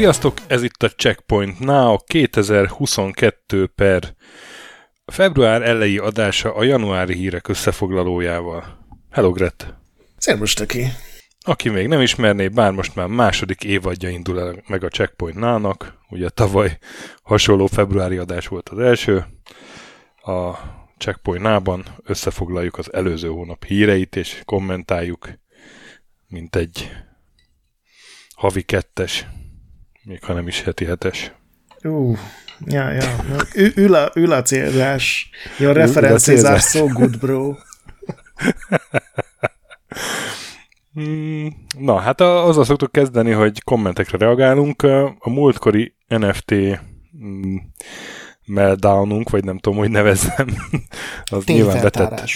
Sziasztok, ez itt a Checkpoint Now 2022 per február elejé adása a januári hírek összefoglalójával. Hello, Gret! Szervus, Töki! Aki még nem ismerné, bár most már második évadja indul el meg a Checkpoint Now-nak, ugye tavaly hasonló februári adás volt az első, a Checkpoint Now-ban összefoglaljuk az előző hónap híreit, és kommentáljuk, mint egy havi kettes még ha nem is heti hetes. Ú, ja, ja. Ü- ül, a, ül a célzás. References are so good, bro. Hmm, na, hát azzal szoktuk kezdeni, hogy kommentekre reagálunk. A múltkori NFT mm, meltdownunk, vagy nem tudom, hogy nevezzem, az nyilván vetett,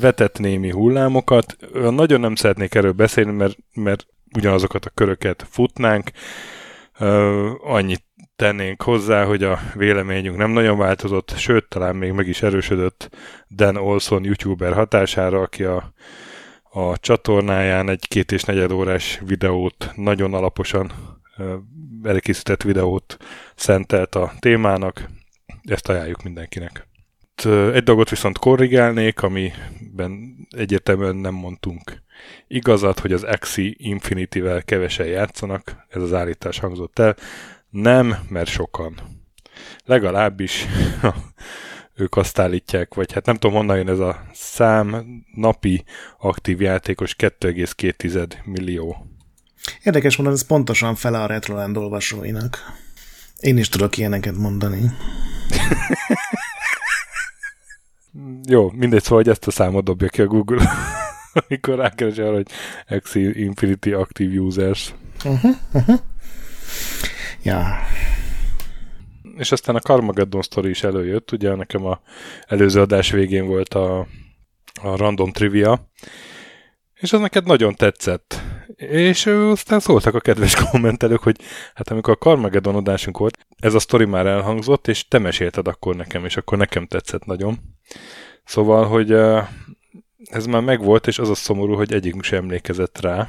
vetett némi hullámokat. Nagyon nem szeretnék erről beszélni, mert, mert ugyanazokat a köröket futnánk. Annyit tennénk hozzá, hogy a véleményünk nem nagyon változott, sőt, talán még meg is erősödött Dan Olson youtuber hatására, aki a, a csatornáján egy két és negyed órás videót, nagyon alaposan elkészített videót szentelt a témának. Ezt ajánljuk mindenkinek. Egy dolgot viszont korrigálnék, amiben egyértelműen nem mondtunk igazat, hogy az Axie Infinity-vel kevesen játszanak, ez az állítás hangzott el. Nem, mert sokan. Legalábbis ők azt állítják, vagy hát nem tudom honnan jön ez a szám, napi aktív játékos 2,2 millió. Érdekes mondani, ez pontosan fele a Retroland olvasóinak. Én is tudok ilyeneket mondani. Jó, mindegy, szóval, hogy ezt a számot dobja ki a Google, amikor rákeres arra, hogy Axie Infinity Active Users. Uh-huh, uh-huh. Ja. És aztán a Carmageddon Story is előjött, ugye nekem a előző adás végén volt a, a random trivia, és az neked nagyon tetszett. És aztán szóltak a kedves kommentelők, hogy hát amikor a Carmageddon adásunk volt, ez a sztori már elhangzott, és te mesélted akkor nekem, és akkor nekem tetszett nagyon. Szóval, hogy ez már megvolt, és az a szomorú, hogy egyikünk sem emlékezett rá.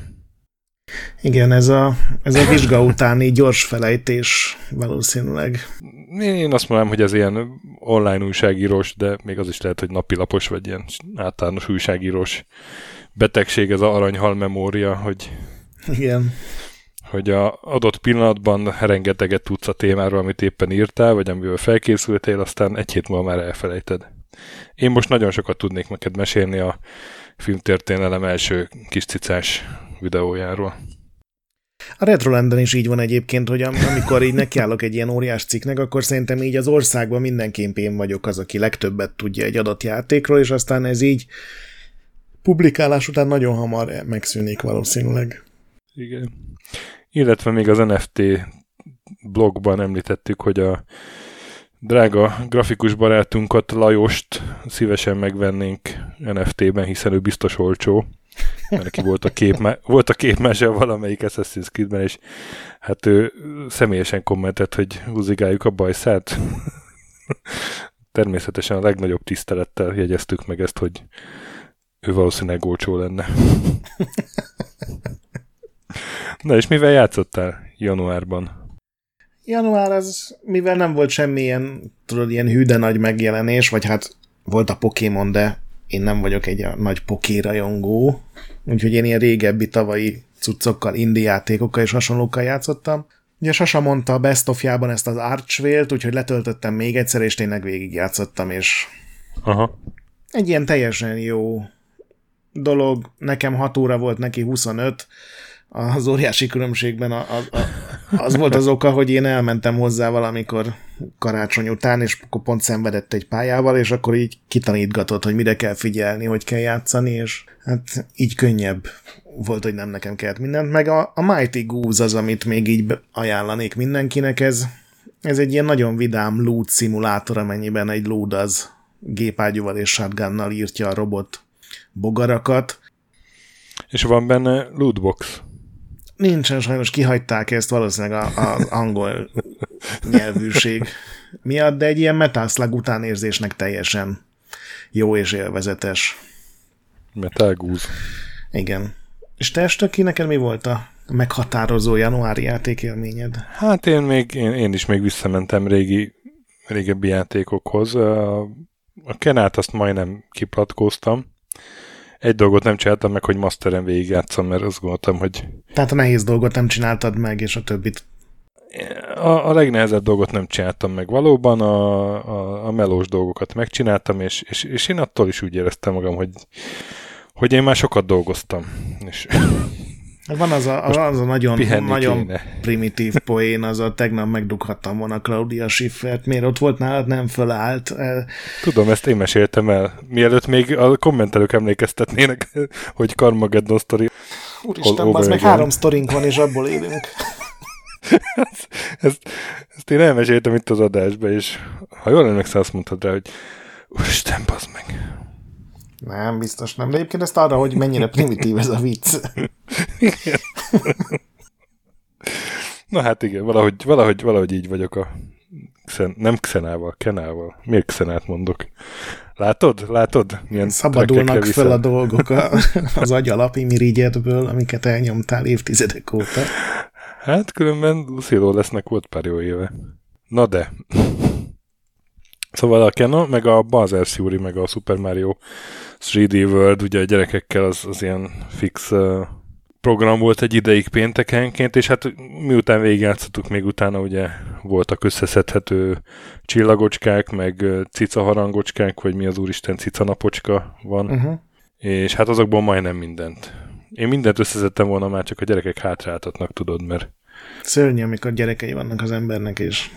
Igen, ez a, ez a vizsga utáni gyors felejtés valószínűleg. Én azt mondom, hogy ez ilyen online újságírós, de még az is lehet, hogy napilapos, vagy ilyen általános újságírós betegség, ez a aranyhal memória, hogy igen. Hogy a adott pillanatban rengeteget tudsz a témáról, amit éppen írtál, vagy amivel felkészültél, aztán egy hét múlva már elfelejted. Én most nagyon sokat tudnék neked mesélni a filmtörténelem első kis cicás videójáról. A Retrolanden is így van egyébként, hogy amikor így nekiállok egy ilyen óriás cikknek, akkor szerintem így az országban mindenképp én vagyok az, aki legtöbbet tudja egy adott játékról, és aztán ez így publikálás után nagyon hamar megszűnik valószínűleg. Igen. Illetve még az NFT blogban említettük, hogy a drága grafikus barátunkat, Lajost szívesen megvennénk NFT-ben, hiszen ő biztos olcsó. Mert neki volt a, kép, volt a képmese valamelyik Assassin's Creed-ben, és hát ő személyesen kommentett, hogy húzigáljuk a bajszát. Természetesen a legnagyobb tisztelettel jegyeztük meg ezt, hogy ő valószínűleg olcsó lenne. Na és mivel játszottál januárban? Január az, mivel nem volt semmilyen, tudod, ilyen hű, de nagy megjelenés, vagy hát volt a Pokémon, de én nem vagyok egy a nagy pokérajongó, úgyhogy én ilyen régebbi tavalyi cuccokkal, indie játékokkal és hasonlókkal játszottam. Ugye Sasa mondta a Best of ezt az Archvale-t, úgyhogy letöltöttem még egyszer, és tényleg végigjátszottam, és Aha. egy ilyen teljesen jó dolog. Nekem 6 óra volt, neki 25, az óriási különbségben a, a, a, az volt az oka, hogy én elmentem hozzá valamikor karácsony után, és akkor pont szenvedett egy pályával, és akkor így kitanítgatott, hogy mire kell figyelni, hogy kell játszani, és hát így könnyebb volt, hogy nem nekem kellett mindent. Meg a, a Mighty Goose az, amit még így ajánlanék mindenkinek, ez, ez egy ilyen nagyon vidám loot szimulátor, amennyiben egy loot az gépágyúval és shotgunnal írtja a robot bogarakat. És van benne lootbox. Nincsen, sajnos kihagyták ezt valószínűleg az angol nyelvűség miatt, de egy ilyen Metal Slug utánérzésnek teljesen jó és élvezetes. Metal. Igen. És te Estöki, neked mi volt a meghatározó januári játékélményed? Hát én még, én, én is még visszamentem régi, régebbi játékokhoz. A Kenát azt majdnem kiplatkóztam. Egy dolgot nem csináltam meg, hogy Masteren végigjátszom, mert azt gondoltam, hogy... Tehát a nehéz dolgot nem csináltad meg, és a többit a, a legnehezebb dolgot nem csináltam meg valóban, a, a, a melós dolgokat megcsináltam, és, és, és én attól is úgy éreztem magam, hogy, hogy én már sokat dolgoztam. És van az a, az a nagyon, nagyon primitív poén, az a tegnap megdughattam volna Claudia Schiffert, miért ott volt nálad, nem fölállt. Tudom, ezt én meséltem el. Mielőtt még a kommentelők emlékeztetnének, hogy Carmageddon sztori. Úristen, az meg három sztorink van, és abból élünk. ezt, ezt, ezt én elmeséltem itt az adásba, és ha jól emlékszel, azt mondtad rá, hogy Úristen, bazd meg. Nem, biztos nem. De egyébként ezt arra, hogy mennyire primitív ez a vicc. Na hát igen, valahogy, valahogy, valahogy így vagyok a Xen, nem Xenával, Kenával. Miért Xenát mondok? Látod? Látod? Milyen Szabadulnak fel a dolgok a, az agyalapi mirigyedből, amiket elnyomtál évtizedek óta. Hát különben Lucilo lesznek volt pár jó éve. Na de. Szóval a Kena, meg a Bowser Fury, meg a Super Mario 3D World, ugye a gyerekekkel az, az ilyen fix uh, program volt egy ideig péntekenként, és hát miután végigjátszottuk, még utána ugye voltak összeszedhető csillagocskák, meg cica harangocskák, vagy mi az úristen cica napocska van, uh-huh. és hát azokból majdnem mindent. Én mindent összeszedtem volna már, csak a gyerekek hátráltatnak, tudod, mert... Szörnyű, amikor gyerekei vannak az embernek, és...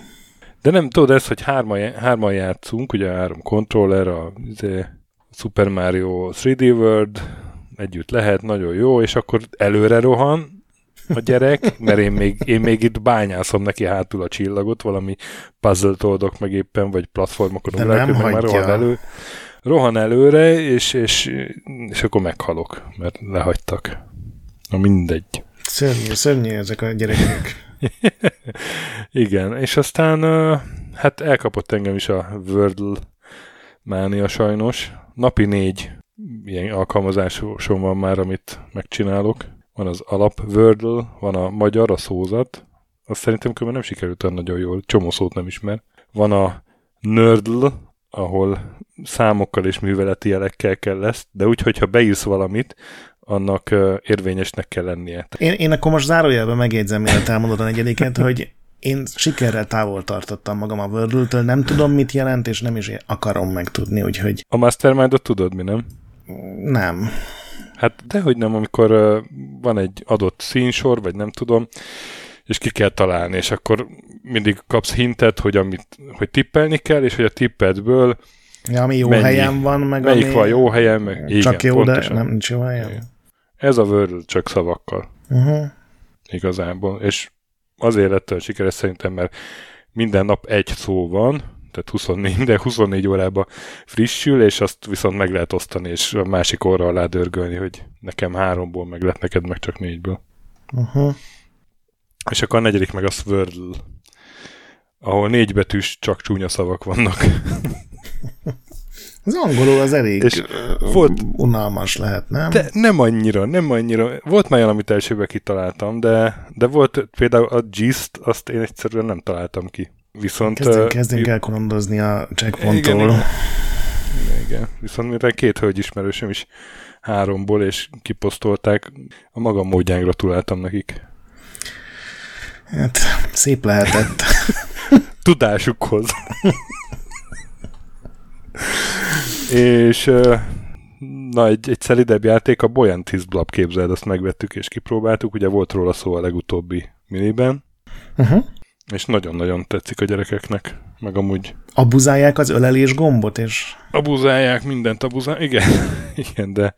De nem tudod ez, hogy hárman, hárman játszunk, ugye három controller, a, a izé, Super Mario 3D World, együtt lehet, nagyon jó, és akkor előre rohan a gyerek, mert én még, én még itt bányászom neki hátul a csillagot, valami puzzle-t oldok meg éppen, vagy platformokon ugrálok, meg már rohan elő rohan előre, és, és, és akkor meghalok, mert lehagytak. Na mindegy. Szörnyű, szörnyű ezek a gyerekek. Igen, és aztán hát elkapott engem is a Wordle mánia sajnos. Napi négy ilyen alkalmazásom van már, amit megcsinálok. Van az alap Wordle, van a magyar, a szózat. Azt szerintem különben nem sikerült olyan nagyon jól, csomó szót nem ismer. Van a Nerdle, ahol számokkal és műveleti jelekkel kell lesz, de úgy, hogyha beírsz valamit, annak érvényesnek kell lennie. Én, én akkor most zárójelben megjegyzem, mielőtt elmondod a negyediket, hogy én sikerrel távol tartottam magam a wordle nem tudom, mit jelent, és nem is akarom megtudni, úgyhogy... A Mastermindot tudod, mi nem? Nem. Hát dehogy nem, amikor uh, van egy adott színsor, vagy nem tudom, és ki kell találni, és akkor mindig kapsz hintet, hogy, amit, hogy tippelni kell, és hogy a tippedből Ja, ami jó mennyi, helyen van, meg melyik ami... van jó helyen, meg Csak igen, jó, pontosan. de nem nincs jó helyen. Igen. Ez a Word csak szavakkal. Uh-huh. Igazából. És azért lett olyan sikeres szerintem, mert minden nap egy szó van, tehát 24, de 24 órában frissül, és azt viszont meg lehet osztani, és a másik óra alá dörgölni, hogy nekem háromból meg lett, neked meg csak négyből. Uh-huh. És akkor a negyedik meg a Swirl, ahol négy betűs, csak csúnya szavak vannak. Az angolul az elég és volt, unalmas lehet, nem? De nem annyira, nem annyira. Volt már olyan, amit elsőbe kitaláltam, de, de volt például a gist, azt én egyszerűen nem találtam ki. Viszont... Kezdünk, kezdünk elkonondozni a checkpointról. Igen, igen. igen. Viszont mivel két hölgy ismerősöm is háromból, és kiposztolták, a maga módján gratuláltam nekik. Hát, szép lehetett. Tudásukhoz. és na, egy, egy szelidebb játék, a Boyantis Blab képzeld, azt megvettük és kipróbáltuk, ugye volt róla szó a legutóbbi miniben, uh-huh. és nagyon-nagyon tetszik a gyerekeknek, meg amúgy... Abuzálják az ölelés gombot, és... Abuzálják mindent, abuzálják, igen, igen, de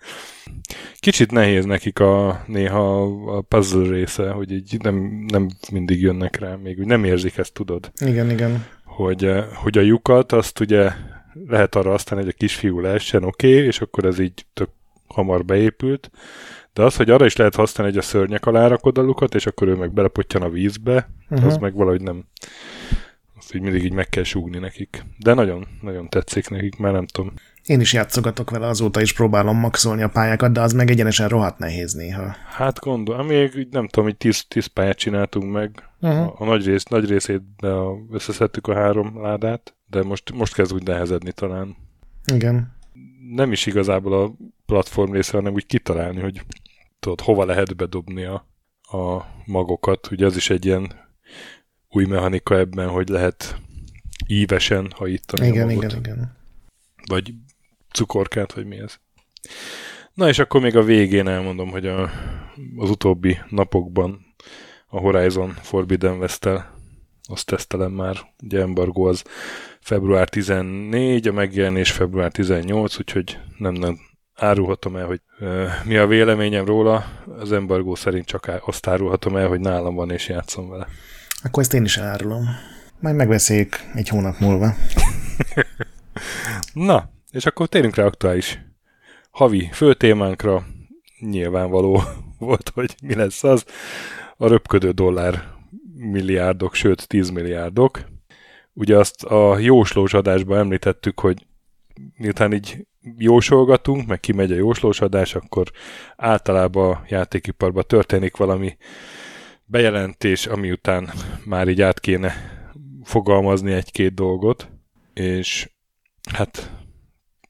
kicsit nehéz nekik a néha a puzzle része, hogy így nem, nem mindig jönnek rá, még úgy nem érzik ezt, tudod. Igen, igen. Hogy, hogy a lyukat azt ugye lehet arra aztán, hogy a kisfiú lehessen, oké, okay, és akkor ez így tök hamar beépült, de az, hogy arra is lehet használni, hogy a szörnyek alá rakod a lukat, és akkor ő meg belepottyan a vízbe, uh-huh. az meg valahogy nem. Azt így mindig így meg kell súgni nekik. De nagyon, nagyon tetszik nekik, mert nem tudom. Én is játszogatok vele, azóta is próbálom maxolni a pályákat, de az meg egyenesen rohadt nehéz néha. Hát gondol, még nem tudom, hogy tíz, tíz pályát csináltunk meg. Uh-huh. A, a nagy, rész, nagy részét de a, összeszedtük a három ládát, de most, most kezd úgy nehezedni talán. Igen. Nem is igazából a platform része, hanem úgy kitalálni, hogy tudod, hova lehet bedobni a, a magokat. Ugye az is egy ilyen új mechanika ebben, hogy lehet ívesen hajítani igen, a magot. Igen, igen, Vagy cukorkát, vagy mi ez. Na és akkor még a végén elmondom, hogy a, az utóbbi napokban a Horizon Forbidden West-tel azt tesztelem már, ugye embargo az február 14, a megjelenés február 18, úgyhogy nem, nem árulhatom el, hogy uh, mi a véleményem róla. Az embargó szerint csak azt árulhatom el, hogy nálam van és játszom vele. Akkor ezt én is elárulom. Majd megbeszéljük egy hónap múlva. Na, és akkor térjünk rá aktuális havi főtémánkra. Nyilvánvaló volt, hogy mi lesz az. A röpködő dollár milliárdok, sőt 10 milliárdok. Ugye azt a jóslós adásban említettük, hogy miután így jósolgatunk, meg kimegy a jóslós adás, akkor általában a játékiparban történik valami bejelentés, ami után már így át kéne fogalmazni egy-két dolgot, és hát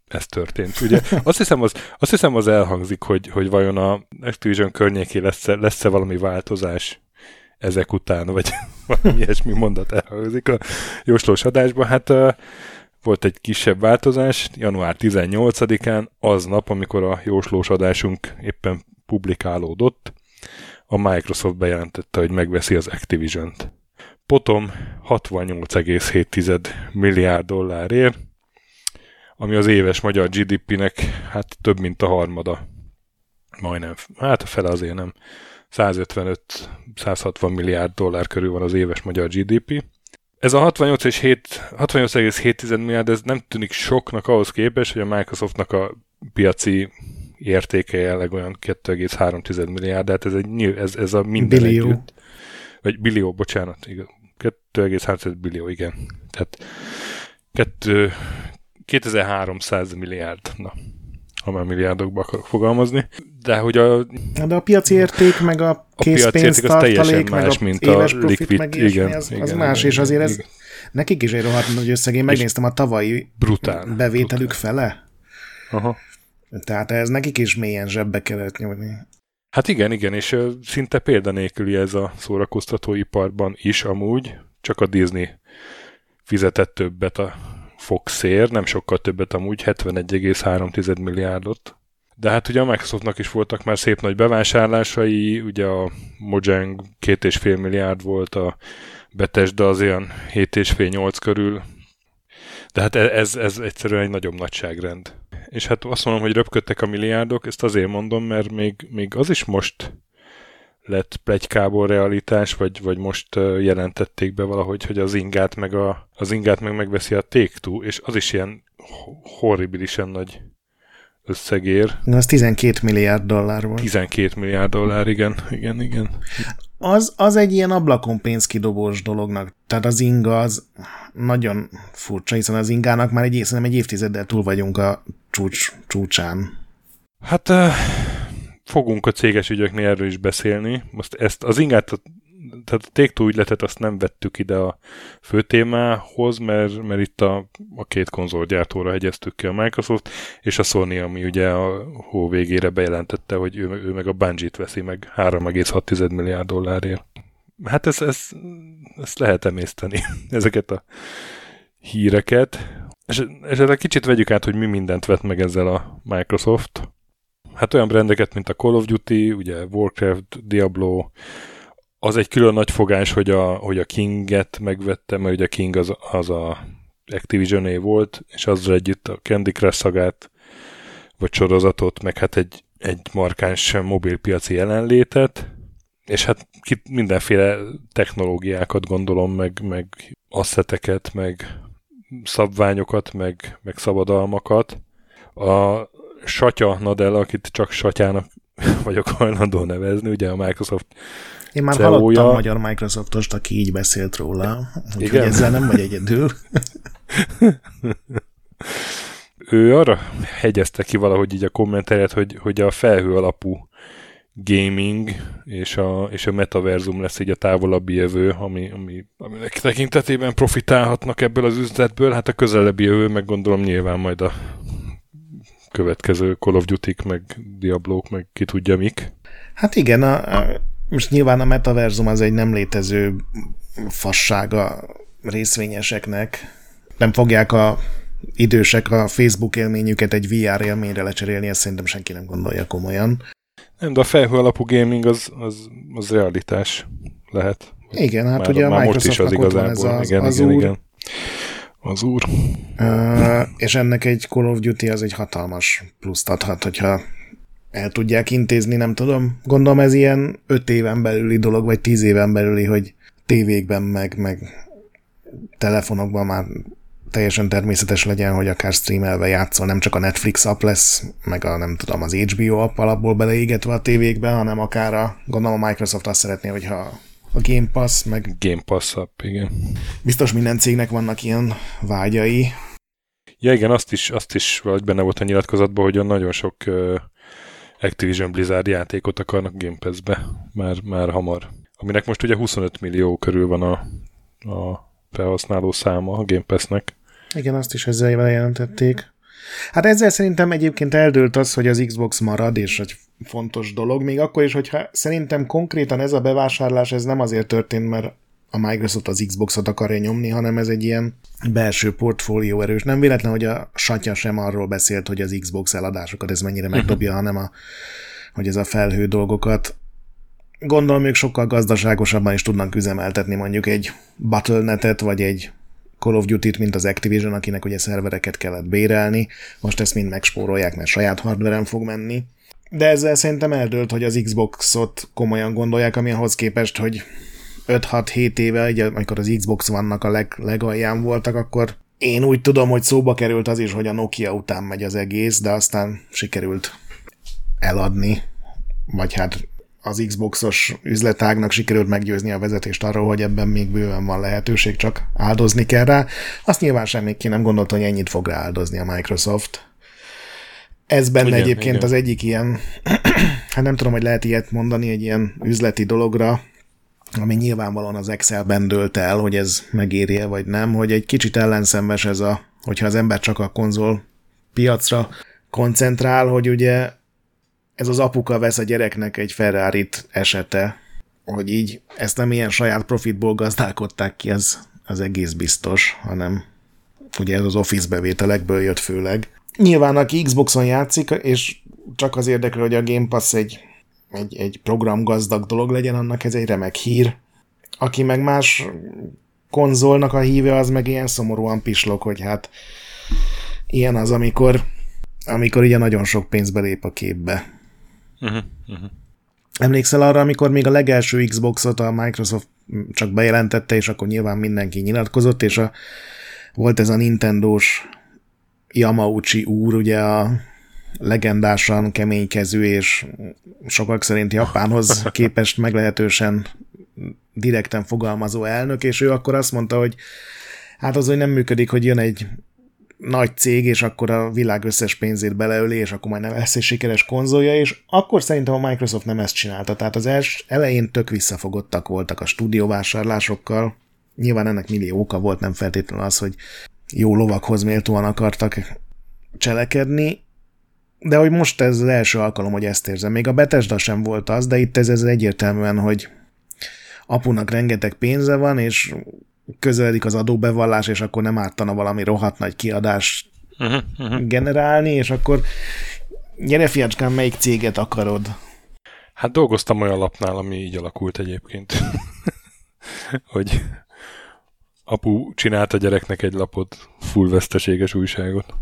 ez történt. Ugye azt hiszem az, azt hiszem az elhangzik, hogy, hogy vajon a Activision környékén lesz-e, lesz-e valami változás ezek után, vagy valami ilyesmi mondat elhangzik a jóslós adásban. Hát volt egy kisebb változás, január 18-án, aznap, amikor a jóslós adásunk éppen publikálódott, a Microsoft bejelentette, hogy megveszi az Activision-t. Potom 68,7 milliárd dollárért, ami az éves magyar GDP-nek hát több, mint a harmada. Majdnem, hát a fele azért nem. 155-160 milliárd dollár körül van az éves magyar GDP. Ez a 68,7 milliárd, ez nem tűnik soknak ahhoz képest, hogy a Microsoftnak a piaci értéke jelenleg olyan 2,3 milliárd, tehát ez, egy, ez, ez a minden billió. együtt. Vagy billió, bocsánat, 2,3 billió, igen. Tehát 2, 2300 milliárd. Na, ha már milliárdokba akarok fogalmazni. De hogy a... De a piaci érték, meg a készpénztartalék, meg más, a mint éves a profit, liquid, meg igen, az, igen, az más, igen, és azért igen, ez nekik is egy rohadt nagy összeg. Én megnéztem a tavalyi brutál, bevételük brutál. fele. Aha. Tehát ez nekik is mélyen zsebbe kellett nyúlni. Hát igen, igen, és szinte példanélküli ez a szórakoztatóiparban is amúgy, csak a Disney fizetett többet a Foxért, nem sokkal többet amúgy, 71,3 milliárdot. De hát ugye a Microsoftnak is voltak már szép nagy bevásárlásai, ugye a Mojang két és fél milliárd volt, a Bethesda az ilyen 7,5-8 körül, de hát ez, ez egyszerűen egy nagyobb nagyságrend. És hát azt mondom, hogy röpködtek a milliárdok, ezt azért mondom, mert még, még az is most lett plegykából realitás, vagy, vagy most jelentették be valahogy, hogy az ingát meg, a, az ingát meg megveszi a take és az is ilyen horribilisen nagy összegér. Na, az 12 milliárd dollár volt. 12 milliárd dollár, igen, igen, igen. Az, az egy ilyen ablakon pénzkidobós dolognak. Tehát az inga az nagyon furcsa, hiszen az ingának már egy, egy évtizeddel túl vagyunk a csúcs, csúcsán. Hát fogunk a céges ügyöknél erről is beszélni. Most ezt az ingát, tehát a take ügyletet azt nem vettük ide a fő témához, mert, mert itt a, a két konzolgyártóra hegyeztük ki a Microsoft, és a Sony, ami ugye a hó végére bejelentette, hogy ő, ő meg a Bungie-t veszi meg 3,6 milliárd dollárért. Hát ezt, ezt, ezt lehet emészteni, ezeket a híreket. És, és egy kicsit vegyük át, hogy mi mindent vett meg ezzel a Microsoft hát olyan brendeket, mint a Call of Duty, ugye Warcraft, Diablo, az egy külön nagy fogás, hogy a, hogy a King-et megvette, mert ugye King az, az a activision volt, és azzal együtt a Candy Crush szagát, vagy sorozatot, meg hát egy, egy markáns mobilpiaci jelenlétet, és hát mindenféle technológiákat gondolom, meg, meg asszeteket, meg szabványokat, meg, meg szabadalmakat. A Satya Nadella, akit csak Satyának vagyok hajlandó nevezni, ugye a Microsoft Én már CEO-ja. hallottam magyar Microsoftost, aki így beszélt róla, úgyhogy ezzel nem vagy egyedül. ő arra hegyezte ki valahogy így a kommenterjet, hogy, hogy a felhő alapú gaming és a, és a metaverzum lesz így a távolabbi jövő, ami, ami, aminek tekintetében profitálhatnak ebből az üzletből. Hát a közelebbi jövő, meg gondolom nyilván majd a következő Call of duty meg Diablók, meg ki tudja mik. Hát igen, a, a, most nyilván a metaverzum az egy nem létező fassága részvényeseknek. Nem fogják a idősek a Facebook élményüket egy VR élményre lecserélni, ezt szerintem senki nem gondolja komolyan. Nem, de a felhő alapú gaming az, az, az realitás lehet. Igen, hát már, ugye a már most is az Microsoftnak ott van ez az, igen, az igen, igen. Az úr. Uh, és ennek egy Call of Duty az egy hatalmas pluszt adhat, hogyha el tudják intézni, nem tudom. Gondolom ez ilyen öt éven belüli dolog, vagy tíz éven belüli, hogy tévékben meg, meg telefonokban már teljesen természetes legyen, hogy akár streamelve játszol, nem csak a Netflix app lesz, meg a nem tudom, az HBO app alapból beleégetve a tévékbe, hanem akár a, gondolom a Microsoft azt szeretné, hogyha a Game Pass, meg Game Pass app, igen. biztos minden cégnek vannak ilyen vágyai, Ja igen, azt is, azt is valahogy benne volt a nyilatkozatban, hogy nagyon sok uh, Activision Blizzard játékot akarnak Game Pass-be már, már hamar. Aminek most ugye 25 millió körül van a, a felhasználó száma a Game Pass-nek. Igen, azt is ezzel jelentették. Hát ezzel szerintem egyébként eldőlt az, hogy az Xbox marad, és egy fontos dolog, még akkor is, hogyha szerintem konkrétan ez a bevásárlás, ez nem azért történt, mert a Microsoft az Xboxot akarja nyomni, hanem ez egy ilyen belső portfólió erős. Nem véletlen, hogy a Satya sem arról beszélt, hogy az Xbox eladásokat ez mennyire megdobja, hanem a, hogy ez a felhő dolgokat. Gondolom, ők sokkal gazdaságosabban is tudnak üzemeltetni mondjuk egy Battle.net-et, vagy egy Call of Duty-t, mint az Activision, akinek ugye szervereket kellett bérelni. Most ezt mind megspórolják, mert saját hardveren fog menni. De ezzel szerintem eldőlt, hogy az Xboxot komolyan gondolják, ami ahhoz képest, hogy 5-6-7 éve, ugye, amikor az Xbox vannak a leg, legalján voltak, akkor én úgy tudom, hogy szóba került az is, hogy a Nokia után megy az egész, de aztán sikerült eladni, vagy hát az Xboxos üzletágnak sikerült meggyőzni a vezetést arról, hogy ebben még bőven van lehetőség, csak áldozni kell rá. Azt nyilván semmi ki nem gondolta, hogy ennyit fog rááldozni a Microsoft. Ez benne Igen, egyébként igen. az egyik ilyen, hát nem tudom, hogy lehet ilyet mondani, egy ilyen üzleti dologra, ami nyilvánvalóan az Excelben dőlt el, hogy ez megéri vagy nem, hogy egy kicsit ellenszenves ez a, hogyha az ember csak a konzol piacra koncentrál, hogy ugye ez az apuka vesz a gyereknek egy ferrari esete, hogy így ezt nem ilyen saját profitból gazdálkodták ki, ez az egész biztos, hanem ugye ez az Office bevételekből jött főleg. Nyilván aki Xboxon játszik, és csak az érdekel, hogy a Game Pass egy, egy, egy programgazdag dolog legyen, annak ez egy remek hír. Aki meg más konzolnak a híve, az meg ilyen szomorúan pislog, hogy hát ilyen az, amikor, amikor ugye nagyon sok pénz belép a képbe. Uh-huh, uh-huh. Emlékszel arra, amikor még a legelső Xboxot a Microsoft csak bejelentette, és akkor nyilván mindenki nyilatkozott, és a, volt ez a Nintendo-s Yamauchi úr, ugye a legendásan keménykezű és sokak szerint Japánhoz képest meglehetősen direkten fogalmazó elnök, és ő akkor azt mondta, hogy hát az, hogy nem működik, hogy jön egy nagy cég, és akkor a világ összes pénzét beleöli, és akkor majd nem lesz egy sikeres konzolja, és akkor szerintem a Microsoft nem ezt csinálta. Tehát az els, elején tök visszafogottak voltak a stúdióvásárlásokkal. Nyilván ennek millió oka volt, nem feltétlenül az, hogy jó lovakhoz méltóan akartak cselekedni, de hogy most ez az első alkalom, hogy ezt érzem. Még a Bethesda sem volt az, de itt ez, ez egyértelműen, hogy apunak rengeteg pénze van, és közeledik az adóbevallás, és akkor nem ártana valami rohadt nagy kiadást Uh-huh, uh-huh. generálni, és akkor gyere fiacskám, melyik céget akarod? Hát dolgoztam olyan lapnál, ami így alakult egyébként. hogy apu csinált a gyereknek egy lapot, full veszteséges újságot.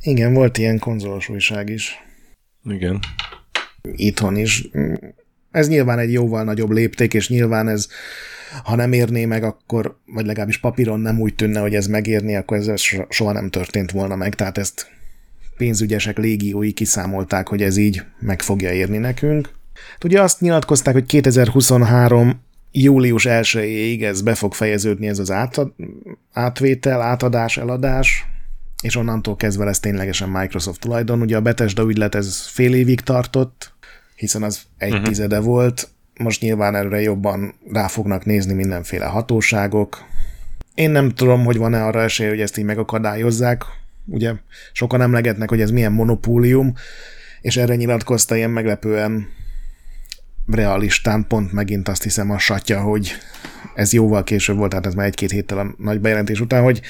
Igen, volt ilyen konzolos újság is. Igen. Itthon is. Ez nyilván egy jóval nagyobb lépték, és nyilván ez, ha nem érné meg, akkor, vagy legalábbis papíron nem úgy tűnne, hogy ez megérni, akkor ez so- soha nem történt volna meg, tehát ezt pénzügyesek légiói kiszámolták, hogy ez így meg fogja érni nekünk. Ugye azt nyilatkozták, hogy 2023 július 1-ig ez be fog fejeződni ez az átad, átvétel, átadás, eladás, és onnantól kezdve lesz ténylegesen Microsoft tulajdon. Ugye a Bethesda ügylet ez fél évig tartott, hiszen az egy uh-huh. tizede volt, most nyilván erre jobban rá fognak nézni mindenféle hatóságok. Én nem tudom, hogy van-e arra esély, hogy ezt így megakadályozzák. Ugye sokan emlegetnek, hogy ez milyen monopólium, és erre nyilatkozta ilyen meglepően realistán pont megint azt hiszem a satya, hogy ez jóval később volt, tehát ez már egy-két héttel a nagy bejelentés után, hogy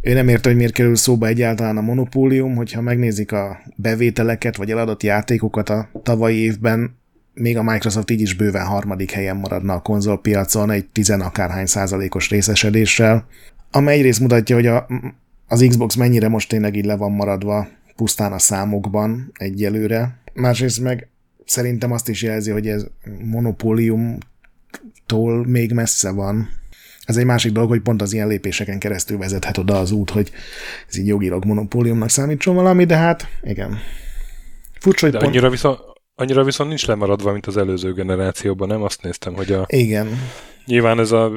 ő nem érte, hogy miért kerül szóba egyáltalán a monopólium, hogyha megnézik a bevételeket, vagy eladott játékokat a tavalyi évben, még a Microsoft így is bőven harmadik helyen maradna a konzolpiacon egy tizenakárhány százalékos részesedéssel, amely egyrészt mutatja, hogy a, az Xbox mennyire most tényleg így le van maradva pusztán a számokban egyelőre. Másrészt meg szerintem azt is jelzi, hogy ez monopóliumtól még messze van. Ez egy másik dolog, hogy pont az ilyen lépéseken keresztül vezethet oda az út, hogy ez így jogilag monopóliumnak számítson valami, de hát igen. Furcsa, hogy de pont... annyira, viszont, annyira viszont nincs lemaradva, mint az előző generációban, nem? Azt néztem, hogy a... Igen. Nyilván ez a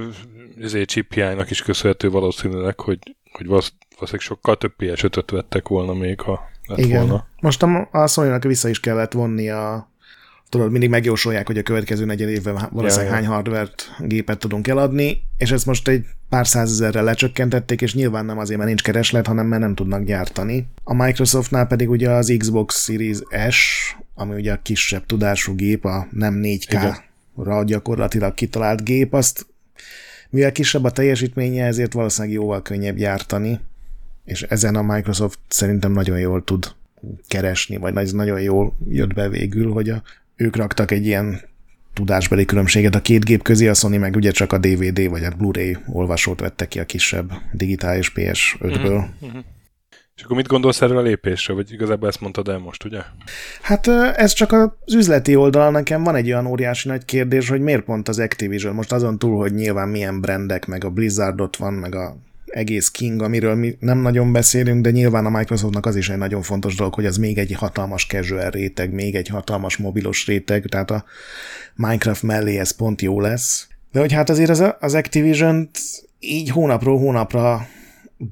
ezért chip hiánynak is köszönhető valószínűleg, hogy, hogy valószínűleg sokkal több PS5-öt vettek volna még, ha lett Igen. volna. Most a, a sony vissza is kellett vonni a tudod, mindig megjósolják, hogy a következő negyed évben valószínűleg ja, hány hardvert gépet tudunk eladni, és ezt most egy pár százezerrel lecsökkentették, és nyilván nem azért, mert nincs kereslet, hanem mert nem tudnak gyártani. A Microsoftnál pedig ugye az Xbox Series S, ami ugye a kisebb tudású gép, a nem 4K-ra gyakorlatilag kitalált gép, azt mivel kisebb a teljesítménye, ezért valószínűleg jóval könnyebb gyártani, és ezen a Microsoft szerintem nagyon jól tud keresni, vagy nagyon jól jött be végül, hogy a ők raktak egy ilyen tudásbeli különbséget a két gép közé, a Sony meg ugye csak a DVD vagy a Blu-ray olvasót vette ki a kisebb digitális PS5-ből. Mm-hmm. És akkor mit gondolsz erről a lépésről, vagy igazából ezt mondtad el most, ugye? Hát ez csak az üzleti oldal, nekem van egy olyan óriási nagy kérdés, hogy miért pont az Activision, most azon túl, hogy nyilván milyen brendek, meg a Blizzard ott van, meg a egész King, amiről mi nem nagyon beszélünk, de nyilván a Microsoftnak az is egy nagyon fontos dolog, hogy az még egy hatalmas casual réteg, még egy hatalmas mobilos réteg, tehát a Minecraft mellé ez pont jó lesz. De hogy hát azért az, az activision így hónapról hónapra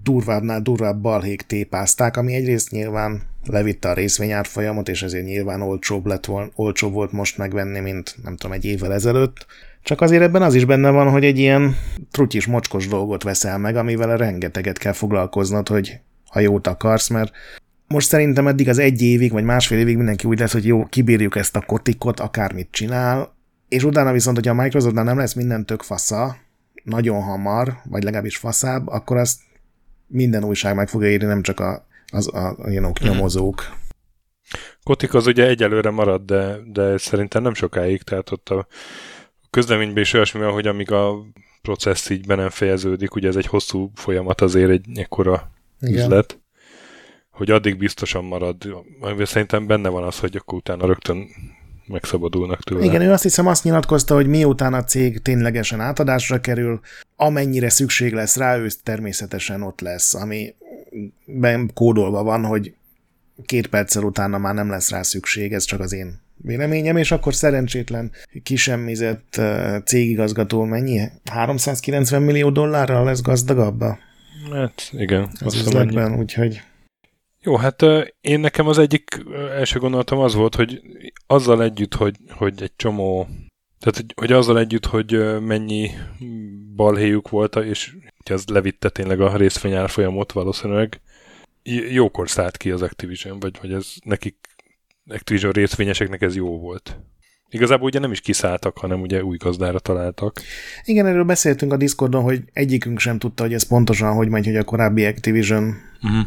durvábbnál durvább balhék tépázták, ami egyrészt nyilván levitte a részvényárfolyamot, és ezért nyilván olcsóbb, lett vol, olcsóbb volt most megvenni, mint nem tudom, egy évvel ezelőtt. Csak azért ebben az is benne van, hogy egy ilyen trutyis, mocskos dolgot veszel meg, amivel rengeteget kell foglalkoznod, hogy ha jót akarsz, mert most szerintem eddig az egy évig, vagy másfél évig mindenki úgy lesz, hogy jó, kibírjuk ezt a kotikot, akármit csinál, és utána viszont, hogyha a Microsoftnál nem lesz minden tök fasza, nagyon hamar, vagy legalábbis faszább, akkor azt minden újság meg fogja írni, nem csak a, az, a, a a nyomozók. Kotik az ugye egyelőre marad, de, de szerintem nem sokáig, tehát ott a közleményben is olyasmi hogy amíg a processz így be nem fejeződik, ugye ez egy hosszú folyamat azért egy ekkora Igen. üzlet, hogy addig biztosan marad. Szerintem benne van az, hogy akkor utána rögtön megszabadulnak tőle. Igen, ő azt hiszem azt nyilatkozta, hogy miután a cég ténylegesen átadásra kerül, amennyire szükség lesz rá, ő természetesen ott lesz, ami kódolva van, hogy két perccel utána már nem lesz rá szükség, ez csak az én véleményem, és akkor szerencsétlen kisemmizett cégigazgató mennyi? 390 millió dollárral lesz gazdagabb Hát igen. Az üzletben, úgyhogy... Jó, hát én nekem az egyik első gondolatom az volt, hogy azzal együtt, hogy, hogy egy csomó, tehát hogy, hogy azzal együtt, hogy mennyi balhéjuk volt, és hogy az levitte tényleg a részvényárfolyamot valószínűleg, jókor szállt ki az Activision, vagy, vagy ez nekik Activision részvényeseknek ez jó volt. Igazából ugye nem is kiszálltak, hanem ugye új gazdára találtak. Igen, erről beszéltünk a Discordon, hogy egyikünk sem tudta, hogy ez pontosan hogy megy, hogy a korábbi Activision uh-huh.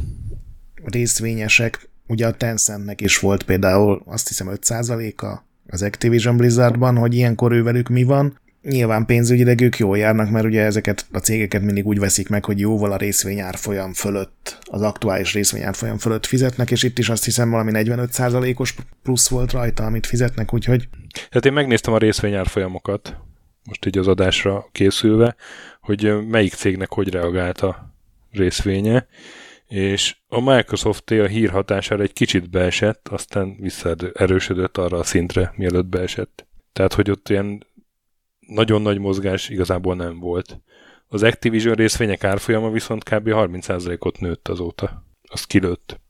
részvényesek, ugye a Tencentnek is volt például azt hiszem 5%-a az Activision Blizzardban, hogy ilyenkor ővelük mi van, Nyilván pénzügyileg ők jól járnak, mert ugye ezeket a cégeket mindig úgy veszik meg, hogy jóval a részvényárfolyam fölött, az aktuális részvényárfolyam fölött fizetnek, és itt is azt hiszem valami 45%-os plusz volt rajta, amit fizetnek, úgyhogy... Hát én megnéztem a részvényárfolyamokat, most így az adásra készülve, hogy melyik cégnek hogy reagált a részvénye, és a Microsoft a hír hatására egy kicsit beesett, aztán visszaerősödött arra a szintre, mielőtt beesett. Tehát, hogy ott ilyen nagyon nagy mozgás igazából nem volt. Az Activision részvények árfolyama viszont kb. 30%-ot nőtt azóta. Az kilőtt.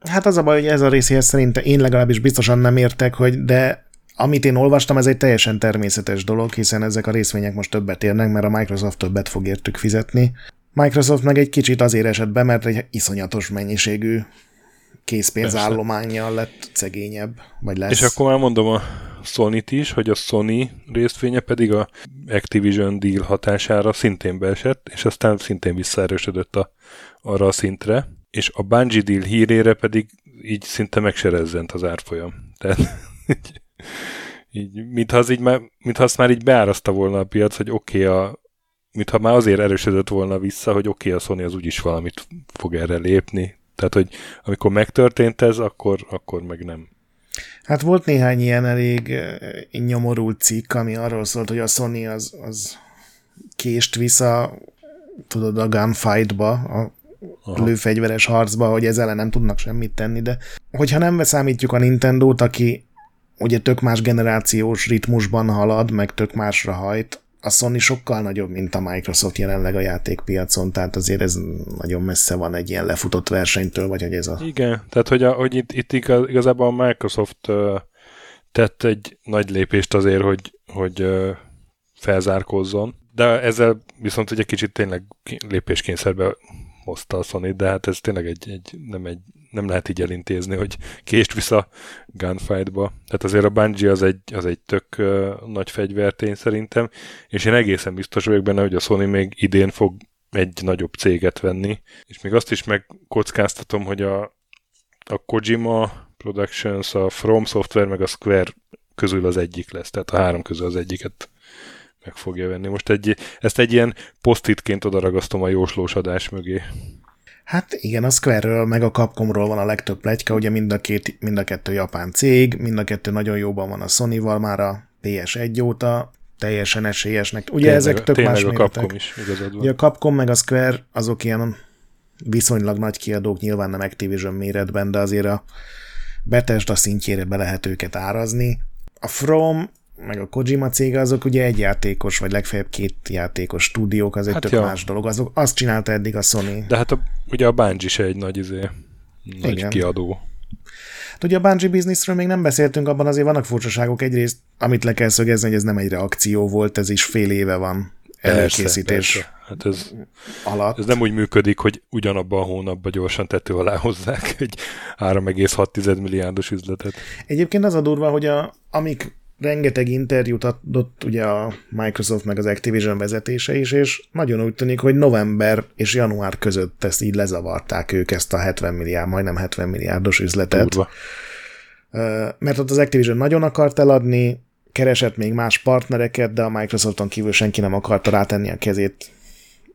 Hát az a baj, hogy ez a részéhez szerintem én legalábbis biztosan nem értek, hogy de amit én olvastam, ez egy teljesen természetes dolog, hiszen ezek a részvények most többet érnek, mert a Microsoft többet fog értük fizetni. Microsoft meg egy kicsit azért esett be, mert egy iszonyatos mennyiségű készpénzállományjal lett szegényebb, vagy lesz. És akkor már mondom a sony is, hogy a Sony részvénye pedig a Activision deal hatására szintén beesett, és aztán szintén visszaerősödött a, arra a szintre, és a Bungie deal hírére pedig így szinte megserezzent az árfolyam. Tehát így, így mintha, az így már, mintha azt már így beáraszta volna a piac, hogy oké, okay, a, mintha már azért erősödött volna vissza, hogy oké, okay, a Sony az úgyis valamit fog erre lépni. Tehát, hogy amikor megtörtént ez, akkor, akkor meg nem. Hát volt néhány ilyen elég nyomorult cikk, ami arról szólt, hogy a Sony az, az kést vissza, tudod, a gunfight-ba, a Aha. lőfegyveres harcba, hogy ezzel ellen nem tudnak semmit tenni, de hogyha nem számítjuk a Nintendo-t, aki ugye tök más generációs ritmusban halad, meg tök másra hajt, a Sony sokkal nagyobb, mint a Microsoft jelenleg a játékpiacon, tehát azért ez nagyon messze van egy ilyen lefutott versenytől, vagy hogy ez a... Igen, tehát hogy, a, hogy itt, itt igazából a Microsoft uh, tett egy nagy lépést azért, hogy, hogy uh, felzárkózzon, de ezzel viszont egy kicsit tényleg lépéskényszerbe hozta a Sony, de hát ez tényleg egy, egy, nem, egy, nem lehet így elintézni, hogy kést vissza gunfightba. Tehát azért a Bungie az egy, az egy tök uh, nagy fegyvertény szerintem, és én egészen biztos vagyok benne, hogy a Sony még idén fog egy nagyobb céget venni, és még azt is megkockáztatom, hogy a, a Kojima Productions, a From Software meg a Square közül az egyik lesz, tehát a három közül az egyiket meg fogja venni. Most egy, ezt egy ilyen posztitként odaragasztom a jóslós adás mögé. Hát igen, a Square-ről meg a Capcomról van a legtöbb plegyka, ugye mind a, két, mind a kettő japán cég, mind a kettő nagyon jóban van a Sony-val már a PS1 óta, teljesen esélyesnek. Ugye tényleg, ezek tök más a Capcom is, igazad Ugye a Capcom meg a Square azok ilyen viszonylag nagy kiadók, nyilván nem Activision méretben, de azért a Bethesda szintjére be lehet őket árazni. A From meg a Kojima cége, azok ugye egy játékos, vagy legfeljebb két játékos stúdiók, az egy hát tök jó. más dolog. Azok, azt csinálta eddig a Sony. De hát a, ugye a Bungie se egy nagy, izé, nagy Igen. kiadó. Hát ugye a Bungie Businessről még nem beszéltünk, abban azért vannak furcsaságok. Egyrészt, amit le kell szögezni, hogy ez nem egy reakció volt, ez is fél éve van előkészítés persze, persze. Hát ez, alatt. Ez nem úgy működik, hogy ugyanabban a hónapban gyorsan tető alá hozzák egy 3,6 milliárdos üzletet. Egyébként az a durva, hogy a, amik rengeteg interjút adott ugye a Microsoft meg az Activision vezetése is, és nagyon úgy tűnik, hogy november és január között ezt így lezavarták ők ezt a 70 milliárd, majdnem 70 milliárdos üzletet. Durva. Mert ott az Activision nagyon akart eladni, keresett még más partnereket, de a Microsofton kívül senki nem akarta rátenni a kezét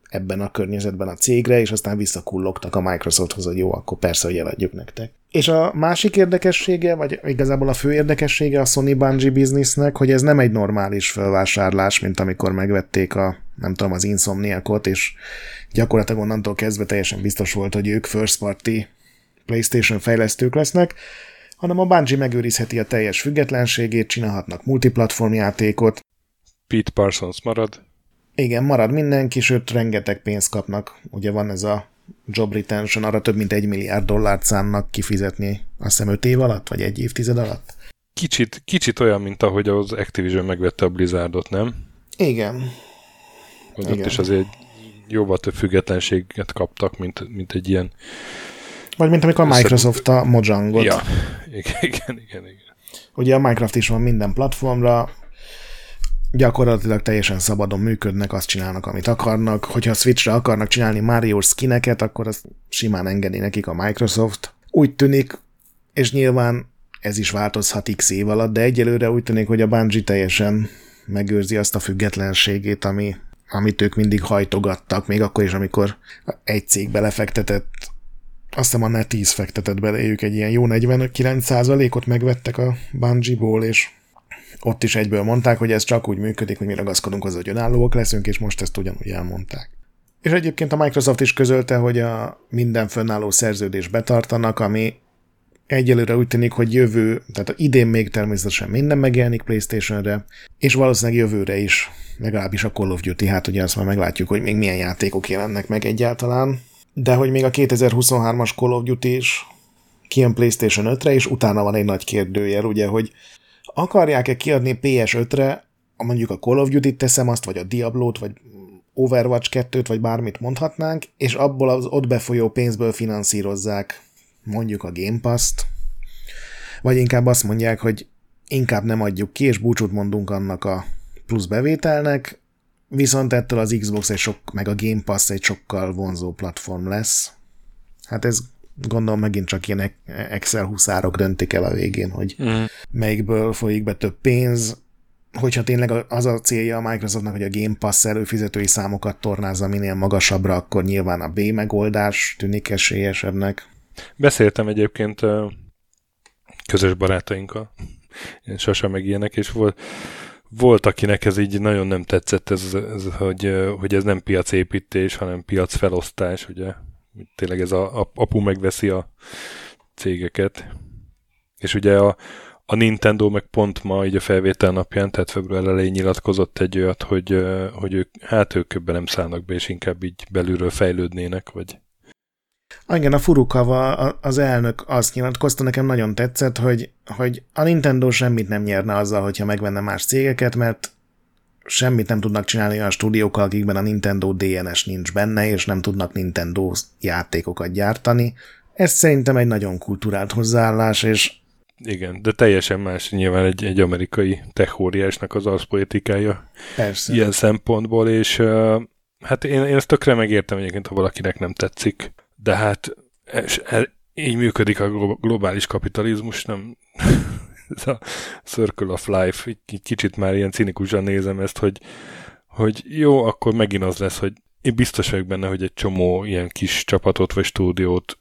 ebben a környezetben a cégre, és aztán visszakullogtak a Microsofthoz, hogy jó, akkor persze, hogy eladjuk nektek. És a másik érdekessége, vagy igazából a fő érdekessége a Sony Bungie businessnek, hogy ez nem egy normális felvásárlás, mint amikor megvették a, nem tudom, az Insomniacot, és gyakorlatilag onnantól kezdve teljesen biztos volt, hogy ők first party PlayStation fejlesztők lesznek, hanem a Bungie megőrizheti a teljes függetlenségét, csinálhatnak multiplatform játékot. Pete Parsons marad. Igen, marad mindenki, sőt, rengeteg pénzt kapnak. Ugye van ez a job retention, arra több mint egy milliárd dollárt szánnak kifizetni, azt hiszem öt év alatt, vagy egy évtized alatt. Kicsit, kicsit olyan, mint ahogy az Activision megvette a Blizzardot, nem? Igen. Hogy Igen. ott is azért jóval több függetlenséget kaptak, mint, mint egy ilyen... Vagy mint amikor a Microsoft a Mojangot. Ja, igen, igen, igen, igen. Ugye a Minecraft is van minden platformra, gyakorlatilag teljesen szabadon működnek, azt csinálnak, amit akarnak. Hogyha a Switchre akarnak csinálni Mario skineket, akkor azt simán engedi nekik a Microsoft. Úgy tűnik, és nyilván ez is változhat x év alatt, de egyelőre úgy tűnik, hogy a Bungie teljesen megőrzi azt a függetlenségét, ami, amit ők mindig hajtogattak, még akkor is, amikor egy cég belefektetett, azt hiszem a 10 fektetett belejük egy ilyen jó 49%-ot megvettek a Bungie-ból, és ott is egyből mondták, hogy ez csak úgy működik, hogy mi ragaszkodunk hozzá, hogy önállóak leszünk, és most ezt ugyanúgy elmondták. És egyébként a Microsoft is közölte, hogy a minden fönnálló szerződés betartanak, ami egyelőre úgy tűnik, hogy jövő, tehát idén még természetesen minden megjelenik PlayStation-re, és valószínűleg jövőre is, legalábbis a Call of Duty, hát ugye azt már meglátjuk, hogy még milyen játékok jelennek meg egyáltalán, de hogy még a 2023-as Call of Duty is kijön PlayStation 5-re, és utána van egy nagy kérdőjel, ugye, hogy akarják-e kiadni PS5-re, mondjuk a Call of Duty-t teszem azt, vagy a Diablo-t, vagy Overwatch 2-t, vagy bármit mondhatnánk, és abból az ott befolyó pénzből finanszírozzák mondjuk a Game Pass-t, vagy inkább azt mondják, hogy inkább nem adjuk ki, és búcsút mondunk annak a plusz bevételnek, viszont ettől az Xbox egy sok, meg a Game Pass egy sokkal vonzó platform lesz. Hát ez gondolom megint csak ilyen Excel huszárok döntik el a végén, hogy mm. melyikből folyik be több pénz, hogyha tényleg az a célja a Microsoftnak, hogy a Game Pass előfizetői számokat tornázza minél magasabbra, akkor nyilván a B megoldás tűnik esélyesebbnek. Beszéltem egyébként közös barátainkkal, én Sasa meg ilyenek, és volt, volt, akinek ez így nagyon nem tetszett, ez, ez, hogy, hogy ez nem piacépítés, hanem piacfelosztás, ugye tényleg ez a, a apu megveszi a cégeket. És ugye a, a Nintendo meg pont ma így a felvétel napján, tehát február elején nyilatkozott egy olyat, hogy, hogy ők, hát ők ebben nem szállnak be, és inkább így belülről fejlődnének, vagy igen, a Furukawa, az elnök azt nyilatkozta, nekem nagyon tetszett, hogy, hogy a Nintendo semmit nem nyerne azzal, hogyha megvenne más cégeket, mert semmit nem tudnak csinálni a stúdiókkal, akikben a Nintendo DNS nincs benne, és nem tudnak Nintendo játékokat gyártani. Ez szerintem egy nagyon kulturált hozzáállás, és igen, de teljesen más nyilván egy, egy amerikai techóriásnak az arszpolitikája Persze. ilyen szempontból, és uh, hát én, én ezt tökre megértem egyébként, ha valakinek nem tetszik, de hát és, így működik a globális kapitalizmus, nem ez a Circle of Life, egy kicsit már ilyen cinikusan nézem ezt, hogy, hogy jó, akkor megint az lesz, hogy én biztos vagyok benne, hogy egy csomó ilyen kis csapatot vagy stúdiót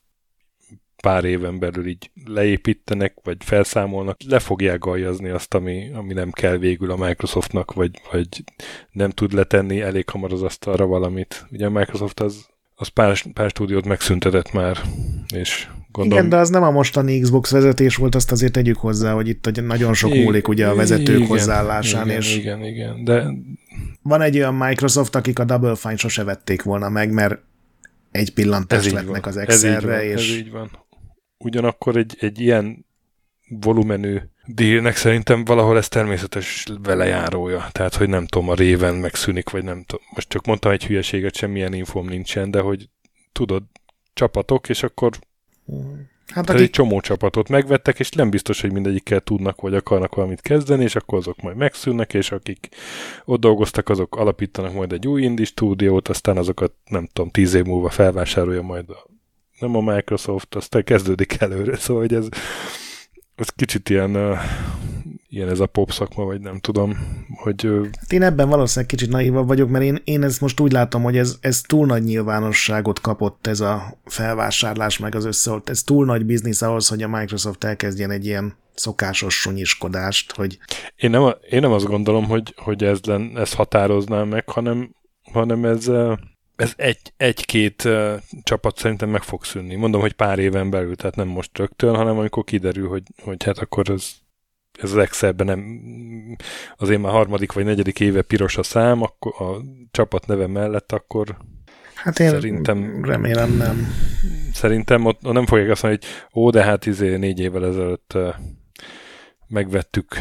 pár éven belül így leépítenek, vagy felszámolnak, le fogják galjazni azt, ami, ami nem kell végül a Microsoftnak, vagy, vagy nem tud letenni elég hamar az asztalra valamit. Ugye a Microsoft az, az pár, pár stúdiót megszüntetett már, és Gondolom. Igen, de az nem a mostani Xbox vezetés volt, azt azért tegyük hozzá, hogy itt nagyon sok múlik ugye a vezetők igen, hozzáállásán. Igen, és igen, igen, de... Van egy olyan Microsoft, akik a Double Fine sose vették volna meg, mert egy pillantást vetnek az Excelre, és... Ez így van. Ugyanakkor egy, egy ilyen volumenű dílnek szerintem valahol ez természetes velejárója. Tehát, hogy nem tudom, a réven megszűnik, vagy nem tudom. Most csak mondtam egy hülyeséget, semmilyen infom nincsen, de hogy tudod, csapatok, és akkor Hát Tehát egy csomó csapatot megvettek, és nem biztos, hogy mindegyikkel tudnak vagy akarnak valamit kezdeni, és akkor azok majd megszűnnek, és akik ott dolgoztak, azok alapítanak majd egy új indie stúdiót, aztán azokat nem tudom, tíz év múlva felvásárolja majd a, nem a Microsoft, aztán kezdődik előre, szóval hogy ez, ez kicsit ilyen ilyen ez a pop szakma, vagy nem tudom, hogy... Hát én ebben valószínűleg kicsit naívabb vagyok, mert én, én ezt most úgy látom, hogy ez, ez túl nagy nyilvánosságot kapott ez a felvásárlás, meg az összeolt. Ez túl nagy biznisz ahhoz, hogy a Microsoft elkezdjen egy ilyen szokásos sunyiskodást, hogy... Én nem, én nem azt gondolom, hogy, hogy ez len, ezt határozná meg, hanem, hanem ez, ez egy, egy-két uh, csapat szerintem meg fog szűnni. Mondom, hogy pár éven belül, tehát nem most rögtön, hanem amikor kiderül, hogy, hogy hát akkor ez ez az Excelben nem, azért már harmadik vagy negyedik éve piros a szám, akkor a csapat neve mellett, akkor Hát én szerintem, remélem nem. Szerintem ott, nem fogják azt mondani, hogy ó, de hát izé négy évvel ezelőtt megvettük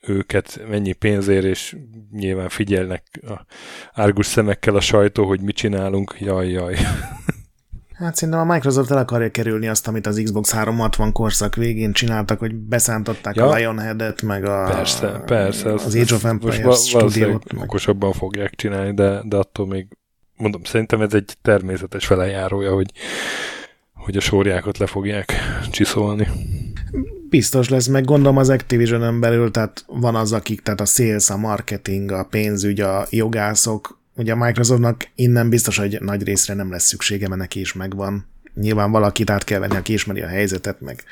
őket mennyi pénzért, és nyilván figyelnek a árgus szemekkel a sajtó, hogy mit csinálunk, jaj, jaj. Hát szerintem a Microsoft el akarja kerülni azt, amit az Xbox 360 korszak végén csináltak, hogy beszántották ja. a Lionhead-et, meg a, persze, persze, az Age of Empires stúdiót. Meg... okosabban fogják csinálni, de, de attól még mondom, szerintem ez egy természetes velejárója, hogy, hogy a sorjákat le fogják csiszolni. Biztos lesz, meg gondolom az Activision-en belül, tehát van az, akik, tehát a sales, a marketing, a pénzügy, a jogászok, Ugye a Microsoftnak innen biztos, hogy nagy részre nem lesz szüksége, mert neki is megvan. Nyilván valakit át kell venni, aki ismeri a helyzetet, meg,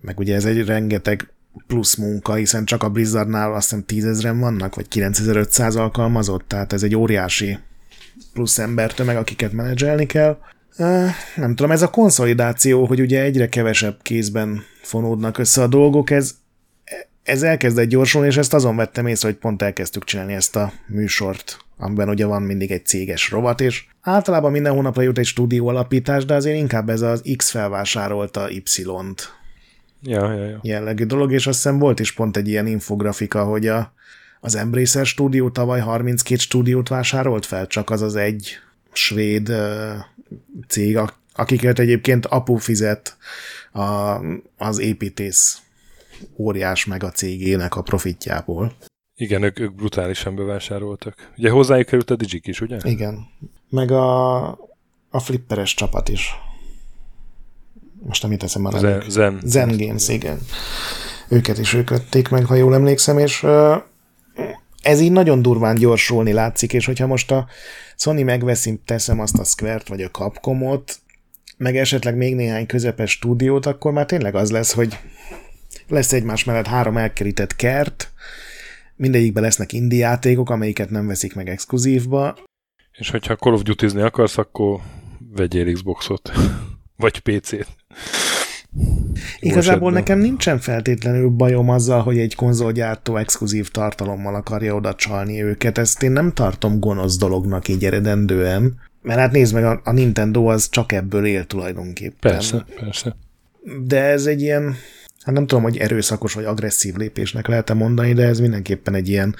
meg ugye ez egy rengeteg plusz munka, hiszen csak a Blizzardnál azt hiszem tízezren vannak, vagy 9500 alkalmazott, tehát ez egy óriási plusz embertömeg, akiket menedzselni kell. Nem tudom, ez a konszolidáció, hogy ugye egyre kevesebb kézben fonódnak össze a dolgok, ez, ez elkezdett gyorsulni, és ezt azon vettem észre, hogy pont elkezdtük csinálni ezt a műsort, amiben ugye van mindig egy céges rovat, és általában minden hónapra jut egy stúdió alapítás, de azért inkább ez az X felvásárolta Y-t ja, ja, ja. jellegű dolog, és azt hiszem volt is pont egy ilyen infografika, hogy a, az Embracer stúdió tavaly 32 stúdiót vásárolt fel, csak az az egy svéd uh, cég, akiket egyébként apu fizet a, az építész óriás meg a cégének a profitjából. Igen, ők, ők brutálisan bevásároltak. Ugye hozzájuk került a Digik is, ugye? Igen. Meg a, a flipperes csapat is. Most nem teszem a Zen, Zen. Zen Games, igen. Őket is ők vették meg, ha jól emlékszem, és ez így nagyon durván gyorsulni látszik, és hogyha most a Sony megveszi, teszem azt a Square-t vagy a Capcomot, meg esetleg még néhány közepes stúdiót, akkor már tényleg az lesz, hogy lesz egymás mellett három elkerített kert, mindegyikben lesznek indie játékok, amelyiket nem veszik meg exkluzívba. És hogyha Call of duty akarsz, akkor vegyél Xboxot, vagy PC-t. Igazából nekem nincsen feltétlenül bajom azzal, hogy egy konzolgyártó exkluzív tartalommal akarja oda csalni őket. Ezt én nem tartom gonosz dolognak így eredendően. Mert hát nézd meg, a, a Nintendo az csak ebből él tulajdonképpen. Persze, persze. De ez egy ilyen, hát nem tudom, hogy erőszakos vagy agresszív lépésnek lehet-e mondani, de ez mindenképpen egy ilyen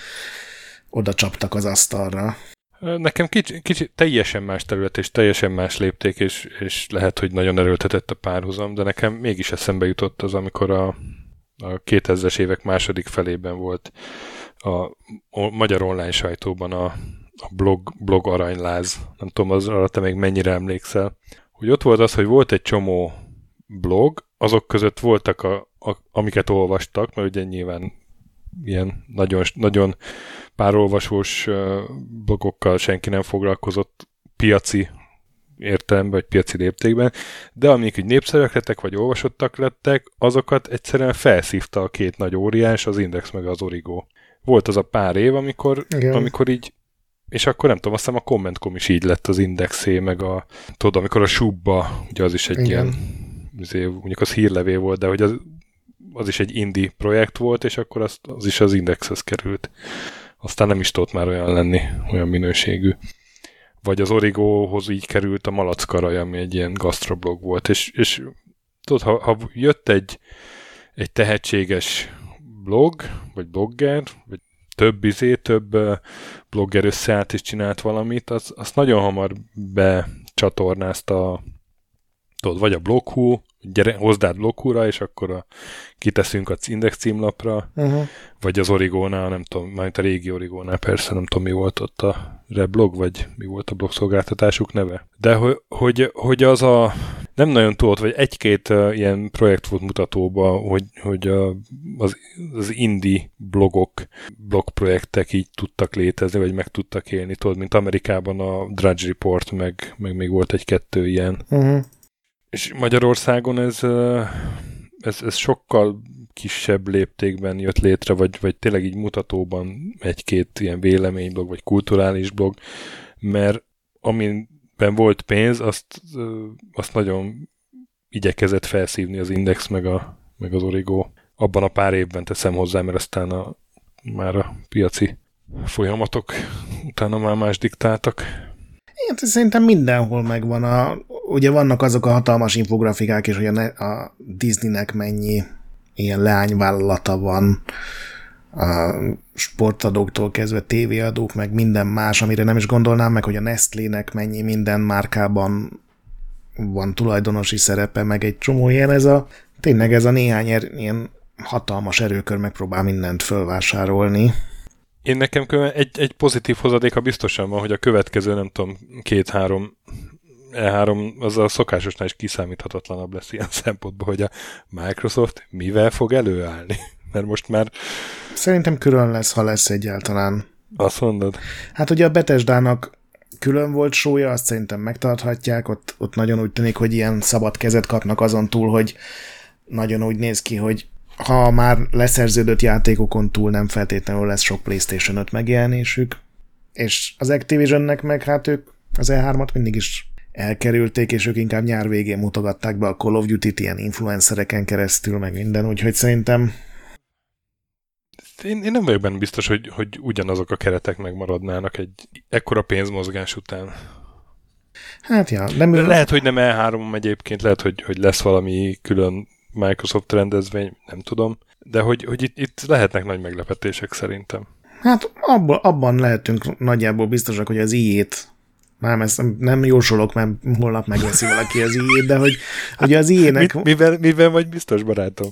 oda csaptak az asztalra. Nekem kicsi, kicsi, teljesen más terület és teljesen más lépték, és, és lehet, hogy nagyon erőltetett a párhuzam, de nekem mégis eszembe jutott az, amikor a, a 2000-es évek második felében volt a magyar online sajtóban a, a blog, blog aranyláz. Nem tudom, az arra te még mennyire emlékszel. Hogy ott volt az, hogy volt egy csomó blog, azok között voltak, a, a, amiket olvastak, mert ugye nyilván ilyen nagyon, nagyon párolvasós blogokkal senki nem foglalkozott piaci értelemben, vagy piaci léptékben, de amik így népszerűek lettek, vagy olvasottak lettek, azokat egyszerűen felszívta a két nagy óriás, az Index meg az Origo. Volt az a pár év, amikor, amikor így és akkor nem tudom, azt hiszem a Commentcom is így lett az Indexé, meg a, tudod, amikor a Subba, ugye az is egy Igen. ilyen, azért, mondjuk az hírlevé volt, de hogy az, az is egy indie projekt volt, és akkor az, az is az Indexhez került aztán nem is tudott már olyan lenni, olyan minőségű. Vagy az Origóhoz így került a Malackaraj, ami egy ilyen gastroblog volt, és, és tudod, ha, ha jött egy, egy tehetséges blog, vagy blogger, vagy több izé, több blogger összeállt és csinált valamit, az, az nagyon hamar becsatornázta tudod, vagy a bloghú, gyere, hozd át blokkúra, és akkor a, kiteszünk az index címlapra, uh-huh. vagy az Origónál, nem tudom, majd a régi Origónál persze, nem tudom, mi volt ott a Reblog, vagy mi volt a blogszolgáltatásuk neve. De hogy, hogy, hogy az a nem nagyon tudott, vagy egy-két uh, ilyen projekt volt mutatóba, hogy, hogy uh, az, az indie blogok, blogprojektek így tudtak létezni, vagy meg tudtak élni, tudod, mint Amerikában a Drudge Report, meg, meg még volt egy-kettő ilyen. Uh-huh. És Magyarországon ez, ez, ez sokkal kisebb léptékben jött létre, vagy, vagy tényleg így mutatóban egy-két ilyen véleményblog, vagy kulturális blog, mert amiben volt pénz, azt, azt nagyon igyekezett felszívni az Index, meg, a, meg az Origo. Abban a pár évben teszem hozzá, mert aztán a, már a piaci folyamatok utána már más diktáltak. Én szerintem mindenhol megvan a, ugye vannak azok a hatalmas infografikák is, hogy a, a Disneynek mennyi ilyen leányvállalata van, a sportadóktól kezdve tévéadók, meg minden más, amire nem is gondolnám meg, hogy a Nestlének mennyi minden márkában van tulajdonosi szerepe, meg egy csomó ilyen, ez a tényleg ez a néhány er, ilyen hatalmas erőkör megpróbál mindent fölvásárolni. Én nekem egy, egy pozitív hozadéka biztosan van, hogy a következő, nem tudom, két-három E3 az a szokásosnál is kiszámíthatatlanabb lesz ilyen szempontból, hogy a Microsoft mivel fog előállni. Mert most már... Szerintem külön lesz, ha lesz egyáltalán. Azt mondod? Hát ugye a Betesdának külön volt sója, azt szerintem megtarthatják, ott, ott nagyon úgy tűnik, hogy ilyen szabad kezet kapnak azon túl, hogy nagyon úgy néz ki, hogy ha már leszerződött játékokon túl nem feltétlenül lesz sok PlayStation 5 megjelenésük, és az Activisionnek meg hát ők Az E3-at mindig is elkerülték, és ők inkább nyár végén mutogatták be a Call of Duty-t ilyen influencereken keresztül, meg minden, úgyhogy szerintem én, én nem vagyok benne biztos, hogy, hogy ugyanazok a keretek megmaradnának egy ekkora pénzmozgás után. Hát ja, nem... Lehet, hogy nem E3 egyébként, lehet, hogy, hogy lesz valami külön Microsoft rendezvény, nem tudom. De hogy, hogy itt, itt lehetnek nagy meglepetések szerintem. Hát abban, abban lehetünk nagyjából biztosak, hogy az i-ét nem, ezt nem, jósolok, mert holnap megveszi valaki az i de hogy, hogy az i-nek... Mit, mivel, mivel vagy biztos, barátom?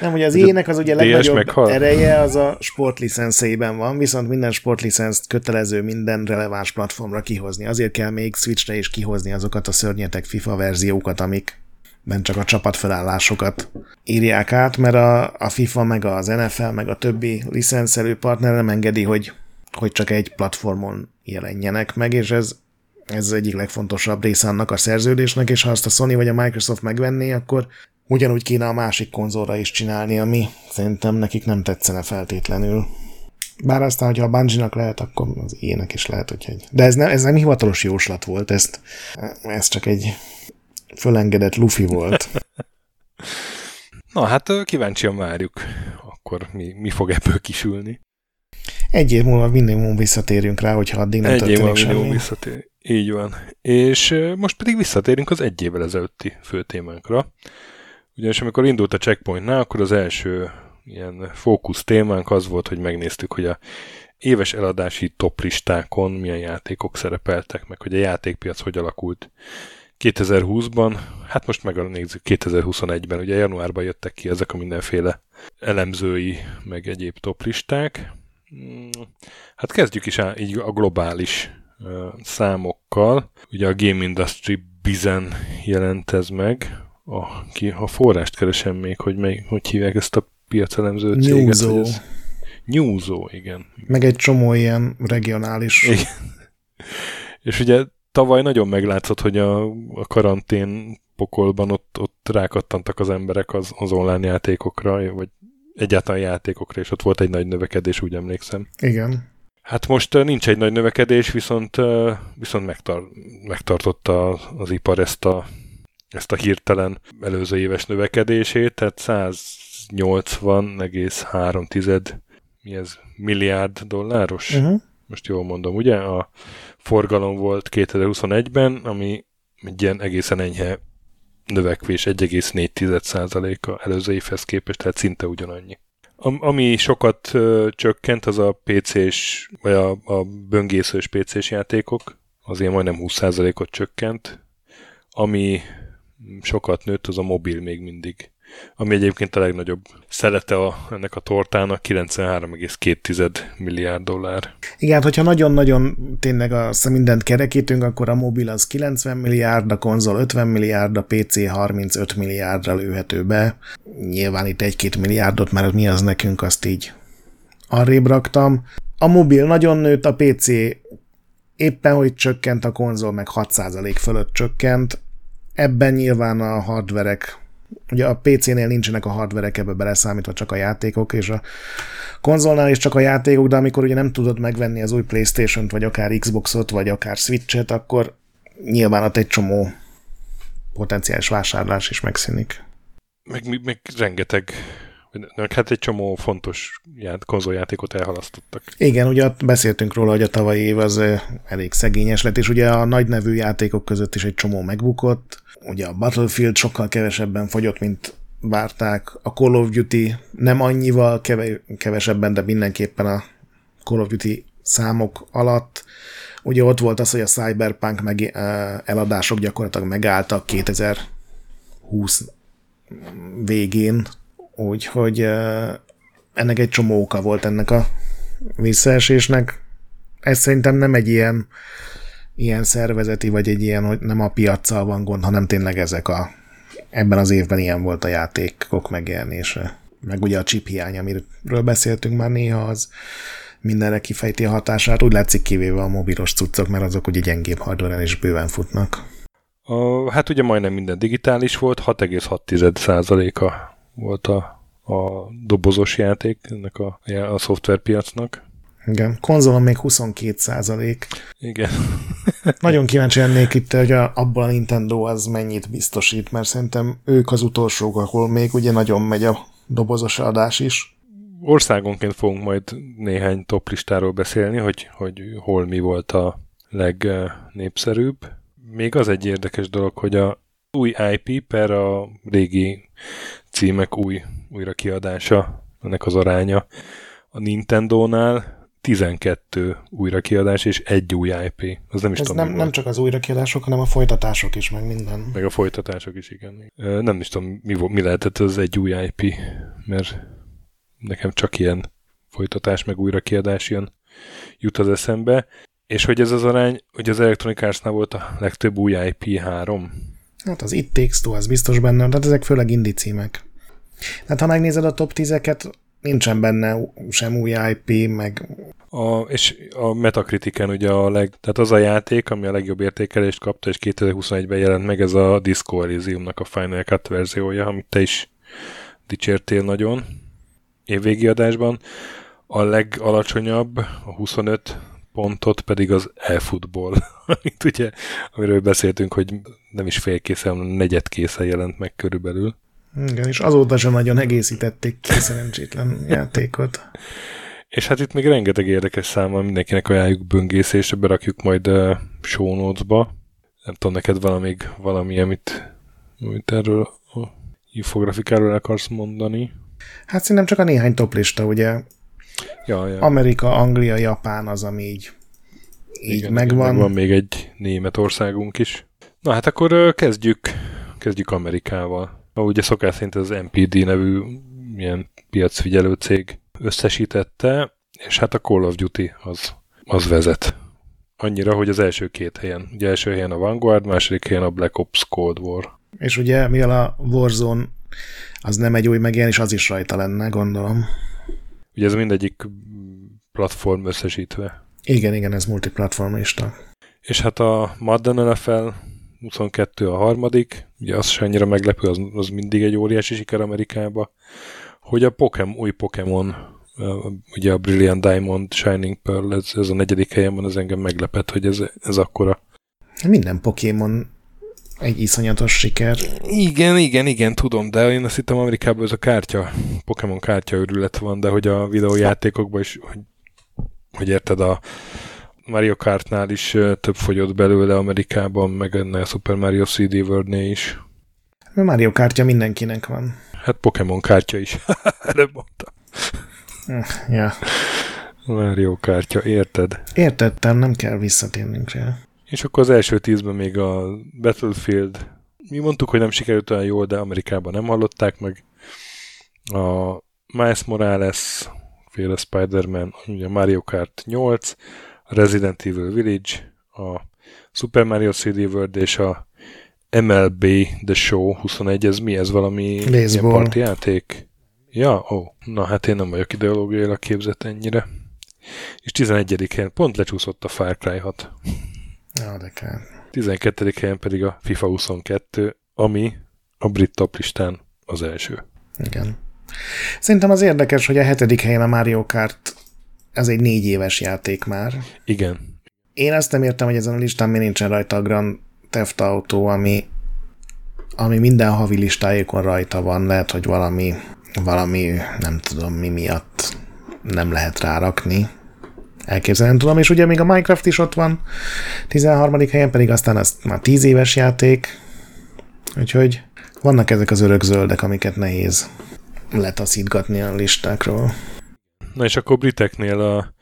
Nem, hogy az i-nek az ugye legnagyobb meghal? ereje az a sportlicenszeiben van, viszont minden sportlicenszt kötelező minden releváns platformra kihozni. Azért kell még Switchre is kihozni azokat a szörnyetek FIFA verziókat, amik ben csak a csapatfelállásokat írják át, mert a, a FIFA, meg az NFL, meg a többi licenszelő partner nem engedi, hogy, hogy csak egy platformon jelenjenek meg, és ez ez az egyik legfontosabb része annak a szerződésnek, és ha azt a Sony vagy a Microsoft megvenné, akkor ugyanúgy kéne a másik konzolra is csinálni, ami szerintem nekik nem tetszene feltétlenül. Bár aztán, hogyha a bungie lehet, akkor az ének is lehet, hogy... De ez nem, ez nem hivatalos jóslat volt, ezt, ez csak egy fölengedett lufi volt. Na hát kíváncsian várjuk, akkor mi, mi fog ebből kisülni. Egy év múlva minimum visszatérünk rá, hogyha addig nem Egy év múlva visszatér. Így van. És most pedig visszatérünk az egy évvel ezelőtti fő témánkra. Ugyanis amikor indult a checkpointnál, akkor az első ilyen fókusz témánk az volt, hogy megnéztük, hogy a éves eladási top listákon milyen játékok szerepeltek, meg hogy a játékpiac hogy alakult 2020-ban, hát most megnézzük 2021-ben, ugye januárban jöttek ki ezek a mindenféle elemzői, meg egyéb top listák. Hmm, hát kezdjük is így a globális számokkal. Ugye a Game Industry Bizen jelent ez meg. A, ki, a forrást keresem még, hogy, mely, hogy hívják ezt a piacelemző céget. Newzo. Newzo, igen. Meg egy csomó ilyen regionális. Igen. És ugye tavaly nagyon meglátszott, hogy a, a karantén pokolban ott, ott rákattantak az emberek az, az online játékokra, vagy egyáltalán játékokra, és ott volt egy nagy növekedés, úgy emlékszem. Igen. Hát most nincs egy nagy növekedés, viszont, viszont megtar- megtartotta az ipar ezt a, ezt a hirtelen előző éves növekedését, tehát 180,3 mi ez, milliárd dolláros? Uh-huh. Most jól mondom, ugye? A forgalom volt 2021-ben, ami egy ilyen egészen enyhe növekvés, 1,4%-a előző évhez képest, tehát szinte ugyanannyi. Ami sokat csökkent, az a PC-s, vagy a, a böngészős PC-s játékok, azért majdnem 20%-ot csökkent. Ami sokat nőtt, az a mobil még mindig. Ami egyébként a legnagyobb szelete a, ennek a tortának, 93,2 milliárd dollár. Igen, hát hogyha nagyon-nagyon tényleg a mindent kerekítünk, akkor a mobil az 90 milliárd, a konzol 50 milliárd, a PC 35 milliárdra lőhető be. Nyilván itt egy-két milliárdot, mert mi az nekünk, azt így arrébb raktam. A mobil nagyon nőtt, a PC éppen, hogy csökkent, a konzol meg 6% fölött csökkent. Ebben nyilván a hardverek ugye a PC-nél nincsenek a hardverek ebbe beleszámítva, csak a játékok, és a konzolnál is csak a játékok, de amikor ugye nem tudod megvenni az új Playstation-t, vagy akár Xboxot, vagy akár Switch-et, akkor nyilván ott egy csomó potenciális vásárlás is megszűnik. Meg, meg rengeteg Hát egy csomó fontos ját, konzoljátékot elhalasztottak. Igen, ugye beszéltünk róla, hogy a tavalyi év az elég szegényes lett, és ugye a nagy nevű játékok között is egy csomó megbukott. Ugye a Battlefield sokkal kevesebben fogyott, mint várták. A Call of Duty nem annyival kevesebben, de mindenképpen a Call of Duty számok alatt. Ugye ott volt az, hogy a Cyberpunk meg, eladások gyakorlatilag megálltak 2020 végén, Úgyhogy ennek egy csomó oka volt ennek a visszaesésnek. Ez szerintem nem egy ilyen, ilyen szervezeti, vagy egy ilyen, hogy nem a piaccal van gond, hanem tényleg ezek a ebben az évben ilyen volt a játékok megjelenése. Meg ugye a chip hiány, amiről beszéltünk már néha, az mindenre kifejti a hatását. Úgy látszik kivéve a mobilos cuccok, mert azok ugye gyengébb hardware is bőven futnak. A, hát ugye majdnem minden digitális volt, 6,6%-a volt a, a dobozos játék ennek a, a szoftverpiacnak. Igen, konzolon még 22 százalék. Igen. Nagyon kíváncsi lennék itt, hogy a, abban a Nintendo az mennyit biztosít, mert szerintem ők az utolsók, ahol még ugye nagyon megy a dobozos adás is. Országonként fogunk majd néhány top listáról beszélni, hogy, hogy hol mi volt a legnépszerűbb. Még az egy érdekes dolog, hogy a új IP per a régi címek új újra kiadása, ennek az aránya a Nintendo-nál 12 újrakiadás és egy új IP. Az nem is Ez tudom, nem, nem csak az újrakiadások, hanem a folytatások is, meg minden. Meg a folytatások is, igen. Nem is tudom, mi, mi lehetett az egy új IP, mert nekem csak ilyen folytatás, meg újrakiadás jön, jut az eszembe. És hogy ez az arány, hogy az Electronic Arts-nál volt a legtöbb új IP 3. Hát az It Takes Two, az biztos benne, de ezek főleg indi címek. Hát ha megnézed a top 10-eket, nincsen benne sem új IP, meg... A, és a Metacritiken ugye a leg, tehát az a játék, ami a legjobb értékelést kapta, és 2021-ben jelent meg, ez a Disco Elysiumnak a Final Cut verziója, amit te is dicsértél nagyon évvégi adásban. A legalacsonyabb, a 25 pontot pedig az e-football, amit ugye, amiről beszéltünk, hogy nem is félkészen, hanem negyedkészen jelent meg körülbelül. Igen, és azóta sem nagyon egészítették ki szerencsétlen játékot. És hát itt még rengeteg érdekes száma, mindenkinek ajánljuk böngészésre, berakjuk majd uh, show notes-ba. Nem tudom, neked valami, valami amit, amit erről a infografikáról akarsz mondani? Hát szerintem csak a néhány toplista, ugye? Ja, ja. Amerika, Anglia, Japán az, ami így, így Igen, megvan. Meg van még egy Németországunk is. Na hát akkor uh, kezdjük, kezdjük Amerikával ugye szokás szerint az MPD nevű ilyen piacfigyelő cég összesítette, és hát a Call of Duty az, az vezet. Annyira, hogy az első két helyen. Ugye első helyen a Vanguard, második helyen a Black Ops Cold War. És ugye, mivel a Warzone az nem egy új megjelenés, az is rajta lenne, gondolom. Ugye ez mindegyik platform összesítve. Igen, igen, ez multiplatformista. És hát a Madden NFL 22 a harmadik, ugye az se annyira meglepő, az, az mindig egy óriási siker Amerikába, hogy a Pokémon, új Pokémon, ugye a Brilliant Diamond, Shining Pearl, ez, ez a negyedik helyen van, az engem meglepett, hogy ez, ez akkora. Minden Pokémon egy iszonyatos siker. Igen, igen, igen, tudom, de én azt hittem Amerikában ez a kártya, Pokémon kártya őrület van, de hogy a videójátékokban is, hogy, hogy érted, a, Mario Kartnál is több fogyott belőle Amerikában, meg ennél a Super Mario CD world is. A Mario kártya mindenkinek van. Hát Pokémon kártya is. Előbb mondtam. Ja. Mario kártya, érted? Értettem, nem kell visszatérnünk rá. És akkor az első tízben még a Battlefield. Mi mondtuk, hogy nem sikerült olyan jól, de Amerikában nem hallották meg. A Miles Morales, féle Spider-Man, ugye Mario Kart 8, Resident Evil Village, a Super Mario 3D World és a MLB The Show 21, ez mi? Ez valami parti játék? Ja, ó, na hát én nem vagyok ideológiailag képzett ennyire. És 11. helyen pont lecsúszott a Far Cry 6. Ja, de kár. 12. helyen pedig a FIFA 22, ami a brit top listán az első. Igen. Szerintem az érdekes, hogy a hetedik helyen a Mario Kart ez egy négy éves játék már. Igen. Én azt nem értem, hogy ezen a listán mi nincsen rajta a Grand Theft Auto, ami, ami minden havi listájékon rajta van. Lehet, hogy valami, valami nem tudom mi miatt nem lehet rárakni. Elképzelni nem tudom, és ugye még a Minecraft is ott van, 13. helyen pedig aztán az már 10 éves játék, úgyhogy vannak ezek az örök zöldek, amiket nehéz letaszítgatni a listákról. Na és akkor briteknél a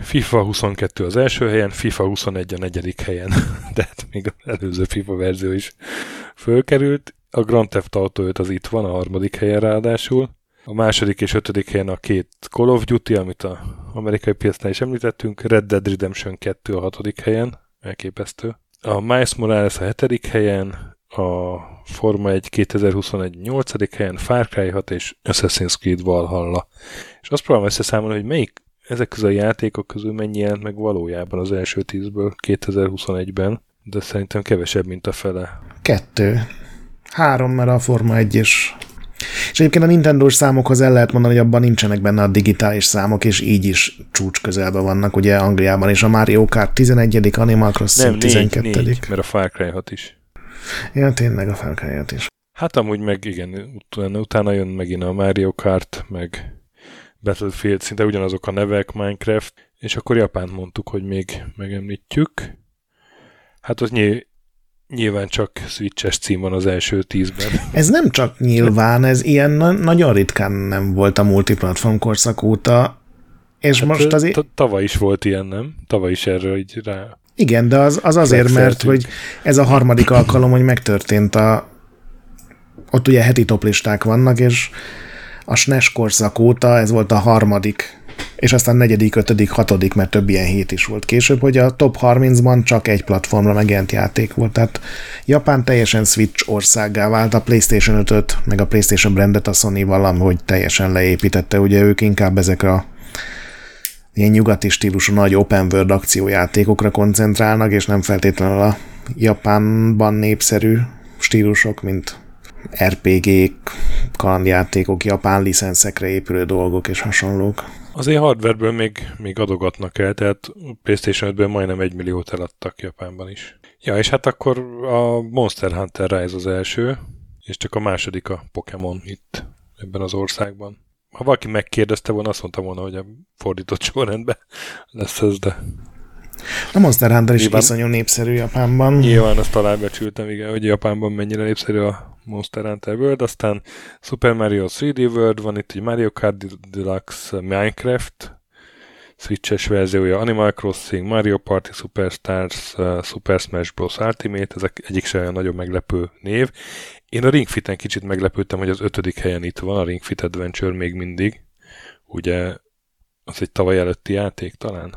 FIFA 22 az első helyen, FIFA 21 a negyedik helyen. De hát még az előző FIFA verzió is fölkerült. A Grand Theft Auto 5 az itt van, a harmadik helyen ráadásul. A második és ötödik helyen a két Call of Duty, amit a amerikai piacnál is említettünk. Red Dead Redemption 2 a hatodik helyen, elképesztő. A Miles Morales a hetedik helyen, a Forma 1 2021 8. helyen, Far Cry 6 és Assassin's Creed Valhalla. És azt próbálom összeszámolni, hogy melyik ezek közül a játékok közül mennyi jelent meg valójában az első tízből 2021-ben, de szerintem kevesebb, mint a fele. Kettő. Három, mert a Forma 1 is. És egyébként a Nintendo-s számokhoz el lehet mondani, hogy abban nincsenek benne a digitális számok, és így is csúcs közelben vannak, ugye Angliában, és a Mario Kart 11 Animal Crossing Nem, 12 négy, négy, mert a Far Cry 6 is. Ja, tényleg a Cry is. Hát amúgy meg igen, utána, utána jön megint a Mario Kart, meg Battlefield, szinte ugyanazok a nevek, Minecraft, és akkor Japánt mondtuk, hogy még megemlítjük. Hát az ny- nyilván csak Switches cím van az első tízben. Ez nem csak nyilván, ez ilyen na- nagyon ritkán nem volt a multiplatform korszak óta, és Hát, most azért... Tavaly is volt ilyen, nem? Tavaly is erről így rá. Igen, de az, az azért, mert hogy ez a harmadik alkalom, hogy megtörtént a... Ott ugye heti toplisták vannak, és a SNES korszak óta ez volt a harmadik, és aztán negyedik, ötödik, hatodik, mert több ilyen hét is volt később, hogy a top 30-ban csak egy platformra megjelent játék volt. Tehát Japán teljesen Switch országá vált, a PlayStation 5-öt, meg a PlayStation brandet a Sony valahogy teljesen leépítette, ugye ők inkább ezek a ilyen nyugati stílusú nagy open world akciójátékokra koncentrálnak, és nem feltétlenül a Japánban népszerű stílusok, mint RPG-k, kalandjátékok, japán licenszekre épülő dolgok és hasonlók. Azért hardwareből még, még adogatnak el, tehát PlayStation 5-ből majdnem egy milliót eladtak Japánban is. Ja, és hát akkor a Monster Hunter Rise az első, és csak a második a Pokémon itt ebben az országban. Ha valaki megkérdezte volna, azt mondtam volna, hogy a fordított sorrendben lesz ez, de A Monster Hunter is Nyilván- iszonyú népszerű Japánban. nyilván azt alábecsültem, igen, hogy Japánban mennyire népszerű a Monster Hunter World, aztán Super Mario 3D World, van itt egy Mario Kart Deluxe Minecraft, Switches verziója Animal Crossing, Mario Party Superstars, uh, Super Smash Bros. Ultimate, ezek egyik se olyan nagyon meglepő név. Én a Ring Fit-en kicsit meglepődtem, hogy az ötödik helyen itt van, a Ring Fit Adventure még mindig. Ugye az egy tavaly előtti játék talán?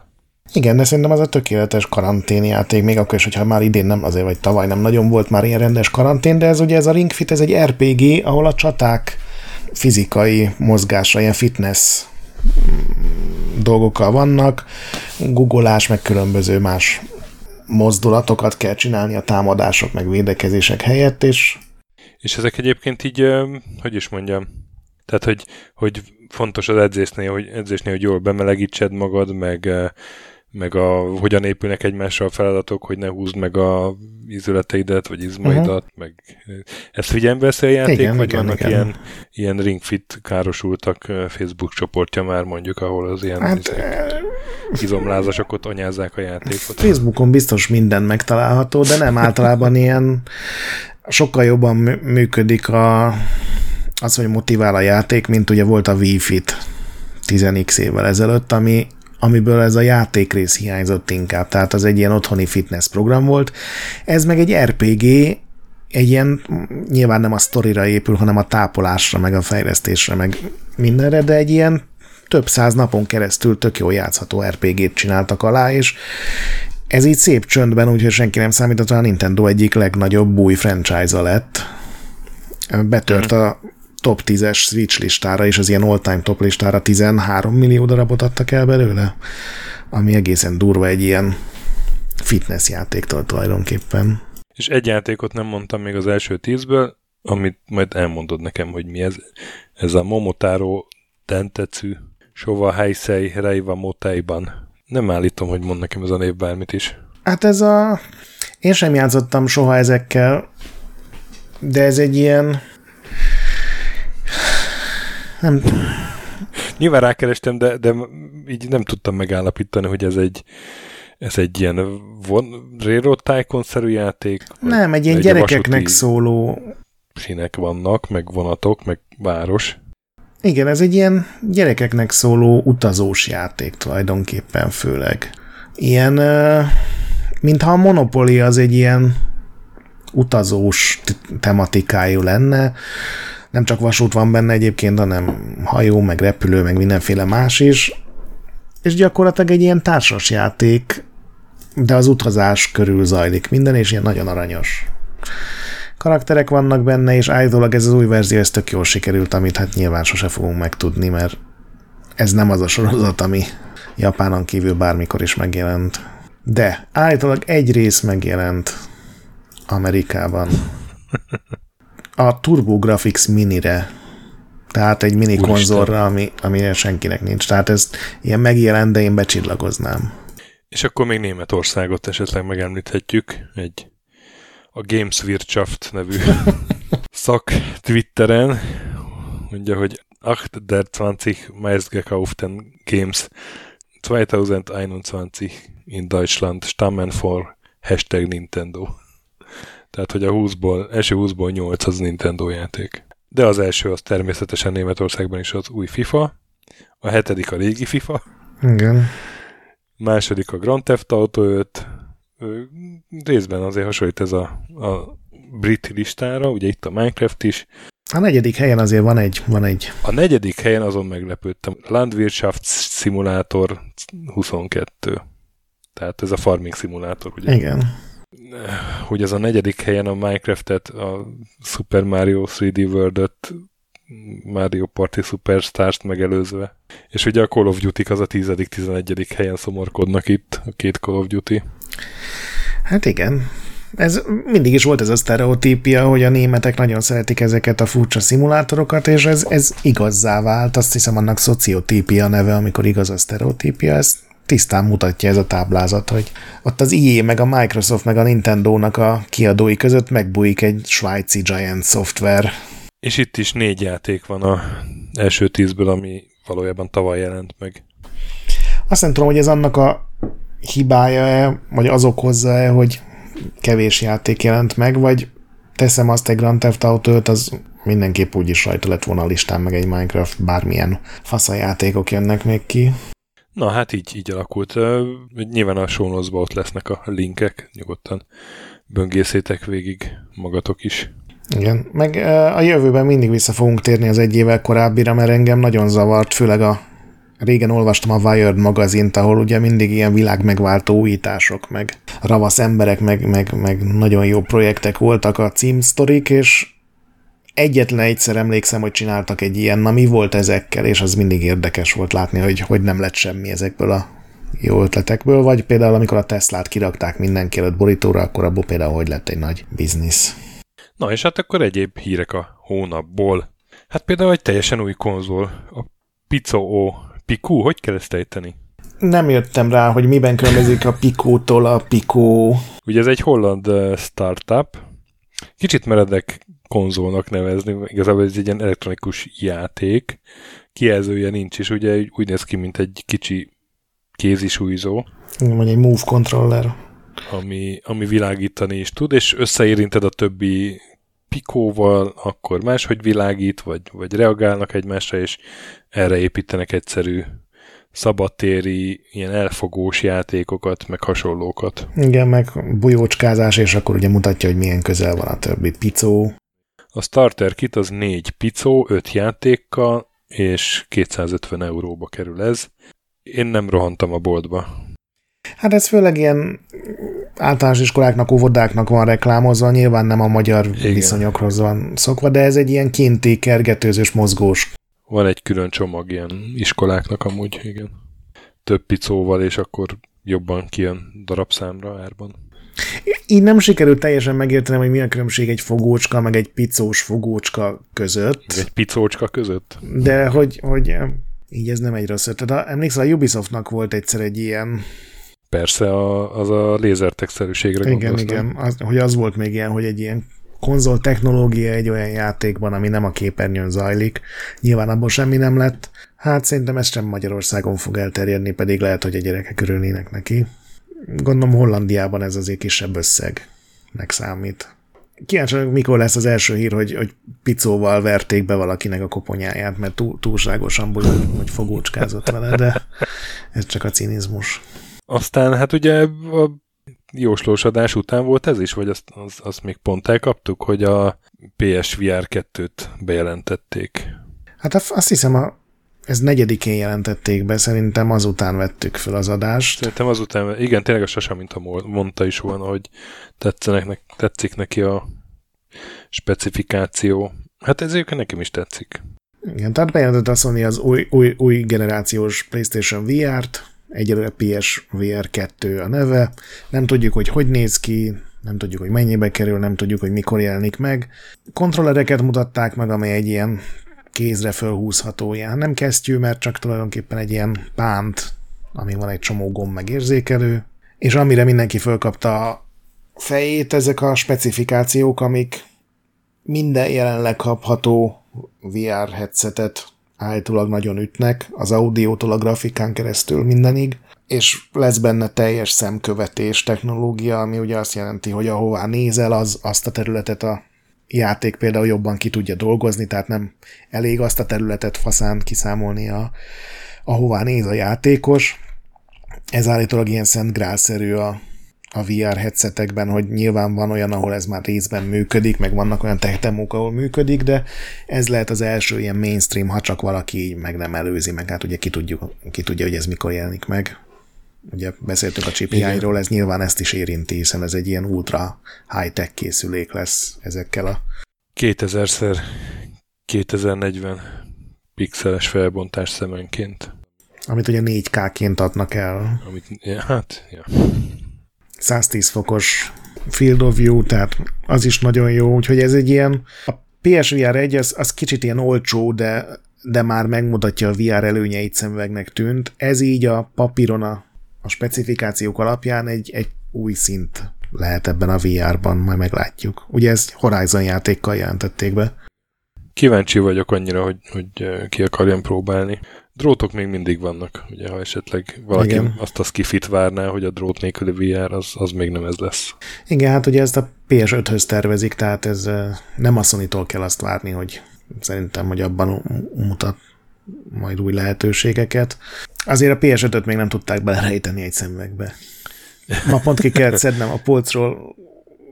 Igen, de szerintem az a tökéletes karanténjáték, még akkor is, hogyha már idén nem, azért vagy tavaly nem nagyon volt már ilyen rendes karantén, de ez ugye ez a Ring Fit, ez egy RPG, ahol a csaták fizikai mozgásra, ilyen fitness mm, dolgokkal vannak, googolás, meg különböző más mozdulatokat kell csinálni a támadások, meg védekezések helyett, és És ezek egyébként így, hogy is mondjam, tehát, hogy, hogy fontos az edzésnél, hogy, edzésnél, hogy jól bemelegítsed magad, meg, meg a, hogyan épülnek egymásra a feladatok, hogy ne húzd meg a ízületeidet, vagy izmaidat, uh-huh. meg ö, ezt figyelembe veszi a játék, Igen, vagy igen, vannak igen. ilyen, ilyen ringfit károsultak ö, Facebook csoportja már mondjuk, ahol az ilyen hát izé, izomlázasok ott anyázzák a játékot. Facebookon biztos minden megtalálható, de nem általában ilyen sokkal jobban mű- működik a, az, hogy motivál a játék, mint ugye volt a Wii Fit 10x évvel ezelőtt, ami, amiből ez a játékrész hiányzott inkább, tehát az egy ilyen otthoni fitness program volt. Ez meg egy RPG, egy ilyen, nyilván nem a sztorira épül, hanem a tápolásra, meg a fejlesztésre, meg mindenre, de egy ilyen több száz napon keresztül tök jó játszható RPG-t csináltak alá, és ez így szép csöndben, úgyhogy senki nem számított a Nintendo egyik legnagyobb új franchise-a lett. Betört a top 10-es Switch listára, és az ilyen all-time top listára 13 millió darabot adtak el belőle, ami egészen durva egy ilyen fitness játéktól tulajdonképpen. És egy játékot nem mondtam még az első tízből, amit majd elmondod nekem, hogy mi ez. Ez a Momotaro Dentetsu Sova Heisei Reiwa Moteiban. Nem állítom, hogy mond nekem ez a név bármit is. Hát ez a... Én sem játszottam soha ezekkel, de ez egy ilyen... Nem, Nyilván rákerestem, de, de így nem tudtam megállapítani, hogy ez egy ez egy ilyen von, Railroad Tycoon-szerű játék. nem, egy ilyen egy gyerekeknek szóló Sinek vannak, meg vonatok, meg város. Igen, ez egy ilyen gyerekeknek szóló utazós játék tulajdonképpen főleg. Ilyen, mintha a Monopoly az egy ilyen utazós tematikájú lenne. Nem csak vasút van benne egyébként, hanem hajó, meg repülő, meg mindenféle más is. És gyakorlatilag egy ilyen társas játék, de az utazás körül zajlik minden, és ilyen nagyon aranyos karakterek vannak benne, és állítólag ez az új verzió, ez tök jól sikerült, amit hát nyilván sose fogunk megtudni, mert ez nem az a sorozat, ami Japánon kívül bármikor is megjelent. De állítólag egy rész megjelent Amerikában. A TurboGrafx Minire Tehát egy mini konzolra, ami, ami senkinek nincs. Tehát ez ilyen megjelent, de én becsillagoznám. És akkor még Németországot esetleg megemlíthetjük. Egy a Games Wirtschaft nevű szak Twitteren mondja, hogy 28 meistgekauften Games 2021 in Deutschland stammen for hashtag Nintendo. Tehát, hogy a 20-ból, első 20-ból 8 az Nintendo játék. De az első az természetesen Németországban is az új FIFA, a hetedik a régi FIFA, Igen. második a Grand Theft Auto 5, részben azért hasonlít ez a, a brit listára, ugye itt a Minecraft is. A negyedik helyen azért van egy, van egy. A negyedik helyen azon meglepődtem. Landwirtschaft Simulator 22. Tehát ez a farming szimulátor, ugye? Igen. Hogy ez a negyedik helyen a Minecraft-et, a Super Mario 3D World-öt, Mario Party Superstars-t megelőzve. És ugye a Call of Duty az a 10.-11. helyen szomorkodnak itt, a két Call of Duty. Hát igen. Ez mindig is volt ez a sztereotípia, hogy a németek nagyon szeretik ezeket a furcsa szimulátorokat, és ez, ez igazzá vált. Azt hiszem annak szociotípia neve, amikor igaz a sztereotípia. Ez tisztán mutatja ez a táblázat, hogy ott az IE, meg a Microsoft, meg a Nintendo-nak a kiadói között megbújik egy svájci Giant szoftver. És itt is négy játék van a első tízből, ami valójában tavaly jelent meg. Azt nem tudom, hogy ez annak a hibája-e, vagy az okozza-e, hogy kevés játék jelent meg, vagy teszem azt egy Grand Theft auto az mindenképp úgyis rajta lett volna a listán, meg egy Minecraft, bármilyen faszajátékok jönnek még ki. Na hát így, így alakult. Nyilván a show ott lesznek a linkek, nyugodtan böngészétek végig magatok is. Igen, meg a jövőben mindig vissza fogunk térni az egy évvel korábbira, mert engem nagyon zavart, főleg a Régen olvastam a Wired magazint, ahol ugye mindig ilyen világ megváltó újítások, meg ravasz emberek, meg, meg, meg nagyon jó projektek voltak a címsztorik, és egyetlen egyszer emlékszem, hogy csináltak egy ilyen, na mi volt ezekkel, és az mindig érdekes volt látni, hogy, hogy nem lett semmi ezekből a jó ötletekből, vagy például amikor a Teslát kirakták mindenki előtt borítóra, akkor abból például hogy lett egy nagy biznisz. Na és hát akkor egyéb hírek a hónapból. Hát például egy teljesen új konzol, a Pizzo O Piku, hogy kell ezt ejteni? Nem jöttem rá, hogy miben különbözik a Pikótól a Pikó. Ugye ez egy holland startup, kicsit meredek konzolnak nevezni, igazából ez egy ilyen elektronikus játék, kijelzője nincs, és ugye úgy néz ki, mint egy kicsi kézisújzó. Vagy egy move controller. Ami, ami világítani is tud, és összeérinted a többi pikóval, akkor máshogy világít, vagy, vagy reagálnak egymásra, és erre építenek egyszerű szabadtéri, ilyen elfogós játékokat, meg hasonlókat. Igen, meg bujócskázás, és akkor ugye mutatja, hogy milyen közel van a többi picó. A starter kit az négy picó, öt játékkal, és 250 euróba kerül ez. Én nem rohantam a boltba. Hát ez főleg ilyen általános iskoláknak, óvodáknak van reklámozva, nyilván nem a magyar Igen. viszonyokhoz van szokva, de ez egy ilyen kinti, kergetőzős, mozgós. Van egy külön csomag ilyen iskoláknak amúgy, igen. Több picóval, és akkor jobban kijön darabszámra árban. Így nem sikerült teljesen megértenem, hogy mi a különbség egy fogócska, meg egy picós fogócska között. Egy picócska között? De hogy, hogy így ez nem egy rossz ötlet. Emlékszel, a Ubisoftnak volt egyszer egy ilyen Persze, a, az a lézertexszerűségre Igen, igen. Az, hogy az volt még ilyen, hogy egy ilyen konzol technológia egy olyan játékban, ami nem a képernyőn zajlik. Nyilván abból semmi nem lett. Hát szerintem ez sem Magyarországon fog elterjedni, pedig lehet, hogy a gyerekek örülnének neki. Gondolom Hollandiában ez azért kisebb összegnek számít. Kíváncsi mikor lesz az első hír, hogy, hogy picóval verték be valakinek a koponyáját, mert túl, túlságosan bonyolult, hogy fogócskázott vele, de ez csak a cinizmus. Aztán hát ugye a jóslós adás után volt ez is, vagy azt, az, azt még pont elkaptuk, hogy a PSVR 2-t bejelentették. Hát azt hiszem, a, ez negyedikén jelentették be, szerintem azután vettük fel az adást. Szerintem azután, igen, tényleg a Sasa, mint a mondta is volna, hogy tetszenek, tetszik neki a specifikáció. Hát ez egyébként nekem is tetszik. Igen, tehát bejelentett azt mondani az új, új, új generációs PlayStation VR-t, egyelőre PSVR 2 a neve, nem tudjuk, hogy hogy néz ki, nem tudjuk, hogy mennyibe kerül, nem tudjuk, hogy mikor jelenik meg. Kontrollereket mutatták meg, amely egy ilyen kézre fölhúzható ilyen, nem kesztyű, mert csak tulajdonképpen egy ilyen pánt, ami van egy csomó gomb megérzékelő, és amire mindenki fölkapta a fejét, ezek a specifikációk, amik minden jelenleg kapható VR headsetet állítólag nagyon ütnek, az audiótól a grafikán keresztül mindenig, és lesz benne teljes szemkövetés technológia, ami ugye azt jelenti, hogy ahová nézel, az azt a területet a játék például jobban ki tudja dolgozni, tehát nem elég azt a területet faszán kiszámolni, a, ahová néz a játékos. Ez állítólag ilyen szent grálszerű a, a VR headsetekben, hogy nyilván van olyan, ahol ez már részben működik, meg vannak olyan techdemók, ahol működik, de ez lehet az első ilyen mainstream, ha csak valaki meg nem előzi, meg hát ugye ki, tudjuk, ki tudja, hogy ez mikor jelenik meg. Ugye beszéltünk a chip hiányról, ez nyilván ezt is érinti, hiszen ez egy ilyen ultra high-tech készülék lesz ezekkel a... 2000-szer 2040 pixeles felbontás szemenként. Amit ugye 4K-ként adnak el. Amit, ja, hát, ja. 110 fokos field of view, tehát az is nagyon jó, úgyhogy ez egy ilyen, a PSVR 1 az, az kicsit ilyen olcsó, de, de már megmutatja a VR előnyeit szemüvegnek tűnt. Ez így a papíron a, a specifikációk alapján egy, egy új szint lehet ebben a VR-ban, majd meglátjuk. Ugye ezt Horizon játékkal jelentették be. Kíváncsi vagyok annyira, hogy, hogy ki akarjam próbálni. Drótok még mindig vannak, ugye ha esetleg valaki Igen. azt a skifit várná, hogy a drót nélküli VR, az, az még nem ez lesz. Igen, hát ugye ezt a PS5-höz tervezik, tehát ez nem a sony kell azt várni, hogy szerintem, hogy abban mutat majd új lehetőségeket. Azért a PS5-öt még nem tudták belerejteni egy szemüvegbe. Ma pont ki kellett szednem a polcról,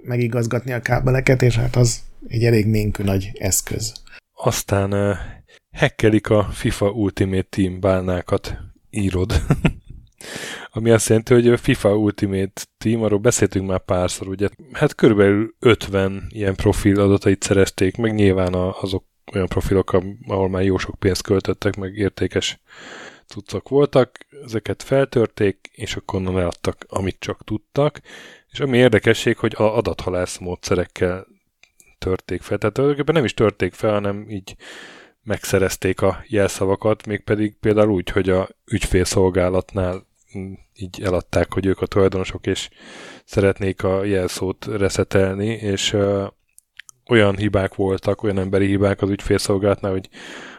megigazgatni a kábeleket, és hát az egy elég ménkű nagy eszköz. Aztán uh, hekkelik a FIFA Ultimate Team bálnákat, írod. Ami azt jelenti, hogy a FIFA Ultimate Team, arról beszéltünk már párszor, ugye, hát körülbelül 50 ilyen profil adatait szerezték, meg nyilván azok olyan profilok, ahol már jó sok pénzt költöttek, meg értékes cuccok voltak, ezeket feltörték, és akkor onnan eladtak, amit csak tudtak, és ami érdekesség, hogy a adathalász módszerekkel törték fel. Tehát tulajdonképpen nem is törték fel, hanem így megszerezték a jelszavakat, mégpedig például úgy, hogy a ügyfélszolgálatnál így eladták, hogy ők a tulajdonosok, és szeretnék a jelszót reszetelni, és ö, olyan hibák voltak, olyan emberi hibák az ügyfélszolgálatnál, hogy,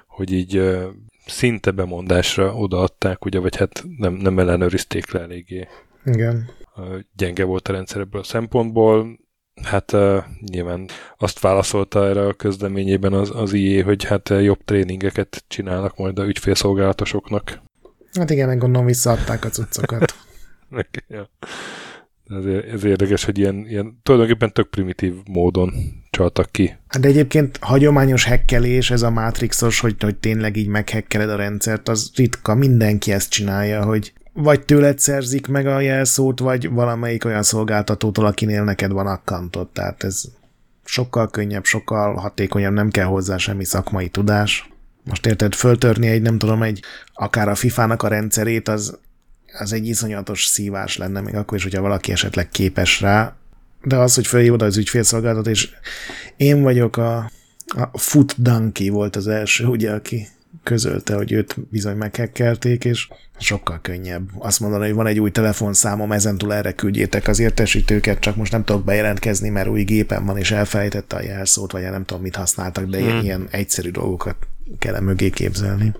hogy így ö, szinte bemondásra odaadták, ugye, vagy hát nem, nem ellenőrizték le eléggé. Igen. Gyenge volt a rendszer ebből a szempontból. Hát uh, nyilván azt válaszolta erre a közleményében az, az IE, hogy hát jobb tréningeket csinálnak majd a ügyfélszolgálatosoknak. Hát igen, meg gondolom visszaadták a cuccokat. ja. Ez, ez érdekes, hogy ilyen, ilyen tulajdonképpen tök primitív módon csaltak ki. Hát de egyébként hagyományos hekkelés, ez a Matrixos, hogy, hogy tényleg így meghekkeled a rendszert, az ritka, mindenki ezt csinálja, hogy vagy tőled szerzik meg a jelszót, vagy valamelyik olyan szolgáltatótól, akinél neked van akkantot. Tehát ez sokkal könnyebb, sokkal hatékonyabb, nem kell hozzá semmi szakmai tudás. Most érted, föltörni egy, nem tudom, egy akár a FIFA-nak a rendszerét, az, az egy iszonyatos szívás lenne, még akkor is, hogyha valaki esetleg képes rá, de az, hogy felhívod az ügyfélszolgálatot, és én vagyok a, a Foot Donkey volt az első, ugye, aki közölte, hogy őt bizony meghekkelték, és sokkal könnyebb. Azt mondani, hogy van egy új telefonszámom, ezentúl erre küldjétek az értesítőket, csak most nem tudok bejelentkezni, mert új gépen van, és elfelejtette a jelszót, vagy nem tudom, mit használtak, de hmm. ilyen egyszerű dolgokat kell mögé képzelni.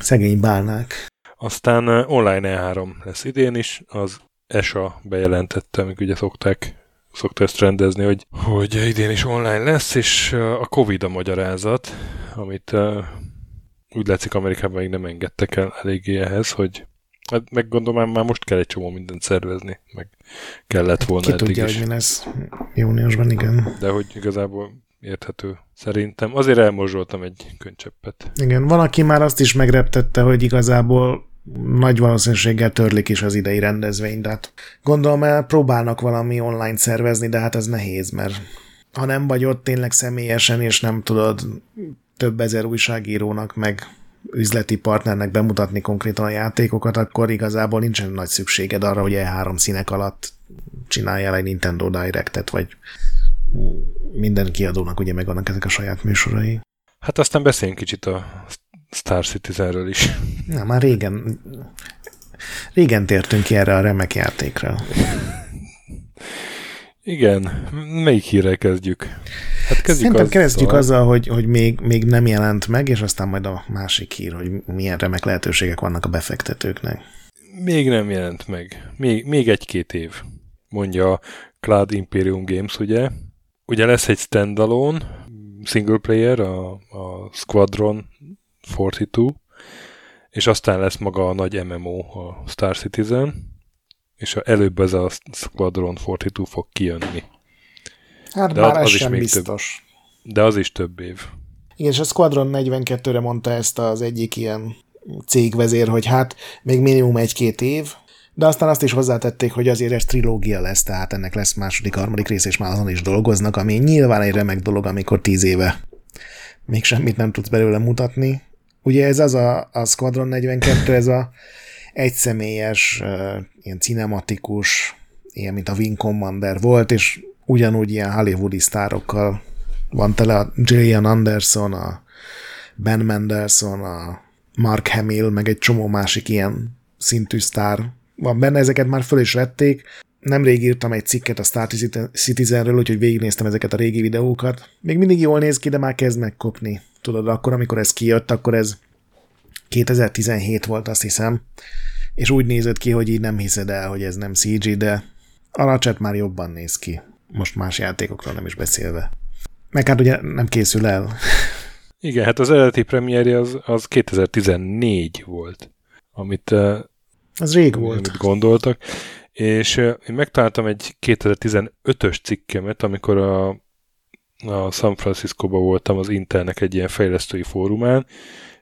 Szegény bálnák. Aztán online E3 lesz idén is, az ESA bejelentette, amik ugye szokták szokta ezt rendezni, hogy, hogy idén is online lesz, és a Covid a magyarázat, amit úgy látszik Amerikában még nem engedtek el eléggé ehhez, hogy hát meg gondolom már most kell egy csomó mindent szervezni, meg kellett volna Ki eddig tudja, is. hogy mi lesz júniusban, igen. De hogy igazából érthető szerintem. Azért elmorzsoltam egy könycseppet. Igen, van, aki már azt is megreptette, hogy igazából nagy valószínűséggel törlik is az idei rendezvényt, de hát gondolom el próbálnak valami online szervezni, de hát ez nehéz, mert ha nem vagy ott tényleg személyesen, és nem tudod több ezer újságírónak, meg üzleti partnernek bemutatni konkrétan a játékokat, akkor igazából nincsen nagy szükséged arra, hogy E3 színek alatt csináljál egy Nintendo Direct-et, vagy minden kiadónak ugye megvannak ezek a saját műsorai. Hát aztán beszéljünk kicsit a Star Citizenről is. Na, már régen, régen tértünk ki erre a remek játékra. Igen, melyik hírrel kezdjük? Hát kezdjük Szerintem azzal, kezdjük azzal, hogy, hogy még, még nem jelent meg, és aztán majd a másik hír, hogy milyen remek lehetőségek vannak a befektetőknek. Még nem jelent meg. Még, még egy-két év, mondja a Cloud Imperium Games, ugye? Ugye lesz egy standalone single player, a, a Squadron 42, és aztán lesz maga a nagy MMO, a Star Citizen, és előbb ez a Squadron 42 fog kijönni. Hát de már az, az is még biztos. Több, de az is több év. Igen, és a Squadron 42-re mondta ezt az egyik ilyen cégvezér, hogy hát még minimum egy-két év, de aztán azt is hozzátették, hogy azért ez trilógia lesz, tehát ennek lesz második, harmadik rész, és már azon is dolgoznak, ami nyilván egy remek dolog, amikor tíz éve még semmit nem tudsz belőle mutatni. Ugye ez az a, a Squadron 42, ez a egyszemélyes, ilyen cinematikus, ilyen, mint a Wing Commander volt, és ugyanúgy ilyen hollywoodi sztárokkal van tele a Gillian Anderson, a Ben Mendelsohn, a Mark Hamill, meg egy csomó másik ilyen szintű sztár van benne, ezeket már föl is vették. Nemrég írtam egy cikket a Star Citizenről, úgyhogy végignéztem ezeket a régi videókat. Még mindig jól néz ki, de már kezd megkopni. Tudod, akkor, amikor ez kijött, akkor ez 2017 volt, azt hiszem, és úgy nézett ki, hogy így nem hiszed el, hogy ez nem CG, de a Ratchet már jobban néz ki. Most más játékokról nem is beszélve. Meg hát ugye nem készül el. Igen, hát az eredeti premierje az, az 2014 volt, amit az rég volt. Amit gondoltak. És én megtaláltam egy 2015-ös cikkemet, amikor a, a San Francisco-ba voltam az Intelnek egy ilyen fejlesztői fórumán,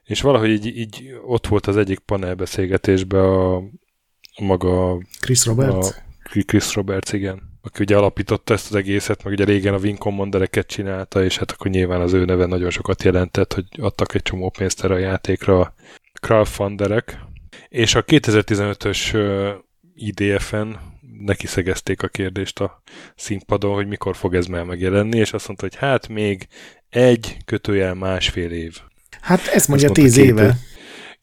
és valahogy így, így ott volt az egyik panelbeszélgetésben a, a maga... Chris Roberts? A, Chris Roberts, igen. Aki ugye alapította ezt az egészet, meg ugye régen a Wing Commandereket csinálta, és hát akkor nyilván az ő neve nagyon sokat jelentett, hogy adtak egy csomó pénzt erre a játékra a crowdfunderek, és a 2015-ös IDF-en neki szegezték a kérdést a színpadon, hogy mikor fog ez már megjelenni, és azt mondta, hogy hát még egy kötőjel másfél év. Hát ez mondja tíz éve.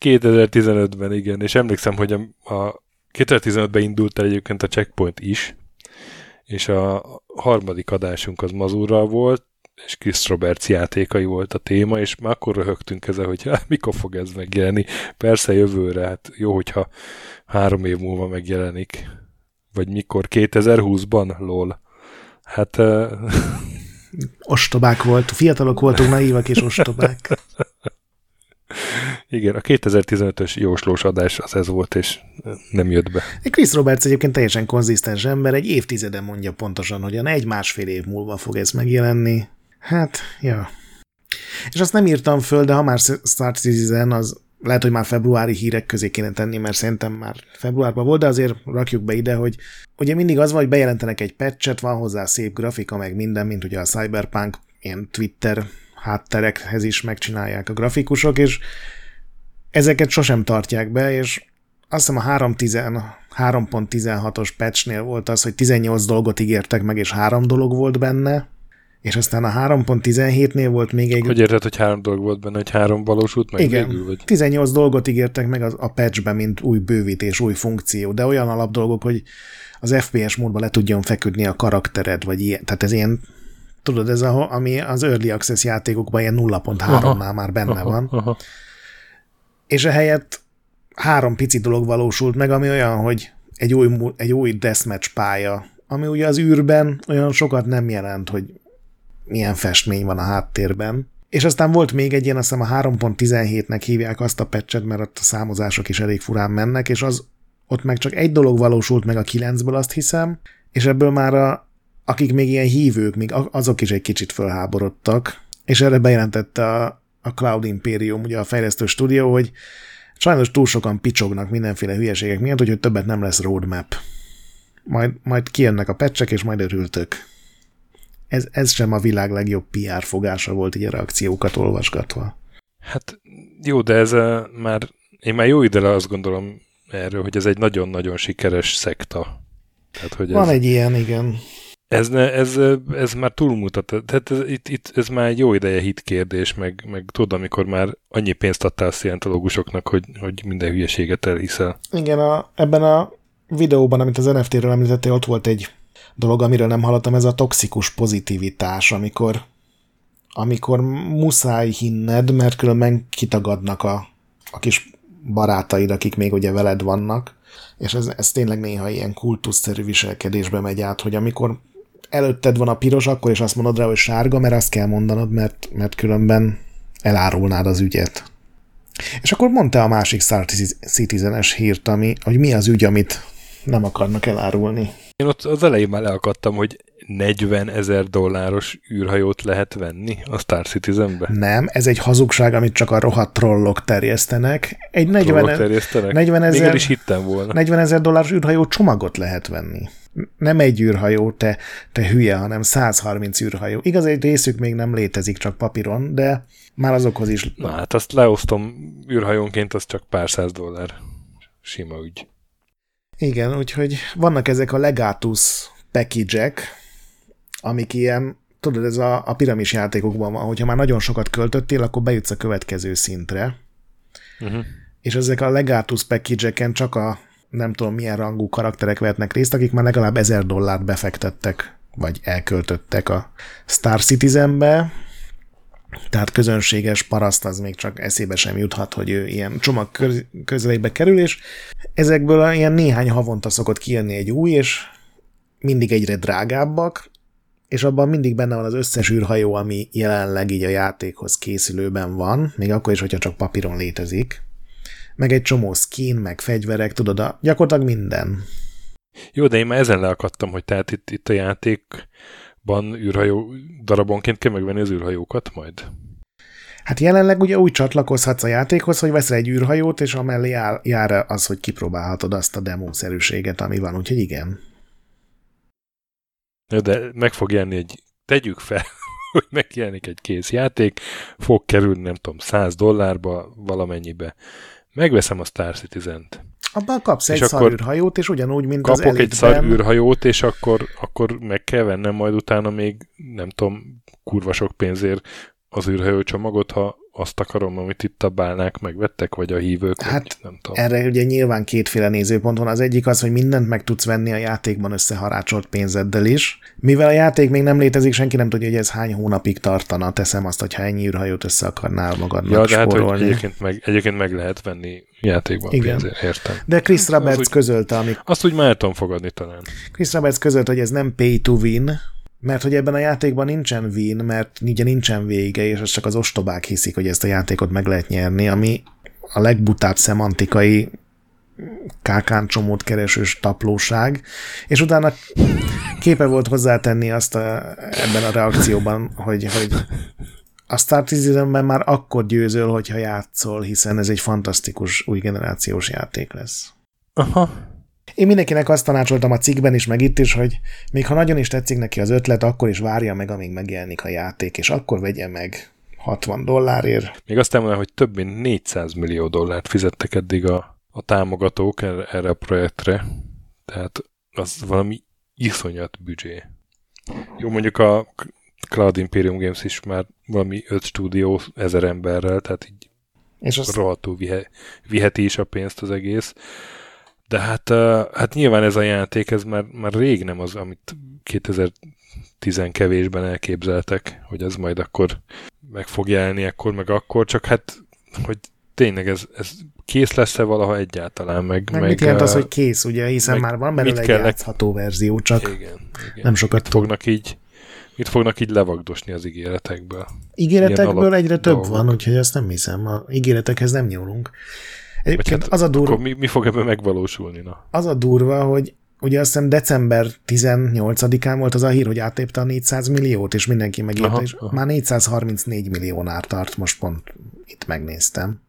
2015-ben, igen, és emlékszem, hogy a, a 2015-ben indult el egyébként a checkpoint is, és a harmadik adásunk az Mazurral volt, és Chris Roberts játékai volt a téma, és már akkor röhögtünk ezzel, hogy hát, mikor fog ez megjelenni. Persze jövőre, hát jó, hogyha három év múlva megjelenik. Vagy mikor? 2020-ban? Lol. Hát... Uh... Ostobák volt. Fiatalok voltunk, naívak és ostobák. Igen, a 2015-ös jóslós adás az ez volt, és nem jött be. Chris Roberts egyébként teljesen konzisztens ember, egy évtizede mondja pontosan, hogy a egy-másfél év múlva fog ez megjelenni. Hát, ja. És azt nem írtam föl, de ha már Star Citizen, az lehet, hogy már februári hírek közé kéne tenni, mert szerintem már februárban volt, de azért rakjuk be ide, hogy ugye mindig az van, hogy bejelentenek egy patchet, van hozzá szép grafika, meg minden, mint ugye a Cyberpunk, ilyen Twitter hátterekhez is megcsinálják a grafikusok, és ezeket sosem tartják be, és azt hiszem a 3.16-os patchnél volt az, hogy 18 dolgot ígértek meg, és három dolog volt benne, és aztán a 3.17-nél volt még egy... Hogy érted, hogy három dolog volt benne, hogy három valósult meg Igen, végül, vagy? 18 dolgot ígértek meg az, a patchbe, mint új bővítés, új funkció, de olyan alap dolgok, hogy az FPS módban le tudjon feküdni a karaktered, vagy ilyen, tehát ez ilyen, tudod, ez a, ami az Early Access játékokban ilyen 0.3-nál már benne aha, van. Aha. És ehelyett három pici dolog valósult meg, ami olyan, hogy egy új, egy új deathmatch pálya, ami ugye az űrben olyan sokat nem jelent, hogy milyen festmény van a háttérben. És aztán volt még egy ilyen, azt hiszem a 3.17-nek hívják azt a patchet, mert ott a számozások is elég furán mennek, és az ott meg csak egy dolog valósult meg a 9-ből, azt hiszem, és ebből már a, akik még ilyen hívők, még azok is egy kicsit fölháborodtak, és erre bejelentette a, a Cloud Imperium, ugye a fejlesztő stúdió, hogy sajnos túl sokan picsognak mindenféle hülyeségek miatt, hogy többet nem lesz roadmap. Majd, majd kijönnek a pecsek, és majd örültök ez, ez sem a világ legjobb PR fogása volt így a reakciókat olvasgatva. Hát jó, de ez a, már, én már jó ide azt gondolom erről, hogy ez egy nagyon-nagyon sikeres szekta. Tehát, hogy Van ez, egy ilyen, igen. Ez, ne, ez, ez már túlmutat. Tehát ez, itt, itt, ez már egy jó ideje hit kérdés, meg, meg tudod, amikor már annyi pénzt adtál szientológusoknak, hogy, hogy minden hülyeséget elhiszel. Igen, a, ebben a videóban, amit az NFT-ről említettél, ott volt egy dolog, amiről nem hallottam, ez a toxikus pozitivitás, amikor, amikor muszáj hinned, mert különben kitagadnak a, a kis barátaid, akik még ugye veled vannak, és ez, ez tényleg néha ilyen kultuszszerű viselkedésbe megy át, hogy amikor előtted van a piros, akkor is azt mondod rá, hogy sárga, mert azt kell mondanod, mert, mert különben elárulnád az ügyet. És akkor mondta a másik Star Citizen-es hírt, ami, hogy mi az ügy, amit nem akarnak elárulni. Én ott az elején már leakadtam, hogy 40 ezer dolláros űrhajót lehet venni a Star Citizenbe? Nem, ez egy hazugság, amit csak a rohadt trollok terjesztenek. Egy 40, terjesztenek? 40 ezer, is hittem volna. 40 ezer dolláros űrhajó csomagot lehet venni. Nem egy űrhajó, te, te hülye, hanem 130 űrhajó. Igaz, egy részük még nem létezik, csak papíron, de már azokhoz is. Na hát azt leosztom űrhajónként, az csak pár száz dollár. Sima ügy. Igen, úgyhogy vannak ezek a legatus package amik ilyen, tudod, ez a, a piramis játékokban van, hogyha már nagyon sokat költöttél, akkor bejutsz a következő szintre. Uh-huh. És ezek a legatus package csak a nem tudom milyen rangú karakterek vehetnek részt, akik már legalább ezer dollárt befektettek, vagy elköltöttek a Star Citizenbe, tehát közönséges paraszt az még csak eszébe sem juthat, hogy ő ilyen csomag közelébe kerül, és ezekből ilyen néhány havonta szokott kijönni egy új, és mindig egyre drágábbak, és abban mindig benne van az összes űrhajó, ami jelenleg így a játékhoz készülőben van, még akkor is, hogyha csak papíron létezik. Meg egy csomó skin, meg fegyverek, tudod, a, gyakorlatilag minden. Jó, de én már ezen leakadtam, hogy tehát itt, itt a játékban űrhajó darabonként kell megvenni az űrhajókat majd. Hát jelenleg ugye úgy csatlakozhatsz a játékhoz, hogy veszel egy űrhajót, és amellé jár, jár az, hogy kipróbálhatod azt a demószerűséget, ami van, úgyhogy igen. De meg fog jelenni egy, tegyük fel, hogy megjelenik egy kész játék, fog kerülni, nem tudom, 100 dollárba, valamennyibe. Megveszem a Star Citizen-t. Abban kapsz és egy szarűrhajót, és ugyanúgy, mint kapok az Kapok egy szarűrhajót, és akkor, akkor meg kell vennem majd utána még, nem tudom, kurva sok pénzért az űrhajó csomagot, ha azt akarom, amit itt a bálnák megvettek, vagy a hívők, hát vagy, nem tudom. Erre ugye nyilván kétféle nézőpont van. Az egyik az, hogy mindent meg tudsz venni a játékban összeharácsolt pénzeddel is. Mivel a játék még nem létezik, senki nem tudja, hogy ez hány hónapig tartana. Teszem azt, hogyha ennyi űrhajót össze akarnál magadnak ja, de hát, hogy egyébként meg, egyébként meg lehet venni játékban Igen. pénzért, értem. De Chris Roberts közölte, amik... Azt úgy már tudom fogadni talán. Chris Roberts közölte, hogy ez nem pay to win, mert hogy ebben a játékban nincsen win, mert ugye nincsen vége, és az csak az ostobák hiszik, hogy ezt a játékot meg lehet nyerni, ami a legbutább szemantikai kákáncsomót keresős taplóság, és utána képe volt hozzátenni azt a, ebben a reakcióban, hogy, hogy a Star Citizenben már akkor győzöl, hogyha játszol, hiszen ez egy fantasztikus új generációs játék lesz. Aha, én mindenkinek azt tanácsoltam a cikkben is, meg itt is, hogy még ha nagyon is tetszik neki az ötlet, akkor is várja meg, amíg megjelenik a játék, és akkor vegye meg 60 dollárért. Még azt elmondom, hogy több mint 400 millió dollárt fizettek eddig a, a támogatók erre, erre a projektre. Tehát az valami iszonyat büdzsé. Jó, mondjuk a Cloud Imperium Games is már valami 5 stúdió ezer emberrel, tehát így és azt... rohadtul vihe, viheti is a pénzt az egész. De hát, hát nyilván ez a játék, ez már, már rég nem az, amit 2010 kevésben elképzeltek, hogy ez majd akkor meg fog jelenni, akkor meg akkor, csak hát, hogy tényleg ez, ez kész lesz-e valaha egyáltalán, meg... Meg, meg mit jelent az, hogy kész, ugye, hiszen már van belőle egy kell játszható verzió, csak igen, igen. nem sokat mit fognak így Mit fognak így levagdosni az ígéretekből? Ígéretekből egyre több dolgok. van, úgyhogy ezt nem hiszem. A ígéretekhez nem nyúlunk. Egyébként hát, az a durva... mi, mi fog ebben megvalósulni? Na? Az a durva, hogy ugye azt hiszem december 18-án volt az a hír, hogy átlépte a 400 milliót, és mindenki megírta, és aha. már 434 milliónál tart, most pont itt megnéztem.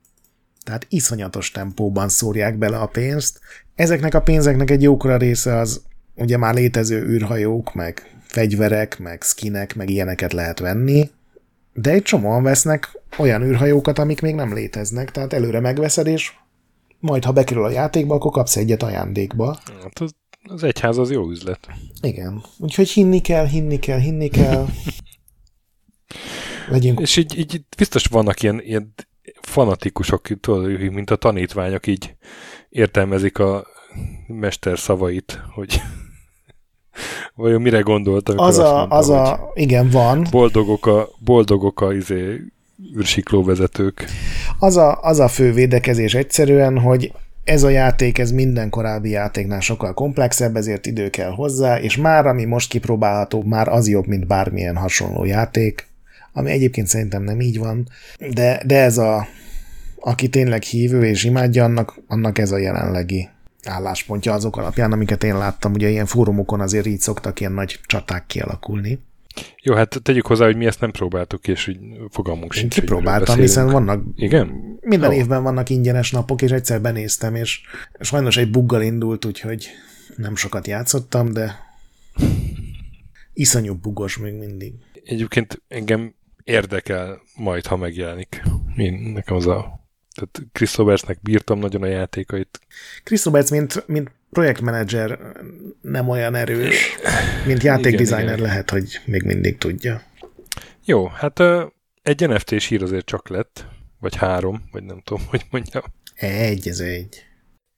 Tehát iszonyatos tempóban szórják bele a pénzt. Ezeknek a pénzeknek egy jókora része az ugye már létező űrhajók, meg fegyverek, meg skinek, meg ilyeneket lehet venni, de egy csomóan vesznek olyan űrhajókat, amik még nem léteznek, tehát előre megveszed, és majd ha bekerül a játékba, akkor kapsz egyet ajándékba. Hát az az egyház az jó üzlet. Igen. Úgyhogy hinni kell, hinni kell, hinni kell. Legyünk. És így, így biztos vannak ilyen, ilyen fanatikusok, tudod, mint a tanítványok így értelmezik a mester szavait, hogy vajon mire gondoltam, az a, az a, igen, van. Boldogok a, boldogok a izé, űrsiklóvezetők. Az a, az a fő védekezés egyszerűen, hogy ez a játék, ez minden korábbi játéknál sokkal komplexebb, ezért idő kell hozzá, és már ami most kipróbálható, már az jobb, mint bármilyen hasonló játék, ami egyébként szerintem nem így van, de, de ez a, aki tényleg hívő és imádja, annak, annak ez a jelenlegi álláspontja azok alapján, amiket én láttam. Ugye ilyen fórumokon azért így szoktak ilyen nagy csaták kialakulni. Jó, hát tegyük hozzá, hogy mi ezt nem próbáltuk, és így fogalmunk sincs. Én kipróbáltam, hiszen vannak... Igen? Minden oh. évben vannak ingyenes napok, és egyszer benéztem, és sajnos egy buggal indult, úgyhogy nem sokat játszottam, de iszonyú bugos még mindig. Egyébként engem érdekel majd, ha megjelenik. Én, nekem az a... Tehát Chris Robertsnek bírtam nagyon a játékait. Chris Roberts, mint, mint projektmenedzser nem olyan erős, mint játékdesigner lehet, hogy még mindig tudja. Jó, hát egy NFT-s hír azért csak lett, vagy három, vagy nem tudom, hogy mondjam. Egy, ez egy.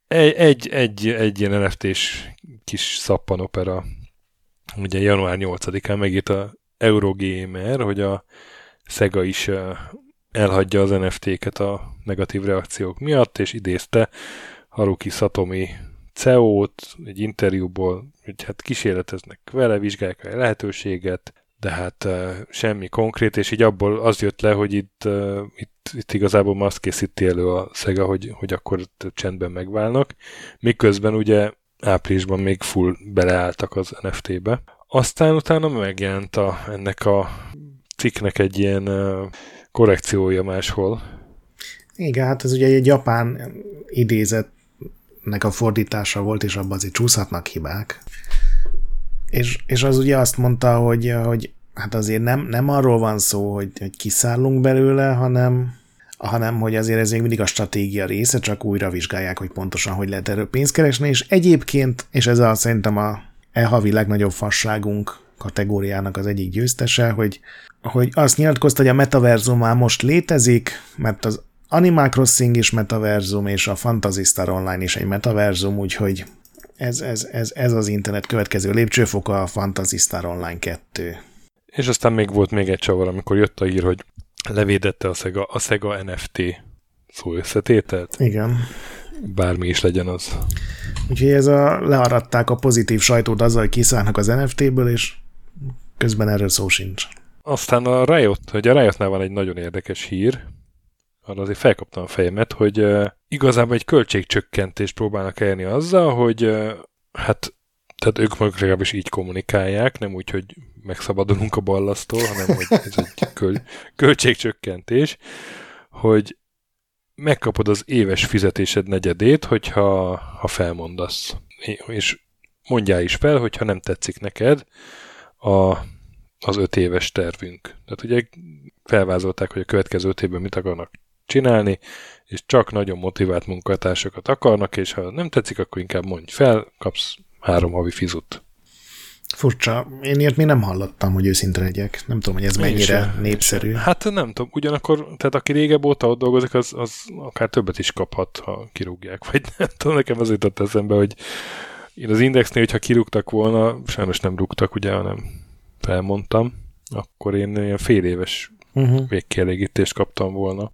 Egy, egy, egy, egy ilyen NFT-s kis szappanopera. Ugye január 8-án megírt a Eurogamer, hogy a Sega is elhagyja az NFT-ket a negatív reakciók miatt, és idézte Haruki Satomi CEO-t egy interjúból, hogy hát kísérleteznek vele, vizsgálják a lehetőséget, de hát uh, semmi konkrét, és így abból az jött le, hogy itt, uh, itt, itt igazából ma azt készíti elő a Sega, hogy, hogy akkor csendben megválnak, miközben ugye áprilisban még full beleálltak az NFT-be. Aztán utána megjelent a, ennek a cikknek egy ilyen uh, korrekciója máshol. Igen, hát ez ugye egy japán idézetnek a fordítása volt, és abban azért csúszhatnak hibák. És, és az ugye azt mondta, hogy, hogy hát azért nem, nem arról van szó, hogy, hogy kiszállunk belőle, hanem, hanem hogy azért ez még mindig a stratégia része, csak újra vizsgálják, hogy pontosan hogy lehet erről pénzt keresni, és egyébként, és ez a szerintem a e havi legnagyobb fasságunk kategóriának az egyik győztese, hogy, hogy azt nyilatkozta, hogy a metaverzum már most létezik, mert az Animal Crossing is metaverzum, és a Fantasy Star Online is egy metaverzum, úgyhogy ez, ez, ez, ez az internet következő lépcsőfoka a Fantasy Star Online 2. És aztán még volt még egy csavar, amikor jött a hír, hogy levédette a Sega, a Sega NFT szó összetételt. Igen. Bármi is legyen az. Úgyhogy ez a, learadták a pozitív sajtót azzal, hogy kiszállnak az NFT-ből, és közben erről szó sincs. Aztán a Riot, hogy a Riotnál van egy nagyon érdekes hír, arra azért felkaptam a fejemet, hogy uh, igazából egy költségcsökkentést próbálnak elni azzal, hogy uh, hát tehát ők maguk legalábbis így kommunikálják, nem úgy, hogy megszabadulunk a ballasztól, hanem hogy ez egy köl- költségcsökkentés, hogy megkapod az éves fizetésed negyedét, hogyha ha felmondasz. És mondjál is fel, hogyha nem tetszik neked a, az öt éves tervünk. Tehát ugye felvázolták, hogy a következő öt évben mit akarnak csinálni, és csak nagyon motivált munkatársakat akarnak, és ha nem tetszik, akkor inkább mondj fel, kapsz három havi fizut. Furcsa. Én ilyet még nem hallottam, hogy őszinte legyek. Nem tudom, hogy ez mennyire sem, népszerű. Hát nem tudom. Ugyanakkor, tehát aki régebb óta ott dolgozik, az, az akár többet is kaphat, ha kirúgják. Vagy nem tudom, nekem az jutott eszembe, hogy én az Indexnél, hogyha kirúgtak volna, sajnos nem rúgtak, ugye, hanem felmondtam, akkor én ilyen fél éves uh-huh. végkielégítést kaptam volna.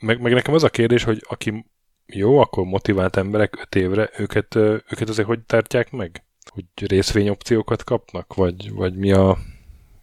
Meg, meg nekem az a kérdés, hogy aki jó, akkor motivált emberek öt évre, őket, őket azért hogy tartják meg? Hogy részvényopciókat kapnak? Vagy, vagy mi, a,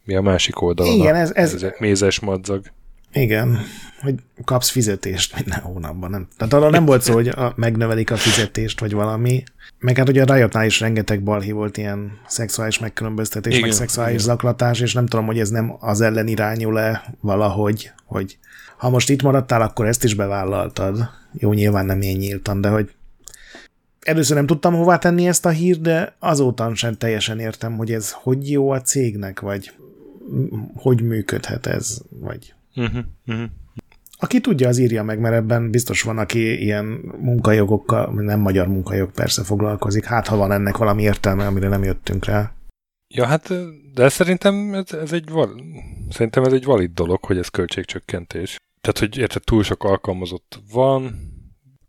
mi a másik oldalon? Igen, ez, ez, ez mézes madzag. Igen, hogy kapsz fizetést minden hónapban. Nem. Tehát arra nem volt szó, hogy a, megnövelik a fizetést, vagy valami. Meg hát ugye a Riotnál is rengeteg balhi volt ilyen szexuális megkülönböztetés, igen, meg szexuális igen. zaklatás, és nem tudom, hogy ez nem az ellen irányul-e valahogy, hogy ha most itt maradtál, akkor ezt is bevállaltad. Jó, nyilván nem én nyíltan, de hogy először nem tudtam hová tenni ezt a hírt, de azóta sem teljesen értem, hogy ez hogy jó a cégnek, vagy hogy működhet ez, vagy... Uh-huh, uh-huh. Aki tudja, az írja meg, mert ebben biztos van, aki ilyen munkajogokkal, nem magyar munkajog persze foglalkozik. Hát, ha van ennek valami értelme, amire nem jöttünk rá. Ja, hát, de szerintem ez, ez egy, val- szerintem ez egy valid dolog, hogy ez költségcsökkentés. Tehát, hogy érted, túl sok alkalmazott van,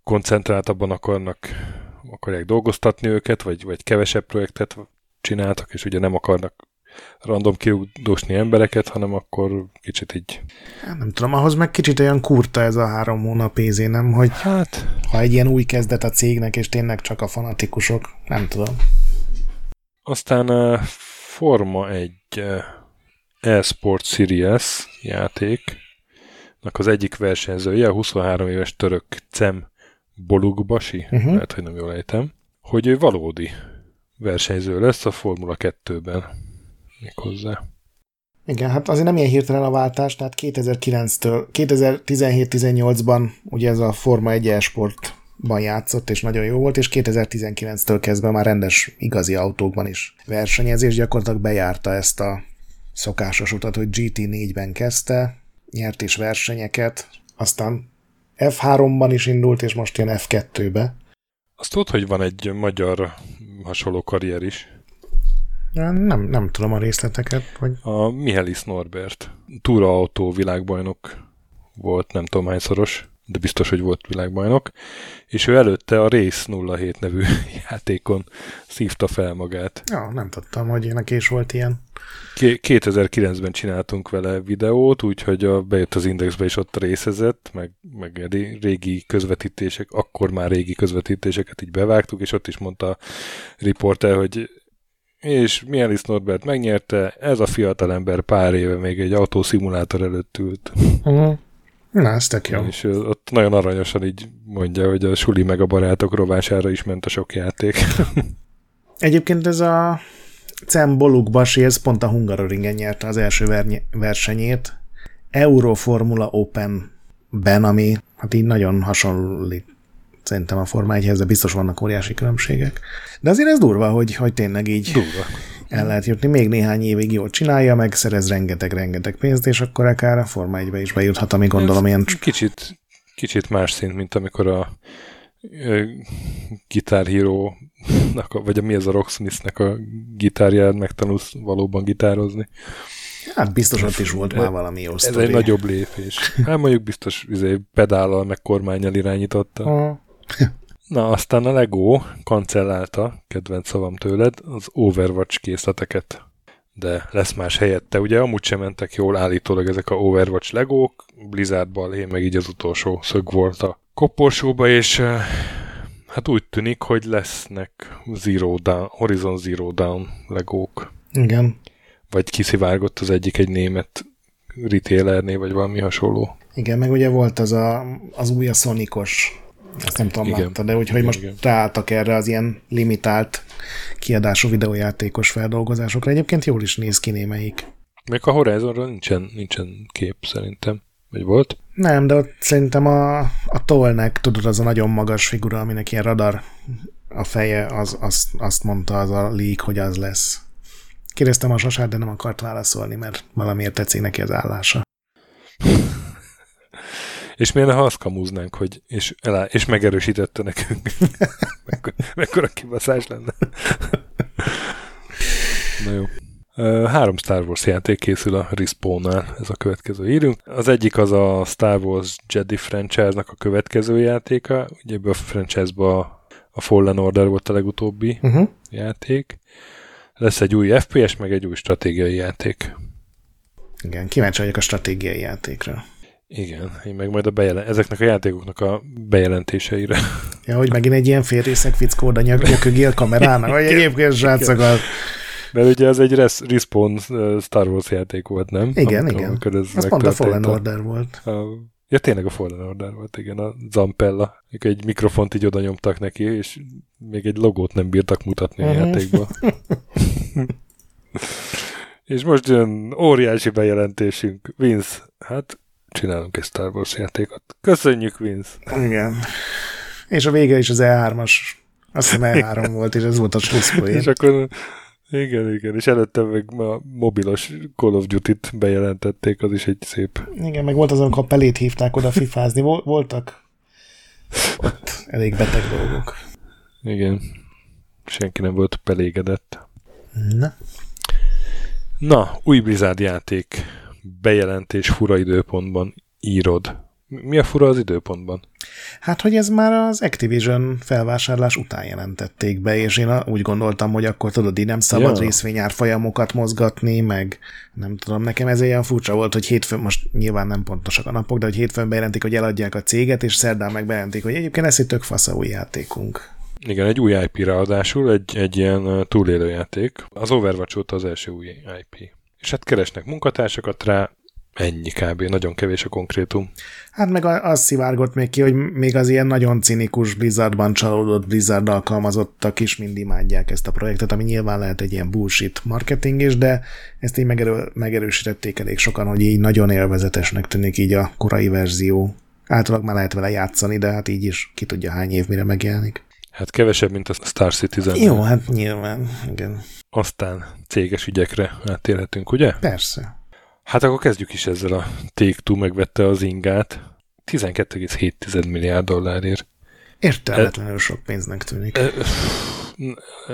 koncentráltabban akarnak, akarják dolgoztatni őket, vagy, vagy kevesebb projektet csináltak, és ugye nem akarnak random kirúgdósni embereket, hanem akkor kicsit így... Hát nem tudom, ahhoz meg kicsit olyan kurta ez a három hónap ézé, nem? Hogy hát... ha egy ilyen új kezdet a cégnek, és tényleg csak a fanatikusok, nem tudom. Aztán uh, Forma egy uh, eSport Series játéknak az egyik versenyzője, a 23 éves török Cem Bolugbasi, uh-huh. lehet, hogy nem jól ejtem, hogy ő valódi versenyző lesz a Formula 2-ben még hozzá. Igen, hát azért nem ilyen hirtelen a váltás, tehát 2009-től, 2017-18-ban ugye ez a Forma 1 sportban játszott, és nagyon jó volt, és 2019-től kezdve már rendes, igazi autókban is versenyezés, gyakorlatilag bejárta ezt a szokásos utat, hogy GT4-ben kezdte, nyert is versenyeket, aztán F3-ban is indult, és most jön F2-be. Azt tudod, hogy van egy magyar hasonló karrier is? Nem, nem tudom a részleteket. Vagy... A Mihelis Norbert. Túraautó világbajnok volt, nem tudom hányszoros, de biztos, hogy volt világbajnok, és ő előtte a Race 07 nevű játékon szívta fel magát. Ja, nem tudtam, hogy ennek is volt ilyen. 2009-ben csináltunk vele videót, úgyhogy a, bejött az Indexbe, és ott részezett, meg, meg régi közvetítések, akkor már régi közvetítéseket így bevágtuk, és ott is mondta a riporter, hogy és Mielis Norbert megnyerte, ez a fiatalember pár éve még egy autószimulátor előtt ült. Uh-huh. Na, ez tök jó. És ott nagyon aranyosan így mondja, hogy a suli meg a barátok rovására is ment a sok játék. Egyébként ez a Cem Basi, ez pont a Hungaroringen nyerte az első ver- versenyét. Euroformula Open-ben, ami hát így nagyon hasonlít szerintem a Forma 1 de biztos vannak óriási különbségek. De azért ez durva, hogy, hogy tényleg így durva. El lehet jutni. Még néhány évig jól csinálja, meg szerez rengeteg-rengeteg pénzt, és akkor akár a Forma 1 is bejuthat, ami gondolom ilyen... Kicsit, kicsit más szint, mint amikor a gitárhíró vagy a, mi ez a Rocksmithnek a gitárját megtanulsz valóban gitározni. Hát biztos ott is volt már valami jó Ez egy nagyobb lépés. Hát mondjuk biztos izé, pedállal meg kormányjal irányította. Na, aztán a Lego kancellálta, kedvenc szavam tőled, az Overwatch készleteket. De lesz más helyette. Ugye amúgy sem mentek jól állítólag ezek a Overwatch Legók, Blizzard balhé, meg így az utolsó szög volt a koporsóba, és eh, hát úgy tűnik, hogy lesznek Zero Down, Horizon Zero Down Legók. Igen. Vagy kiszivárgott az egyik egy német retailernél, vagy valami hasonló. Igen, meg ugye volt az a, az új a Sonicos ezt nem tudom, igen. látta, de úgyhogy most igen. ráálltak erre az ilyen limitált kiadású videójátékos feldolgozásokra. Egyébként jól is néz ki némelyik. Még a Horizonról nincsen, nincsen kép szerintem. Vagy volt? Nem, de ott szerintem a, a Tolnek, tudod, az a nagyon magas figura, aminek ilyen radar a feje, az, az, azt mondta az a leak, hogy az lesz. Kérdeztem a sasát, de nem akart válaszolni, mert valamiért tetszik neki az állása. És miért ha azt kamúznánk, hogy és, elá, és megerősítette nekünk. Mekkora kibaszás lenne. Na jó. Három Star Wars játék készül a Respawn-nál, ez a következő írünk. Az egyik az a Star Wars Jedi franchise-nak a következő játéka. Ugye ebben a franchise-ba a Fallen Order volt a legutóbbi uh-huh. játék. Lesz egy új FPS, meg egy új stratégiai játék. Igen, kíváncsi vagyok a stratégiai játékra. Igen, én meg majd a bejelen... ezeknek a játékoknak a bejelentéseire. Ja, hogy megint egy ilyen félrészek fickó, de nyökögél kamerának, vagy egyébként srácokat. Mert ugye ez egy res- Respawn Star Wars játék volt, nem? Igen, amikor, igen. Amikor ez az pont a Fallen Order volt. A, ja, tényleg a Fallen Order volt, igen, a Zampella. Egy mikrofont így oda nyomtak neki, és még egy logót nem bírtak mutatni uh-huh. a mhm. játékba. és most jön óriási bejelentésünk. Vince, hát csinálunk egy Star Wars játékot. Köszönjük, Vince! Igen. És a vége is az E3-as. Azt hiszem E3 volt, és ez volt a slusszpoén. és akkor Igen, igen, és előtte meg a mobilos Call of Duty-t bejelentették, az is egy szép. Igen, meg volt az, amikor Pelét hívták oda fifázni, voltak ott elég beteg dolgok. Igen, senki nem volt pelégedett. Na. Na, új Blizzard játék bejelentés fura időpontban írod. Mi a fura az időpontban? Hát, hogy ez már az Activision felvásárlás után jelentették be, és én úgy gondoltam, hogy akkor tudod, így nem szabad ja. részvényár folyamokat mozgatni, meg nem tudom, nekem ez ilyen furcsa volt, hogy hétfőn, most nyilván nem pontosak a napok, de hogy hétfőn bejelentik, hogy eladják a céget, és szerdán meg bejelentik, hogy egyébként ez egy tök fasz a új játékunk. Igen, egy új IP ráadásul, egy, egy ilyen túlélő játék. Az Overwatch óta az első új IP. És hát keresnek munkatársakat rá, Ennyi kb. Nagyon kevés a konkrétum. Hát meg az szivárgott még ki, hogy még az ilyen nagyon cinikus Blizzardban csalódott Blizzard alkalmazottak is mind imádják ezt a projektet, ami nyilván lehet egy ilyen bullshit marketing is, de ezt így megerő, megerősítették elég sokan, hogy így nagyon élvezetesnek tűnik így a korai verzió. Általában már lehet vele játszani, de hát így is ki tudja hány év mire megjelenik. Hát kevesebb, mint a Star Citizen. Jó, hát nyilván, igen. Aztán céges ügyekre áttérhetünk, ugye? Persze. Hát akkor kezdjük is ezzel a Take-Two megvette az ingát 12,7 milliárd dollárért. Értelmetlenül e, sok pénznek tűnik. E,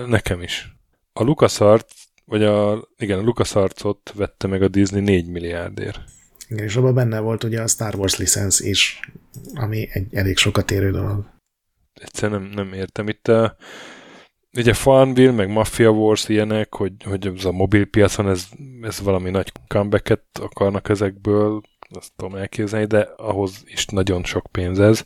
nekem is. A LucasArts, vagy a, igen, a LucasArts-ot vette meg a Disney 4 milliárdért. Igen, és abban benne volt ugye a Star Wars licensz is, ami egy elég sokat érő dolog. Egyszerűen nem, nem értem. Itt a, ugye Farmville, meg Mafia Wars ilyenek, hogy, hogy ez a mobil piacon ez, ez valami nagy comebacket akarnak ezekből, azt tudom elképzelni, de ahhoz is nagyon sok pénz ez.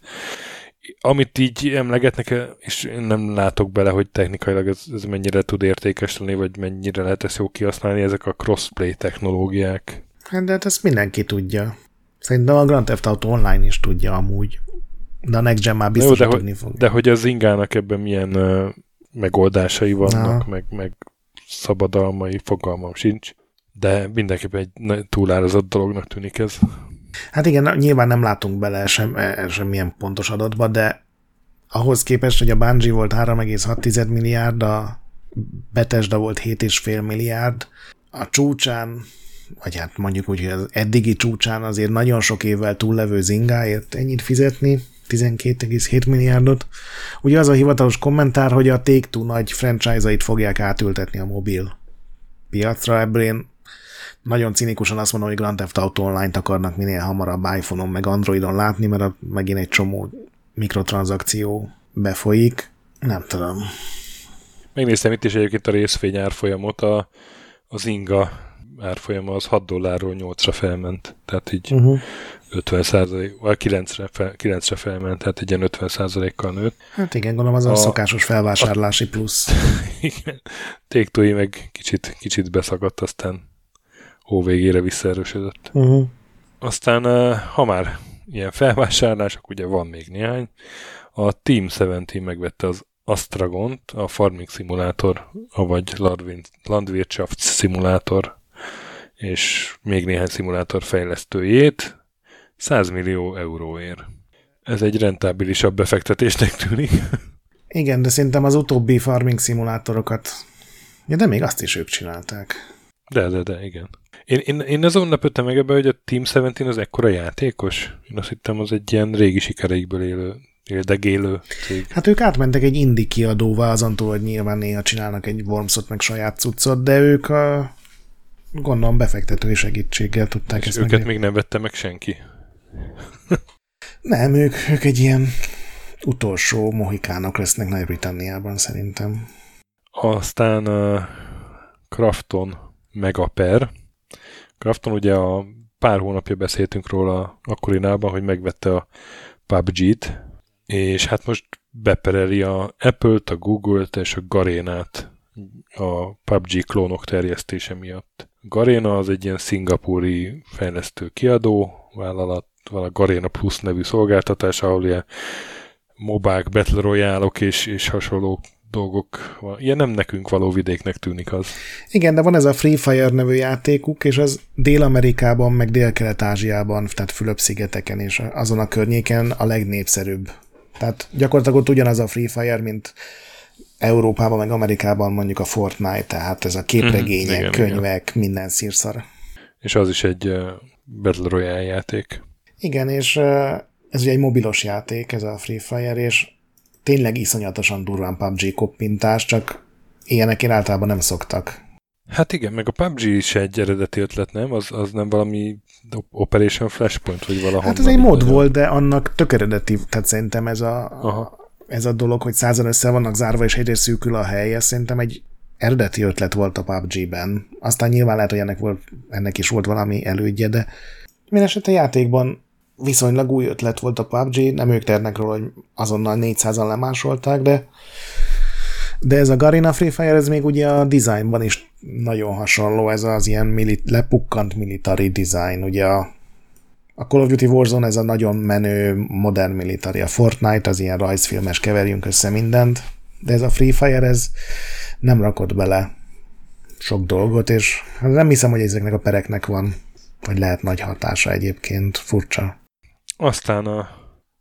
Amit így emlegetnek, és én nem látok bele, hogy technikailag ez, ez mennyire tud értékes lenni, vagy mennyire lehet ezt jó kihasználni, ezek a crossplay technológiák. Hát de hát ezt mindenki tudja. Szerintem a Grand Theft Auto Online is tudja amúgy. De a Next Gen már biztos, Jó, de, tudni fog. De hogy az ingának ebben milyen uh, megoldásai vannak, meg, meg szabadalmai, fogalmam sincs. De mindenképpen egy túlárazott dolognak tűnik ez. Hát igen, nyilván nem látunk bele sem, e, semmilyen pontos adatba, de ahhoz képest, hogy a Bungie volt 3,6 milliárd, a Bethesda volt 7,5 milliárd, a csúcsán, vagy hát mondjuk úgy, hogy az eddigi csúcsán azért nagyon sok évvel túllevő zingáért ennyit fizetni, 12,7 milliárdot. Ugye az a hivatalos kommentár, hogy a Take-Two nagy franchise-ait fogják átültetni a mobil piacra. Ebből én nagyon cinikusan azt mondom, hogy Grand Theft Auto Online-t akarnak minél hamarabb iPhone-on meg Androidon látni, mert a megint egy csomó mikrotranszakció befolyik. Nem tudom. Megnéztem itt is egyébként a részfény árfolyamot, a, az Inga árfolyama az 6 dollárról 8-ra felment. Tehát így uh-huh. 50 százalék, vagy 9-re, fel, 9-re felment, tehát egy ilyen 50 százalékkal nőtt. Hát igen, gondolom az a, a szokásos felvásárlási a, plusz. igen, Téktói meg kicsit, kicsit beszakadt, aztán ó végére visszaerősödött. Uh-huh. Aztán, ha már ilyen felvásárlások, ugye van még néhány, a Team 17 megvette az Astragont, a Farming Simulator, vagy Landwirtschaft Simulator és még néhány szimulátor fejlesztőjét, 100 millió euróért. Ez egy rentábilisabb befektetésnek tűnik. Igen, de szerintem az utóbbi farming szimulátorokat, ja, de még azt is ők csinálták. De, de, de, igen. Én, én, én azon lepődtem meg ebbe, hogy a Team 17 az ekkora játékos. Én azt hittem, az egy ilyen régi sikereikből élő éldegélő cég. Hát ők átmentek egy indi kiadóval, azon túl, hogy nyilván néha csinálnak egy Wormsot, meg saját cuccot, de ők a gondolom befektetői segítséggel tudták És ezt őket meg... még nem vette meg senki. Nem, ők, ők egy ilyen utolsó mohikánok lesznek Nagy-Britanniában szerintem. Aztán uh, Krafton Megaper. Krafton ugye a pár hónapja beszéltünk róla akkorinában, hogy megvette a PUBG-t, és hát most bepereli a Apple-t, a Google-t és a Garénát a PUBG klónok terjesztése miatt. Garena az egy ilyen szingapúri fejlesztő kiadó vállalat, van a Garena Plus nevű szolgáltatás, ahol ilyen mobák, battle royale és, és hasonló dolgok van. Ilyen nem nekünk való vidéknek tűnik az. Igen, de van ez a Free Fire nevű játékuk, és az Dél-Amerikában, meg Dél-Kelet-Ázsiában, tehát Fülöp-szigeteken és azon a környéken a legnépszerűbb. Tehát gyakorlatilag ott ugyanaz a Free Fire, mint Európában, meg Amerikában mondjuk a Fortnite, tehát ez a képregények, mm, igen, könyvek, igen. minden szírszar. És az is egy Battle Royale játék. Igen, és ez ugye egy mobilos játék, ez a Free Fire, és tényleg iszonyatosan durván PUBG koppintás, csak ilyenekért általában nem szoktak. Hát igen, meg a PUBG is egy eredeti ötlet, nem? Az, az nem valami Operation Flashpoint, vagy valahol. Hát ez egy mod nagyon... volt, de annak tök eredeti, tehát szerintem ez a, Aha. ez a dolog, hogy százan össze vannak zárva, és egyrészt szűkül a hely, ez szerintem egy eredeti ötlet volt a PUBG-ben. Aztán nyilván lehet, hogy ennek, volt, ennek is volt valami elődje, de minden a játékban viszonylag új ötlet volt a PUBG, nem ők ternek róla, hogy azonnal 400-an lemásolták, de de ez a Garina Free Fire, ez még ugye a designban is nagyon hasonló, ez az ilyen milit, lepukkant military design, ugye a, a Call of Duty Warzone ez a nagyon menő modern military, a Fortnite az ilyen rajzfilmes, keverjünk össze mindent, de ez a Free Fire, ez nem rakott bele sok dolgot, és nem hiszem, hogy ezeknek a pereknek van, vagy lehet nagy hatása egyébként, furcsa. Aztán a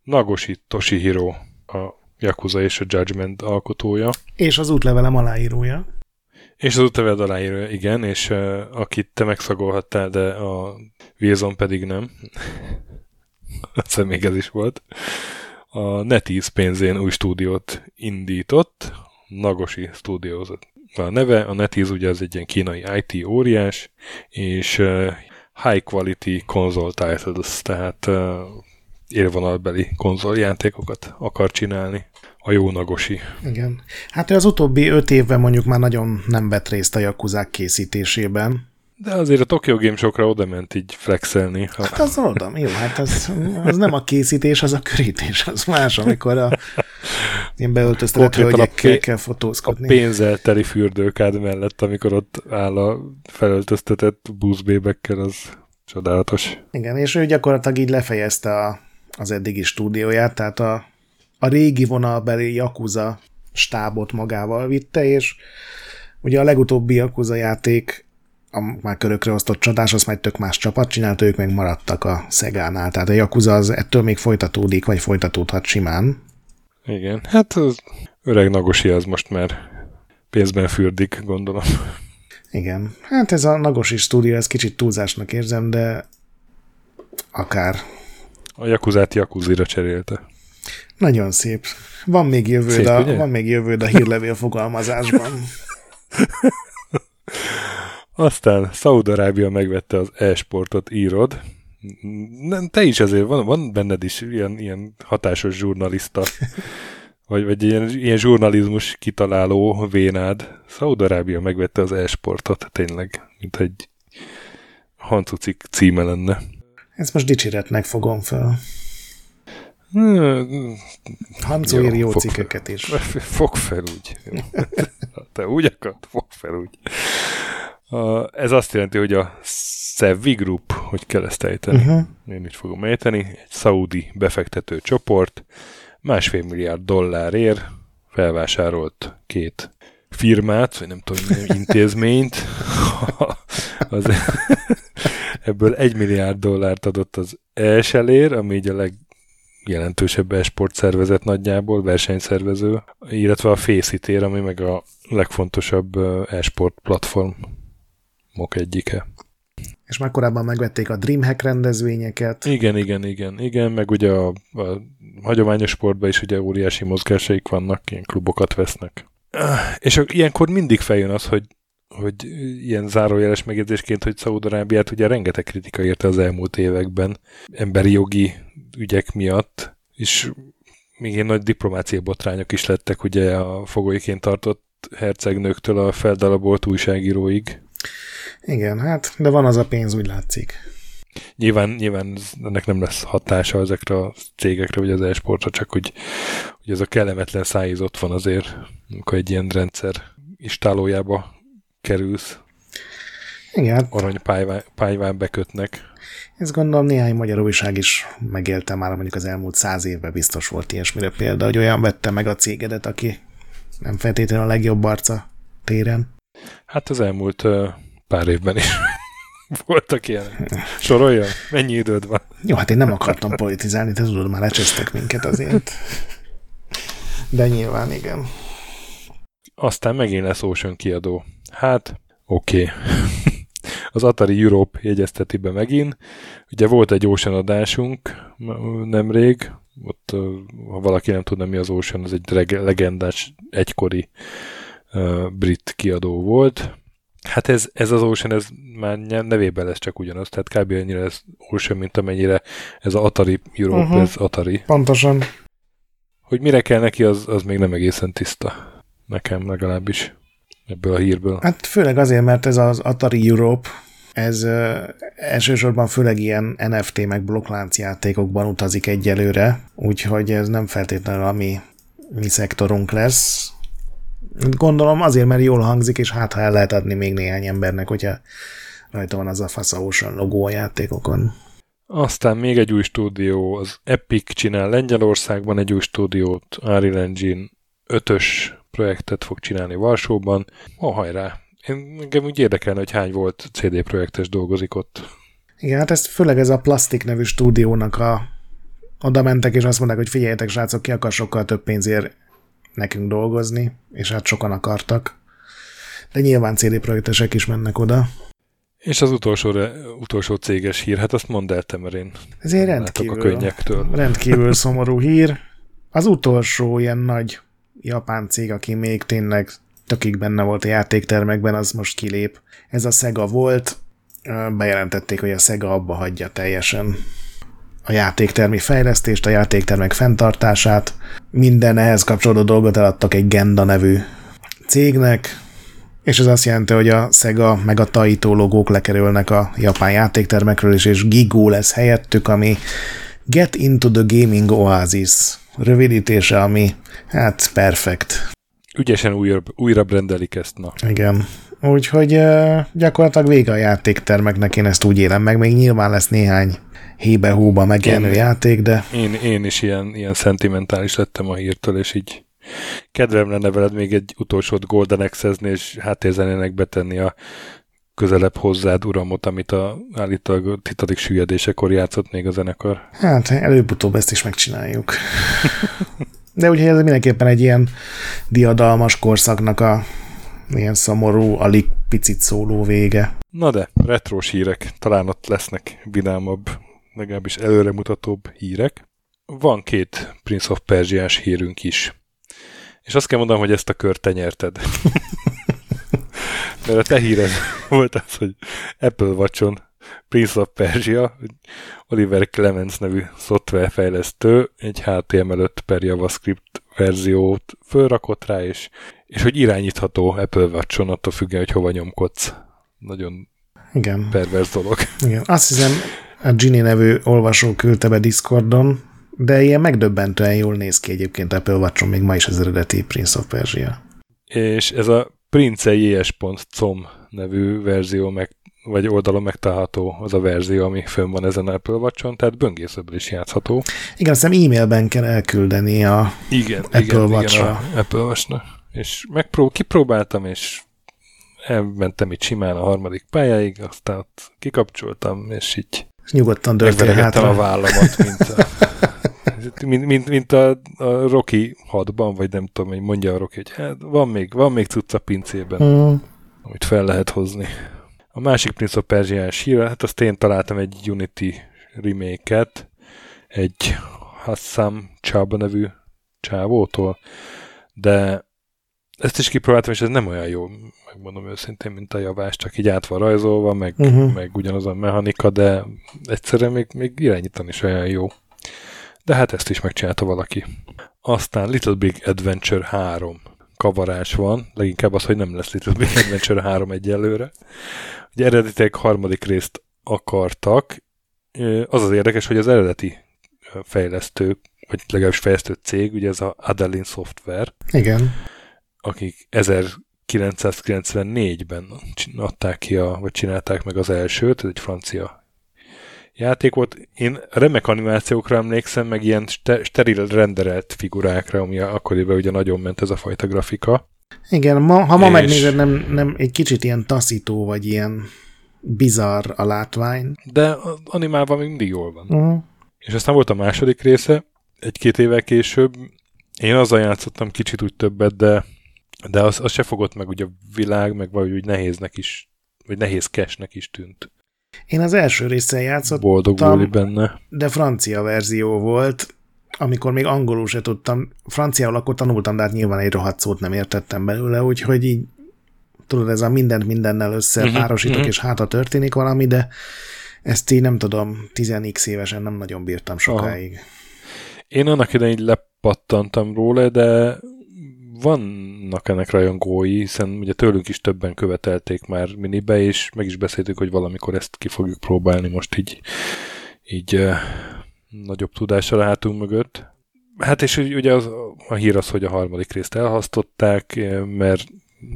Nagoshi Toshihiro, a Yakuza és a Judgment alkotója. És az útlevelem aláírója. És az útleveled aláírója, igen, és uh, akit te megszagolhattál, de a Wilson pedig nem. Aztán még ez is volt. A NetEase pénzén új stúdiót indított, Nagoshi Studios a neve, a NetEase ugye az egy ilyen kínai IT óriás, és uh, high quality console titles, tehát uh, élvonalbeli konzoljátékokat akar csinálni. A jó nagosi. Igen. Hát az utóbbi öt évben mondjuk már nagyon nem vett részt a jakuzák készítésében. De azért a Tokyo Game Showra oda ment így flexelni. Ha... Hát az oda, jó, hát az, az nem a készítés, az a körítés, az más, amikor a én beöltöztetett hölgyekkel kell fotózkodni. A pénzzel teli fürdőkád mellett, amikor ott áll a felöltöztetett buszbébekkel, az csodálatos. Igen, és ő gyakorlatilag így lefejezte a az eddigi stúdióját, tehát a, a régi vonalbeli Yakuza stábot magával vitte, és ugye a legutóbbi Yakuza játék, a már körökre osztott csatás, azt majd tök más csapat csinálta, ők meg maradtak a Szegánál. Tehát a Yakuza az ettől még folytatódik, vagy folytatódhat simán. Igen, hát az öreg Nagosi az most már pénzben fürdik, gondolom. Igen, hát ez a Nagosi stúdió, ez kicsit túlzásnak érzem, de akár a Jakuzát Jakuzira cserélte. Nagyon szép. Van még jövőd, szép, a, van még jövőd a hírlevél fogalmazásban. Aztán Szaudarábia megvette az e-sportot, írod. Nem, te is azért, van, van benned is ilyen, ilyen hatásos zsurnalista, vagy, vagy ilyen, ilyen zsurnalizmus kitaláló vénád. Szaudarábia megvette az e-sportot, tényleg, mint egy hancucik címe lenne. Ezt most dicséretnek fogom fel. Hancó ír jó cikkeket is. Fog fel úgy. Te úgy akart, fog fel úgy. Ez azt jelenti, hogy a Sevi Group, hogy kell ezt ejteni, uh-huh. én is fogom ejteni, egy szaudi befektető csoport, másfél milliárd dollárért felvásárolt két firmát, vagy nem tudom, intézményt, az, ebből egy milliárd dollárt adott az ESL-ér, ami így a legjelentősebb esport szervezet nagyjából, versenyszervező, illetve a Faceit ami meg a legfontosabb esport platformok egyike. És már korábban megvették a Dreamhack rendezvényeket. Igen, igen, igen, igen, meg ugye a, a hagyományos sportban is ugye óriási mozgásaik vannak, ilyen klubokat vesznek. És ilyenkor mindig feljön az, hogy hogy ilyen zárójeles megjegyzésként, hogy Szaúd-Arábiát ugye rengeteg kritika érte az elmúlt években emberi jogi ügyek miatt, és még ilyen nagy diplomácia botrányok is lettek ugye a fogolyként tartott hercegnőktől a feldalabolt újságíróig. Igen, hát, de van az a pénz, úgy látszik. Nyilván, nyilván ennek nem lesz hatása ezekre a cégekre, vagy az e-sportra, csak hogy, hogy ez a kellemetlen szájíz ott van azért, amikor egy ilyen rendszer istálójába kerülsz. Igen. Arany pályván bekötnek. Ezt gondolom néhány magyar újság is megélte már, mondjuk az elmúlt száz évben biztos volt ilyesmire példa, hogy olyan vette meg a cégedet, aki nem feltétlenül a legjobb arca téren. Hát az elmúlt uh, pár évben is voltak ilyen. Sorolja? Mennyi időd van? Jó, hát én nem akartam politizálni, te tudod, már lecsesztek minket azért. De nyilván igen. Aztán megint lesz Ocean kiadó. Hát, oké. Okay. az Atari Europe jegyezteti be megint. Ugye volt egy Ocean adásunk nemrég, ott ha valaki nem tudna mi az Ocean, az egy legendás egykori uh, brit kiadó volt. Hát ez, ez az Ocean, ez már nevében lesz csak ugyanaz, tehát kb. annyira ez Ocean, mint amennyire ez az Atari Europe, uh-huh. ez Atari. Pontosan. Hogy mire kell neki, az, az még nem egészen tiszta. Nekem legalábbis ebből a hírből. Hát főleg azért, mert ez az Atari Europe, ez uh, elsősorban főleg ilyen NFT meg blokklánc játékokban utazik egyelőre, úgyhogy ez nem feltétlenül a mi, mi szektorunk lesz. Gondolom azért, mert jól hangzik, és hát ha el lehet adni még néhány embernek, hogyha rajta van az a Fasa Ocean logó a játékokon. Aztán még egy új stúdió, az Epic csinál Lengyelországban egy új stúdiót, Unreal Engine 5-ös projektet fog csinálni Varsóban. Oh, hajrá! Én, engem úgy érdekelne, hogy hány volt CD projektes dolgozik ott. Igen, hát ezt főleg ez a Plastik nevű stúdiónak a oda mentek, és azt mondták, hogy figyeljetek, srácok, ki akar sokkal több pénzért nekünk dolgozni, és hát sokan akartak. De nyilván CD projektesek is mennek oda. És az utolsó, utolsó céges hír, hát azt mondd el te, mert én Ez egy rendkívül, a könnyektől. rendkívül szomorú hír. Az utolsó ilyen nagy japán cég, aki még tényleg tökig benne volt a játéktermekben, az most kilép. Ez a Sega volt, bejelentették, hogy a Sega abba hagyja teljesen a játéktermi fejlesztést, a játéktermek fenntartását. Minden ehhez kapcsolódó dolgot eladtak egy Genda nevű cégnek, és ez azt jelenti, hogy a Sega meg a Taito logók lekerülnek a japán játéktermekről is, és Gigo lesz helyettük, ami Get into the Gaming Oasis rövidítése, ami hát perfekt. Ügyesen újra, újra brendelik ezt, na. Igen. Úgyhogy gyakorlatilag vége a játéktermeknek, én ezt úgy élem meg, még nyilván lesz néhány hébe-hóba megjelenő játék, de... Én, én is ilyen, ilyen szentimentális lettem a hírtől, és így kedvem lenne veled még egy utolsót Golden access és háttérzenének betenni a közelebb hozzád uramot, amit a állítólag titadik süllyedésekor játszott még a zenekar. Hát előbb-utóbb ezt is megcsináljuk. De ugye ez mindenképpen egy ilyen diadalmas korszaknak a ilyen szomorú, alig picit szóló vége. Na de, retrós hírek, talán ott lesznek vidámabb, legalábbis előremutatóbb hírek. Van két Prince of Persia-s hírünk is. És azt kell mondanom, hogy ezt a kört te nyerted. Mert a te híred volt az, hogy Apple Watch-on Prince of Persia, Oliver Clemens nevű szoftverfejlesztő egy HTML5 per JavaScript verziót fölrakott rá, és, és hogy irányítható Apple Watch-on, attól függően, hogy hova nyomkodsz. Nagyon Igen. pervers dolog. Igen. Azt hiszem, a Ginny nevű olvasó küldte be Discordon, de ilyen megdöbbentően jól néz ki egyébként Apple watch még ma is az eredeti Prince of Persia. És ez a princejs.com nevű verzió, meg, vagy oldalon megtalálható az a verzió, ami fönn van ezen Apple watch tehát böngészőből is játszható. Igen, hiszem e-mailben kell elküldeni a igen, Apple igen, watch Igen, a Apple watch És megprób- kipróbáltam, és elmentem itt simán a harmadik pályáig, aztán ott kikapcsoltam, és így és nyugodtan dörtél hátra. a vállamat, mint a, mint, mint, mint a, a Rocky hadban, vagy nem tudom, hogy mondja a Rocky, hogy hát van még, van még cucc a pincében, mm. amit fel lehet hozni. A másik Prince of Persia hír, hát azt én találtam egy Unity remake-et, egy Hassam Chaba nevű csávótól, de ezt is kipróbáltam, és ez nem olyan jó, megmondom őszintén, mint a javás, csak így át van rajzolva, meg, uh-huh. meg ugyanaz a mechanika, de egyszerűen még, még irányítani is olyan jó. De hát ezt is megcsinálta valaki. Aztán Little Big Adventure 3 kavarás van, leginkább az, hogy nem lesz Little Big Adventure 3 egyelőre. Ugye eredetileg harmadik részt akartak. Az az érdekes, hogy az eredeti fejlesztő, vagy legalábbis fejlesztő cég, ugye ez a Adeline Software. Igen akik 1994-ben adták ki, a, vagy csinálták meg az elsőt, ez egy francia játék volt. Én remek animációkra emlékszem, meg ilyen steril renderelt figurákra, ami akkoriban ugye nagyon ment ez a fajta grafika. Igen, ma, ha ma és... megnézed, nem, nem egy kicsit ilyen taszító, vagy ilyen bizarr a látvány. De animálva még mindig jól van. Uh-huh. És aztán volt a második része, egy-két évvel később. Én azzal játszottam kicsit úgy többet, de De az, az se fogott meg ugye a világ, meg vagy úgy nehéznek is, vagy nehéz kesnek is tűnt. Én az első részen játszottam, Boldogulni benne. de francia verzió volt, amikor még angolul se tudtam. Franciául akkor tanultam, de hát nyilván egy rohadt szót nem értettem belőle, úgyhogy így tudod, ez a mindent mindennel összepárosítok, Mhm, mhm. és hát ha történik valami, de ezt így nem tudom, 10x évesen nem nagyon bírtam sokáig. Én annak idején így lepattantam róla, de vannak ennek rajongói, hiszen ugye tőlünk is többen követelték már minibe, és meg is beszéltük, hogy valamikor ezt ki fogjuk próbálni most így, így uh, nagyobb tudással látunk mögött. Hát és ugye az, a hír az, hogy a harmadik részt elhasztották, eh, mert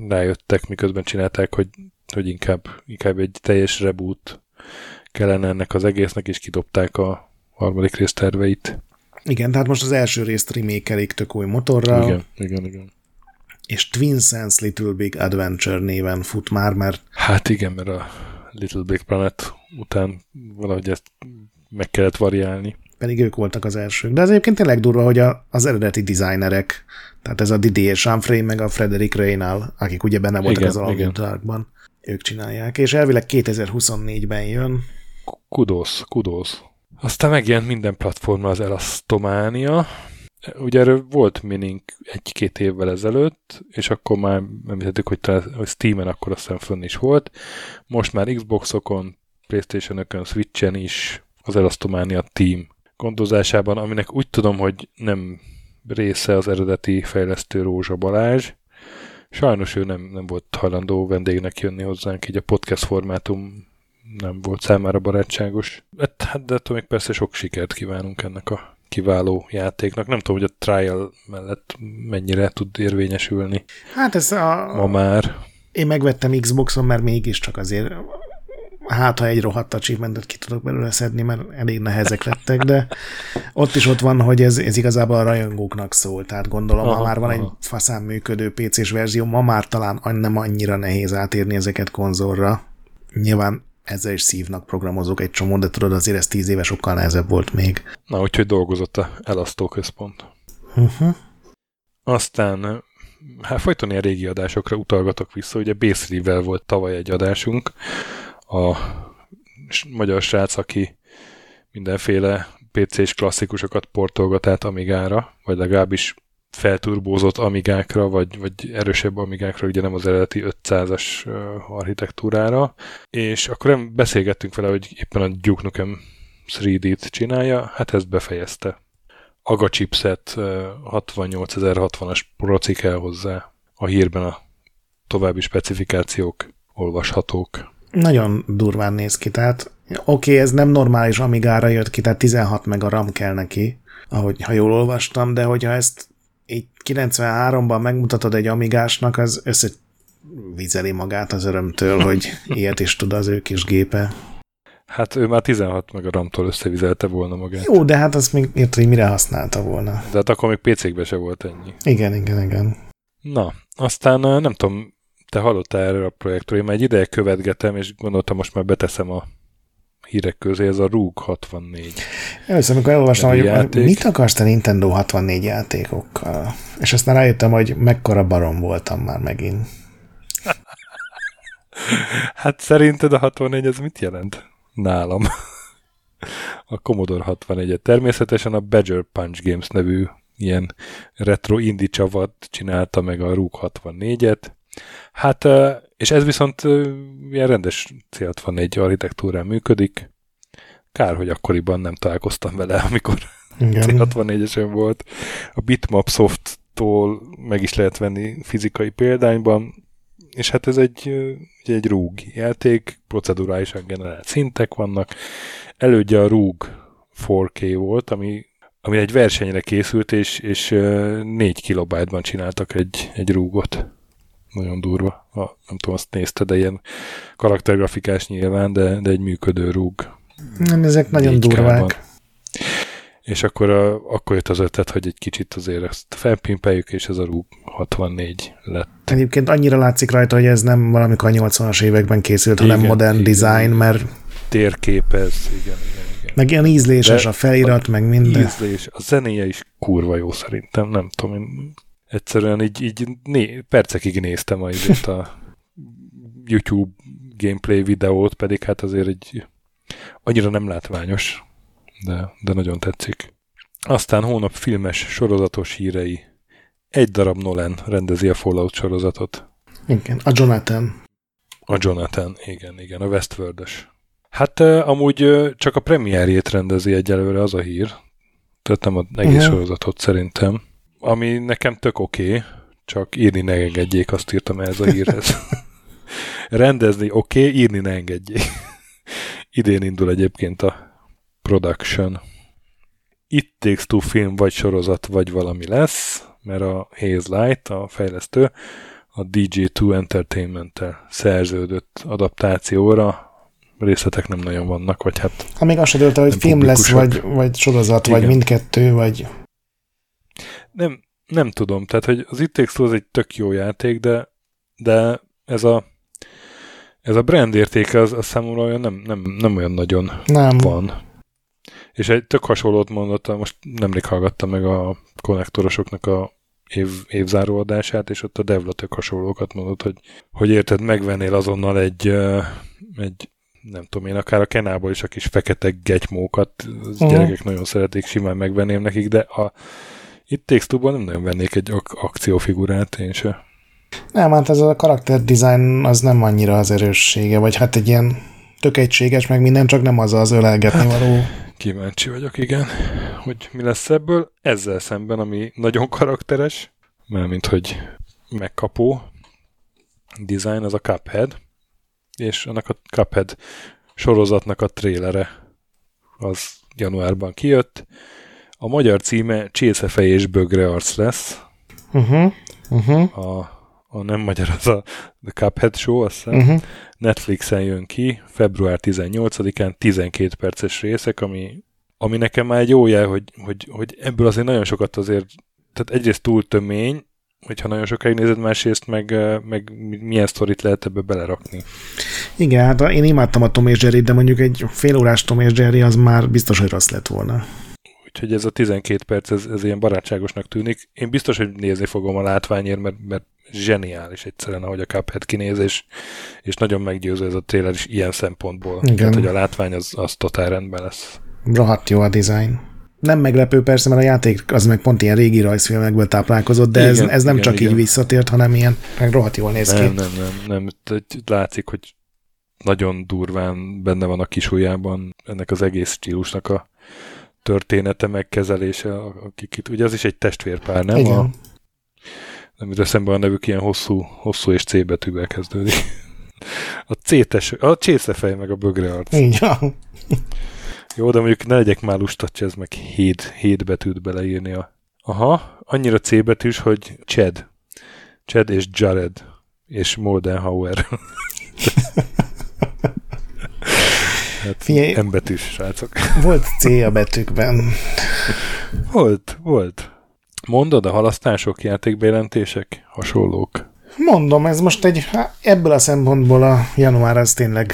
rájöttek, miközben csinálták, hogy, hogy inkább, inkább egy teljes reboot kellene ennek az egésznek, és kidobták a harmadik rész terveit. Igen, tehát most az első részt remékelik tök új motorral, Igen, igen, igen. és Twin Sense Little Big Adventure néven fut már, mert Hát igen, mert a Little Big Planet után valahogy ezt meg kellett variálni. pedig ők voltak az elsők. De az egyébként tényleg durva, hogy a, az eredeti designerek, tehát ez a Didier Chanfray meg a Frederick Reynal, akik ugye benne voltak Igen, az Darkban, ők csinálják, és elvileg 2024-ben jön. Kudosz, kudosz. Aztán megjelent minden platformra az Elastomania. Ugye erről volt minink egy-két évvel ezelőtt, és akkor már említettük, hogy, talán, hogy Steam-en akkor aztán fönn is volt. Most már Xboxokon, Playstation-ökön, Switch-en is az Elastomania Team gondozásában, aminek úgy tudom, hogy nem része az eredeti fejlesztő Rózsa Balázs. Sajnos ő nem, nem volt hajlandó vendégnek jönni hozzánk, így a podcast formátum nem volt számára barátságos. Hát, hát de attól még persze sok sikert kívánunk ennek a kiváló játéknak. Nem tudom, hogy a trial mellett mennyire tud érvényesülni Hát ez a, ma már. én megvettem Xboxon, mert mégiscsak azért hát ha egy rohadt achievementet ki tudok belőle szedni, mert elég nehezek lettek, de ott is ott van, hogy ez, ez igazából a rajongóknak szól, tehát gondolom, ha Aha, már van egy aha. faszán működő PC-s verzió, ma már talán nem annyira nehéz átérni ezeket konzolra. Nyilván ezzel is szívnak programozók egy csomó, de tudod, azért ez tíz éve sokkal nehezebb volt még. Na, úgyhogy dolgozott a elasztó központ. Uh-huh. Aztán hát folyton ilyen régi adásokra utalgatok vissza, ugye Bészrivel volt tavaly egy adásunk, a magyar srác, aki mindenféle PC-s klasszikusokat portolgat át Amigára, vagy legalábbis felturbózott Amigákra, vagy, vagy erősebb Amigákra, ugye nem az eredeti 500-as ö, architektúrára, és akkor nem beszélgettünk vele, hogy éppen a Duke Nukem 3D-t csinálja, hát ezt befejezte. AGA chipset ö, 68060-as proci kell hozzá. A hírben a további specifikációk olvashatók. Nagyon durván néz ki, tehát oké, okay, ez nem normális Amigára jött ki, tehát 16 meg a RAM kell neki, ahogy ha jól olvastam, de hogyha ezt 93-ban megmutatod egy Amigásnak, az össze vizeli magát az örömtől, hogy ilyet is tud az ő kis gépe. Hát ő már 16 meg a RAM-tól összevizelte volna magát. Jó, de hát azt még érted, hogy mire használta volna. De hát akkor még PC-kbe se volt ennyi. Igen, igen, igen. Na, aztán nem tudom, te hallottál erről a projektről, én már egy ideje követgetem, és gondoltam, most már beteszem a hírek közé, ez a ROG 64. Először, amikor elolvastam, hogy játék. mit akarsz te Nintendo 64 játékokkal, és aztán rájöttem, hogy mekkora barom voltam már megint. Hát szerinted a 64 ez mit jelent? Nálam. A Commodore 64-et. Természetesen a Badger Punch Games nevű ilyen retro indie csavat csinálta meg a ROG 64-et. Hát, és ez viszont ilyen rendes C64 architektúrán működik. Kár, hogy akkoriban nem találkoztam vele, amikor Igen. C64-esen volt. A Bitmap Soft-tól meg is lehet venni fizikai példányban, és hát ez egy, egy ROG játék, procedurálisan generált szintek vannak. Elődje a ROG 4K volt, ami, ami egy versenyre készült, és, és ö, 4 kilobájtban csináltak egy, egy rúgot. Nagyon durva. A, nem tudom, azt nézted, de ilyen karaktergrafikás nyilván, de, de egy működő rúg. Nem, ezek nagyon 4K-ban. durvák. És akkor, a, akkor jött az ötlet, hogy egy kicsit azért ezt felpimpeljük, és ez a ROG 64 lett. Egyébként annyira látszik rajta, hogy ez nem valamikor a 80-as években készült, hanem Igen, modern igen, design, mert Térképez, igen, igen, igen. meg ilyen ízléses De a felirat, meg minden. Ízlés, a zenéje is kurva jó szerintem, nem tudom, én egyszerűen így, így né, percekig néztem a, a YouTube gameplay videót, pedig hát azért egy annyira nem látványos, de, de nagyon tetszik. Aztán hónap filmes sorozatos hírei. Egy darab Nolan rendezi a Fallout sorozatot. Igen, a Jonathan. A Jonathan, igen, igen, a Westworld-ös. Hát uh, amúgy csak a premierjét rendezi egyelőre az a hír, tehát nem az egész uh-huh. sorozatot szerintem. Ami nekem tök oké, okay, csak írni ne engedjék, azt írtam ez a hírhez. Rendezni oké, okay, írni ne engedjék. Idén indul egyébként a production. Itt Takes Two film vagy sorozat, vagy valami lesz, mert a Haze Light, a fejlesztő, a DJ2 Entertainment-tel szerződött adaptációra, részletek nem nagyon vannak, vagy hát... Ha még azt se hogy film lesz, vagy, vagy sorozat, Igen. vagy mindkettő, vagy... Nem, nem tudom, tehát hogy az It Takes Two az egy tök jó játék, de, de ez a ez a brand értéke az, az számomra olyan nem, nem, nem olyan nagyon nem. van. És egy tök hasonlót mondott, most nemrég hallgattam meg a konnektorosoknak a év, évzáró adását, és ott a Devla tök hasonlókat mondott, hogy, hogy érted, megvennél azonnal egy, egy nem tudom én, akár a Kenából is a kis fekete gegymókat, az uh-huh. gyerekek nagyon szeretik, simán megvenném nekik, de a itt Takes nem nagyon vennék egy ak- akciófigurát, én se. Nem, hát ez a karakter design az nem annyira az erőssége, vagy hát egy ilyen tök egységes, meg minden, csak nem az az ölelgetni hát, való. Kíváncsi vagyok, igen, hogy mi lesz ebből. Ezzel szemben, ami nagyon karakteres, mert mint hogy megkapó design, az a Cuphead, és annak a Cuphead sorozatnak a trélere az januárban kijött. A magyar címe Csészefej és Bögre arc lesz. Uh-huh. Uh-huh. A a nem magyar, az a The Cuphead Show, azt hiszem. Uh-huh. Netflixen jön ki, február 18-án 12 perces részek, ami, ami nekem már egy jó jel, hogy, hogy, hogy ebből azért nagyon sokat azért, tehát egyrészt túl tömény, hogyha nagyon sokáig nézed, másrészt meg, meg milyen sztorit lehet ebbe belerakni. Igen, hát én imádtam a Tom és Jerry, de mondjuk egy fél órás Tom és Jerry az már biztos, hogy rossz lett volna. Úgyhogy ez a 12 perc, ez, ez ilyen barátságosnak tűnik. Én biztos, hogy nézni fogom a látványért, mert, mert zseniális egyszerűen, ahogy a Cuphead kinéz, és, és nagyon meggyőző ez a trailer is ilyen szempontból. Igen. Tehát, hogy a látvány az, az totál rendben lesz. Rohadt jó a design. Nem meglepő persze, mert a játék az meg pont ilyen régi rajzfilmekből táplálkozott, de igen, ez, ez nem igen, csak igen. így visszatért, hanem ilyen meg rohadt jól néz nem, ki. Nem, nem, nem. Látszik, hogy nagyon durván benne van a kisujjában ennek az egész stílusnak a története, megkezelése, akik itt, ugye az is egy testvérpár, nem? Igen. A, nem jut eszembe a nevük, ilyen hosszú, hosszú és C betűvel kezdődik. A C-tes, a csészefej meg a bögre arc. Van. Jó, de mondjuk ne legyek már lustatja, ez meg 7, 7 betűt beleírni. A... Aha, annyira C betűs, hogy Chad. Chad és Jared és Moldenhauer. hát Figyelj, embetűs srácok. Volt C a betűkben. Volt, volt. Mondod, a halasztások, játékbejelentések, hasonlók? Mondom, ez most egy, ebből a szempontból a január az tényleg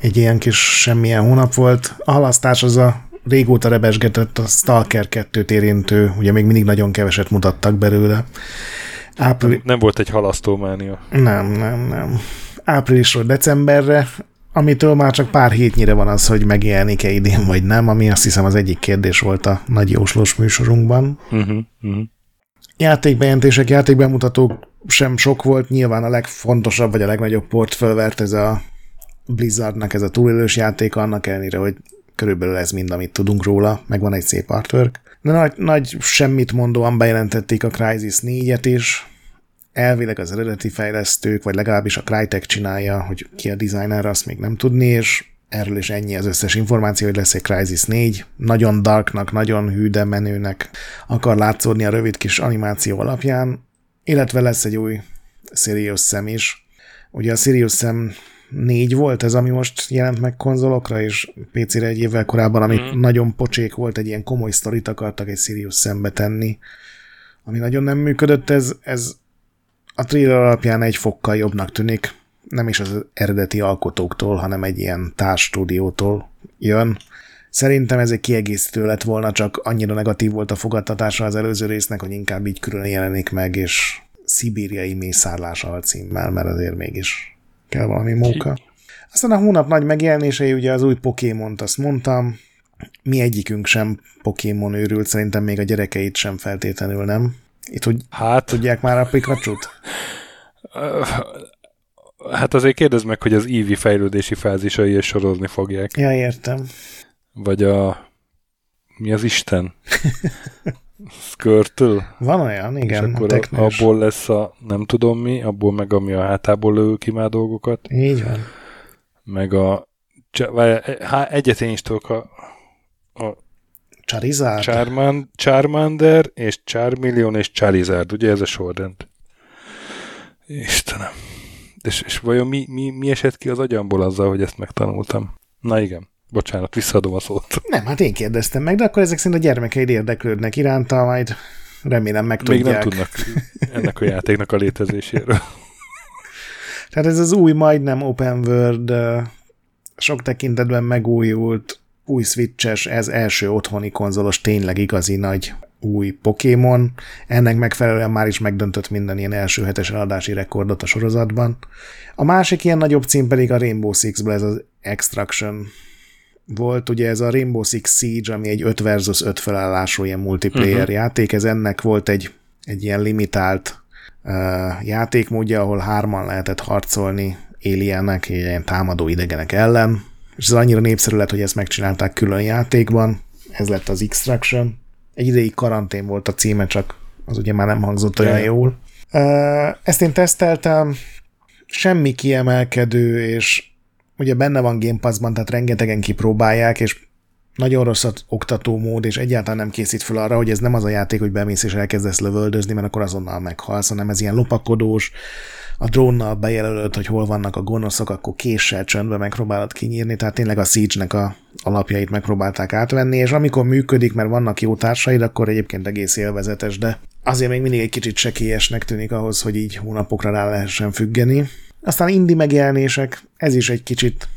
egy ilyen kis semmilyen hónap volt. A halasztás az a régóta rebesgetett a Stalker 2-t érintő, ugye még mindig nagyon keveset mutattak belőle. Ápril... Nem volt egy halasztómánia. Nem, nem, nem. Áprilisról decemberre, amitől már csak pár hétnyire van az, hogy megjelenik-e idén vagy nem, ami azt hiszem az egyik kérdés volt a nagy jóslós műsorunkban. Uh-huh, uh-huh. Játékbejelentések, játékbemutatók sem sok volt, nyilván a legfontosabb vagy a legnagyobb port fölvert ez a Blizzardnak ez a túlélős játék, annak ellenére, hogy körülbelül ez mind, amit tudunk róla, meg van egy szép artwork. De nagy, nagy semmit mondóan bejelentették a Crysis 4-et is, elvileg az eredeti fejlesztők, vagy legalábbis a Crytek csinálja, hogy ki a designer, azt még nem tudni, és erről is ennyi az összes információ, hogy lesz egy Crysis 4, nagyon darknak, nagyon hűde menőnek akar látszódni a rövid kis animáció alapján, illetve lesz egy új Sirius szem is. Ugye a Sirius szem 4 volt ez, ami most jelent meg konzolokra, és PC-re egy évvel korábban, ami mm. nagyon pocsék volt, egy ilyen komoly sztorit akartak egy Sirius szembe tenni, ami nagyon nem működött, ez, ez a trailer alapján egy fokkal jobbnak tűnik, nem is az eredeti alkotóktól, hanem egy ilyen társ stúdiótól jön, Szerintem ez egy kiegészítő lett volna, csak annyira negatív volt a fogadtatása az előző résznek, hogy inkább így külön jelenik meg, és szibériai mészárlás alcímmel, mert azért mégis kell valami móka. Aztán a hónap nagy megjelenései, ugye az új Pokémont, azt mondtam, mi egyikünk sem Pokémon őrült, szerintem még a gyerekeit sem feltétlenül, nem? Itt hogy hát, tudják már a pikachu Hát azért kérdezd meg, hogy az Eevee fejlődési fázisai is sorozni fogják. Ja, értem. Vagy a... Mi az Isten? Skirtle? Van olyan, igen. És akkor a abból lesz a nem tudom mi, abból meg ami a hátából lő ki már dolgokat. Így van. Meg a... Egyet én is tudok a, a Charizard? Charmand, Charmander és Charmeleon és Charizard, ugye ez a sorrend? Istenem. És, és vajon mi, mi, mi esett ki az agyamból azzal, hogy ezt megtanultam? Na igen. Bocsánat, visszaadom a szót. Nem, hát én kérdeztem meg, de akkor ezek szerint a gyermekeid érdeklődnek iránta, majd remélem meg Még nem tudnak ennek a játéknak a létezéséről. Tehát ez az új, majdnem open world, sok tekintetben megújult, új switches, ez első otthoni konzolos, tényleg igazi nagy új Pokémon. Ennek megfelelően már is megdöntött minden ilyen első hetes eladási rekordot a sorozatban. A másik ilyen nagyobb cím pedig a Rainbow Six-ből ez az Extraction volt, ugye ez a Rainbow Six Siege, ami egy 5 versus 5 felállású ilyen multiplayer uh-huh. játék, ez ennek volt egy, egy ilyen limitált uh, játékmódja, ahol hárman lehetett harcolni alienek, ilyen támadó idegenek ellen, és ez annyira népszerű lett, hogy ezt megcsinálták külön játékban, ez lett az Extraction. Egy ideig karantén volt a címe, csak az ugye már nem hangzott olyan jól. Ezt én teszteltem, semmi kiemelkedő, és ugye benne van Game Pass-ban, tehát rengetegen kipróbálják, és nagyon rossz oktató mód, és egyáltalán nem készít fel arra, hogy ez nem az a játék, hogy bemész és elkezdesz lövöldözni, mert akkor azonnal meghalsz, hanem ez ilyen lopakodós, a drónnal bejelölöd, hogy hol vannak a gonoszok, akkor késsel csöndbe megpróbálod kinyírni, tehát tényleg a Siege-nek a alapjait megpróbálták átvenni, és amikor működik, mert vannak jó társaid, akkor egyébként egész élvezetes, de azért még mindig egy kicsit sekélyesnek tűnik ahhoz, hogy így hónapokra rá lehessen függeni. Aztán indi megjelenések, ez is egy kicsit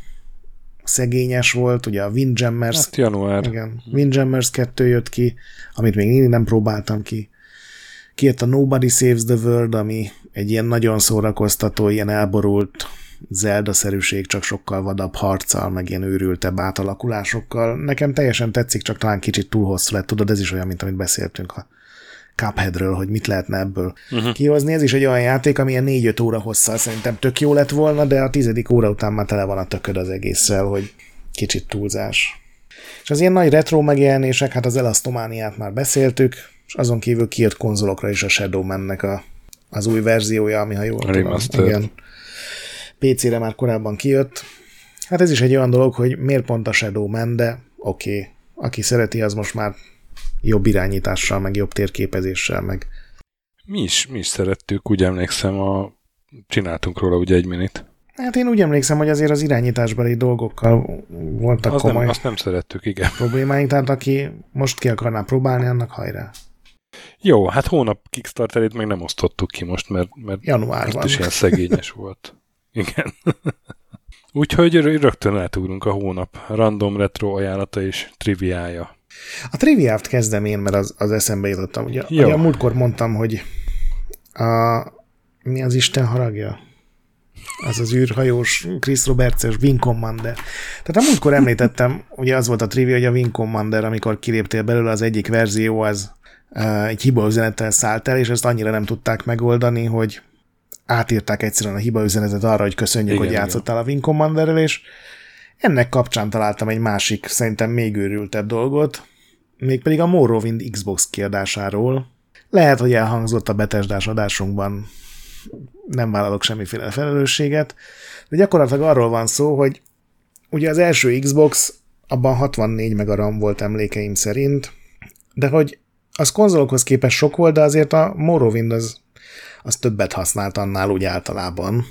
szegényes volt, ugye a Windjammers. Hát január. Igen, Windjammers 2 jött ki, amit még én nem próbáltam ki. Kijött a Nobody Saves the World, ami egy ilyen nagyon szórakoztató, ilyen elborult Zelda-szerűség, csak sokkal vadabb harccal, meg ilyen őrültebb átalakulásokkal. Nekem teljesen tetszik, csak talán kicsit túl hosszú lett, tudod, ez is olyan, mint amit beszéltünk a Cupheadről, hogy mit lehetne ebből uh-huh. kihozni. Ez is egy olyan játék, ami ilyen 4-5 óra hosszal szerintem tök jó lett volna, de a tizedik óra után már tele van a tököd az egésszel, hogy kicsit túlzás. És az ilyen nagy retro megjelenések, hát az Elastomaniát már beszéltük, és azon kívül kijött konzolokra is a Shadow Man-nek a, az új verziója, ami ha jól tudom, igen, PC-re már korábban kijött. Hát ez is egy olyan dolog, hogy miért pont a Shadow Man, de oké, okay. aki szereti, az most már jobb irányítással, meg jobb térképezéssel, meg... Mi is, mi is szerettük, úgy emlékszem, a... csináltunk róla ugye egy minit. Hát én úgy emlékszem, hogy azért az irányításbeli dolgokkal voltak azt komoly nem, azt nem szerettük, igen. problémáink, tehát aki most ki akarná próbálni, annak hajrá. Jó, hát hónap Kickstarterét meg nem osztottuk ki most, mert, mert Januárban. is ilyen szegényes volt. Igen. Úgyhogy rögtön átugrunk a hónap random retro ajánlata és triviája. A triviát kezdem én, mert az, az eszembe jutottam. Ugye, ugye a múltkor mondtam, hogy a, mi az Isten haragja? Az az űrhajós Chris Roberts-es Wing Commander. Tehát a múltkor említettem, ugye az volt a trivia, hogy a Wing Commander, amikor kiléptél belőle, az egyik verzió az uh, egy hibaüzenettel szállt el, és ezt annyira nem tudták megoldani, hogy átírták egyszerűen a hibaüzenetet arra, hogy köszönjük, igen, hogy játszottál igen. a Wing Commanderrel, és ennek kapcsán találtam egy másik, szerintem még őrültebb dolgot, mégpedig a Morrowind Xbox kiadásáról. Lehet, hogy elhangzott a betesdás adásunkban, nem vállalok semmiféle felelősséget, de gyakorlatilag arról van szó, hogy ugye az első Xbox abban 64 meg a RAM volt emlékeim szerint, de hogy az konzolokhoz képest sok volt, de azért a Morrowind az, az többet használt annál úgy általában.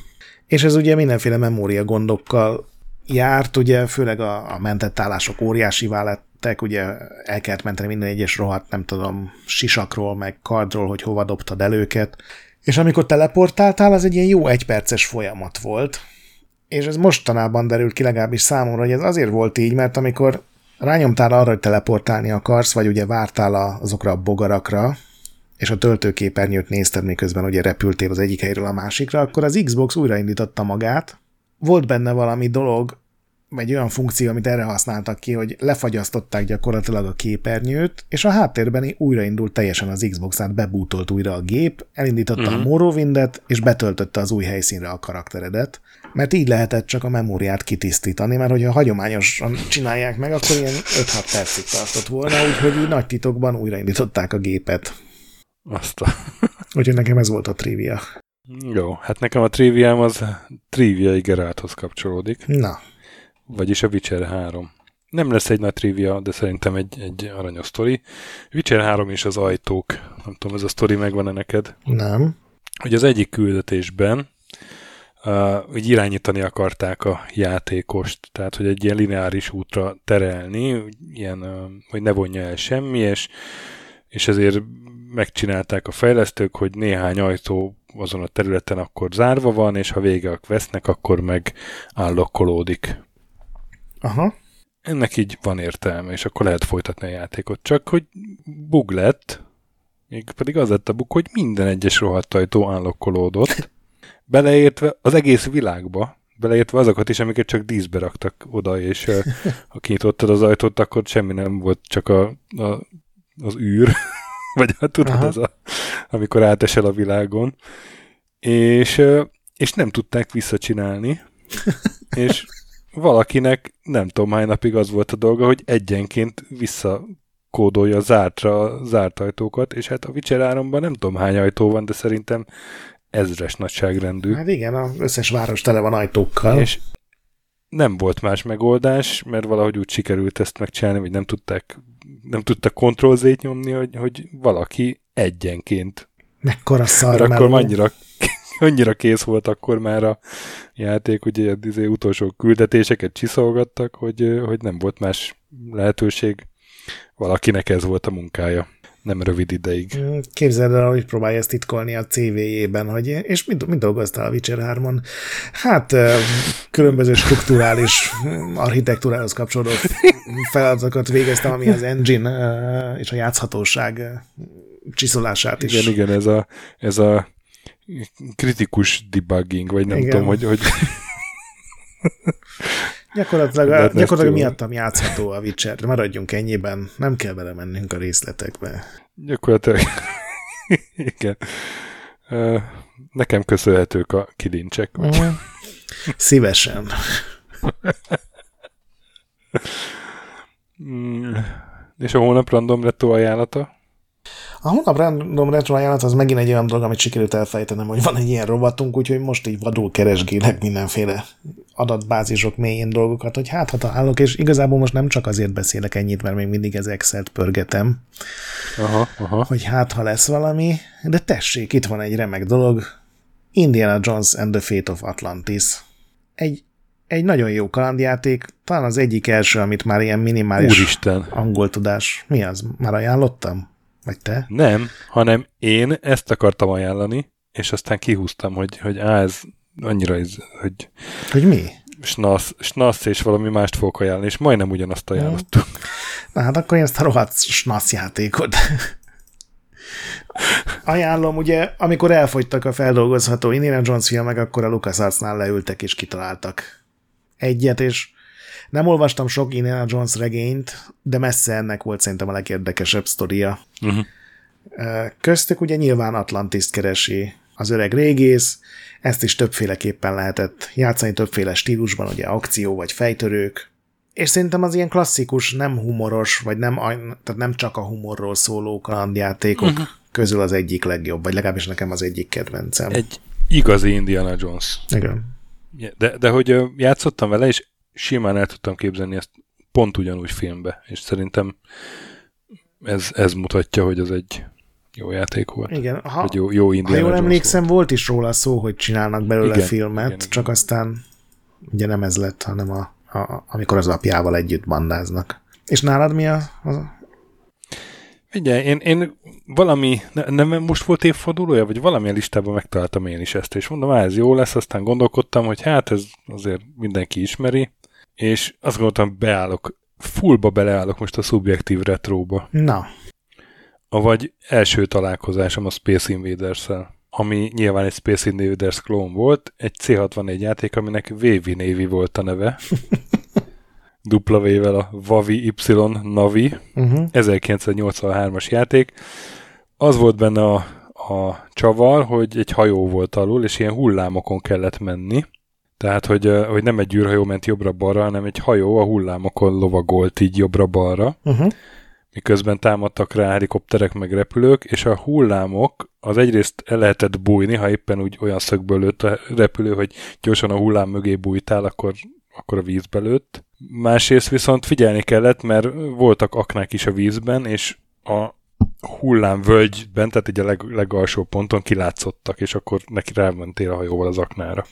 És ez ugye mindenféle memória gondokkal járt, ugye főleg a, a mentett állások óriásivá lettek, ugye el kellett menteni minden egyes rohadt, nem tudom, sisakról, meg kardról, hogy hova dobtad el őket. És amikor teleportáltál, az egy ilyen jó egyperces folyamat volt. És ez mostanában derült ki legalábbis számomra, hogy ez azért volt így, mert amikor rányomtál arra, hogy teleportálni akarsz, vagy ugye vártál azokra a bogarakra, és a töltőképernyőt nézted, miközben ugye repültél az egyik helyről a másikra, akkor az Xbox újraindította magát. Volt benne valami dolog, vagy olyan funkció, amit erre használtak ki, hogy lefagyasztották gyakorlatilag a képernyőt, és a háttérben újraindult teljesen az Xbox-át, bebútolt újra a gép, elindította uh-huh. a mhm. Morrowindet, és betöltötte az új helyszínre a karakteredet, mert így lehetett csak a memóriát kitisztítani, mert hogyha hagyományosan csinálják meg, akkor ilyen 5-6 percig tartott volna, úgyhogy így nagy titokban újraindították a gépet. Azt a... Úgyhogy nekem ez volt a trivia. Jó, hát nekem a triviám az trivia Gerálthoz kapcsolódik. Na. Vagyis a Witcher 3. Nem lesz egy nagy trivia, de szerintem egy, egy aranyos sztori. Witcher 3 és az ajtók. Nem tudom, ez a sztori megvan-e neked? Nem. Hogy az egyik küldetésben uh, hogy irányítani akarták a játékost, tehát hogy egy ilyen lineáris útra terelni, ilyen, uh, hogy ne vonja el semmi, és, és ezért megcsinálták a fejlesztők, hogy néhány ajtó azon a területen akkor zárva van, és ha végek vesznek, akkor meg állokkolódik. Aha. Ennek így van értelme, és akkor lehet folytatni a játékot. Csak hogy bug lett, még pedig az lett a bug, hogy minden egyes rohadt ajtó állokkolódott, beleértve az egész világba, beleértve azokat is, amiket csak díszbe raktak oda, és ha kinyitottad az ajtót, akkor semmi nem volt, csak a, a, az űr, vagy hát tudod, Aha. ez a, amikor átesel a világon, és, és nem tudták visszacsinálni, és valakinek nem tudom hány napig az volt a dolga, hogy egyenként visszakódolja zártra zárt ajtókat, és hát a Witcher 3 nem tudom hány ajtó van, de szerintem ezres nagyságrendű. Hát igen, az összes város tele van ajtókkal. És nem volt más megoldás, mert valahogy úgy sikerült ezt megcsinálni, hogy nem tudták, nem tudtak kontroll nyomni, hogy, hogy valaki egyenként. Mekkora szar akkor annyira, annyira kész volt akkor már a játék, ugye az izé utolsó küldetéseket csiszolgattak, hogy, hogy nem volt más lehetőség. Valakinek ez volt a munkája nem rövid ideig. Képzeld el, hogy próbálja ezt titkolni a CV-jében, hogy és mit, mit dolgoztál a Witcher 3-on? Hát különböző strukturális architektúrához kapcsolódó feladatokat végeztem, ami az engine és a játszhatóság csiszolását is. Igen, igen, ez a, ez a kritikus debugging, vagy nem igen. tudom, hogy, hogy Gyakorlatilag, a, gyakorlatilag miattam játszható a Witcher. Maradjunk ennyiben, nem kell belemennünk a részletekbe. Gyakorlatilag, igen. Nekem köszönhetők a kilincsek. Uh, szívesen. Mm, és a hónap random retro ajánlata? A hónap random retro ajánlat az megint egy olyan dolog, amit sikerült elfejtenem, hogy van egy ilyen rovatunk, úgyhogy most így vadul keresgélek mindenféle adatbázisok mélyén dolgokat, hogy hát ha találok, és igazából most nem csak azért beszélek ennyit, mert még mindig ez Excel-t pörgetem, aha, aha. hogy hát ha lesz valami, de tessék, itt van egy remek dolog, Indiana Jones and the Fate of Atlantis. Egy, egy nagyon jó kalandjáték, talán az egyik első, amit már ilyen minimális Úristen. angol tudás. Mi az? Már ajánlottam? Vagy te? Nem, hanem én ezt akartam ajánlani, és aztán kihúztam, hogy, hogy á, ez annyira, ez, hogy... Hogy mi? Snasz, snasz és valami mást fogok ajánlani, és majdnem ugyanazt ajánlottuk. Na hát akkor én ezt a rohadt snasz játékot ajánlom, ugye, amikor elfogytak a feldolgozható Indiana Jones filmek, akkor a LucasArts-nál leültek és kitaláltak egyet, és nem olvastam sok Indiana Jones regényt, de messze ennek volt szerintem a legérdekesebb sztoria. Uh-huh. Köztük ugye nyilván Atlantis keresi az öreg régész, ezt is többféleképpen lehetett játszani, többféle stílusban, ugye akció vagy fejtörők, és szerintem az ilyen klasszikus, nem humoros, vagy nem, tehát nem csak a humorról szóló kalandjátékok uh-huh. közül az egyik legjobb, vagy legalábbis nekem az egyik kedvencem. Egy igazi Indiana Jones. Igen. De, de hogy játszottam vele, és simán el tudtam képzelni ezt pont ugyanúgy filmbe, és szerintem ez, ez mutatja, hogy az egy jó játék volt. Igen, ha, jó, jó ha jól emlékszem, volt. volt is róla szó, hogy csinálnak belőle igen, filmet, igen, csak igen. aztán ugye nem ez lett, hanem a, a, amikor az apjával együtt bandáznak. És nálad mi a... a... Ugye, én, én valami, nem most volt évfordulója, vagy valamilyen listában megtaláltam én is ezt, és mondom, ez jó lesz, aztán gondolkodtam, hogy hát ez azért mindenki ismeri, és azt gondoltam, beállok fullba beleállok most a Subjective Retróba. Na, Avagy első találkozásom a Space Invaders-szel, ami nyilván egy Space Invaders klón volt, egy C64 játék, aminek Wavy Navy volt a neve. Dupla V-vel a Vavi Y Navi. uh-huh. 1983-as játék. Az volt benne a, a csavar, hogy egy hajó volt alul, és ilyen hullámokon kellett menni. Tehát, hogy, hogy nem egy űrhajó ment jobbra-balra, hanem egy hajó a hullámokon lovagolt így jobbra-balra, Uh-huh. Miközben támadtak rá helikopterek meg repülők, és a hullámok az egyrészt el lehetett bújni, ha éppen úgy olyan szögből lőtt a repülő, hogy gyorsan a hullám mögé bújtál, akkor, akkor a vízbe lőtt. Másrészt viszont figyelni kellett, mert voltak aknák is a vízben, és a hullámvölgyben, tehát egy a leg, legalsó ponton kilátszottak, és akkor neki rámentél a hajóval az aknára.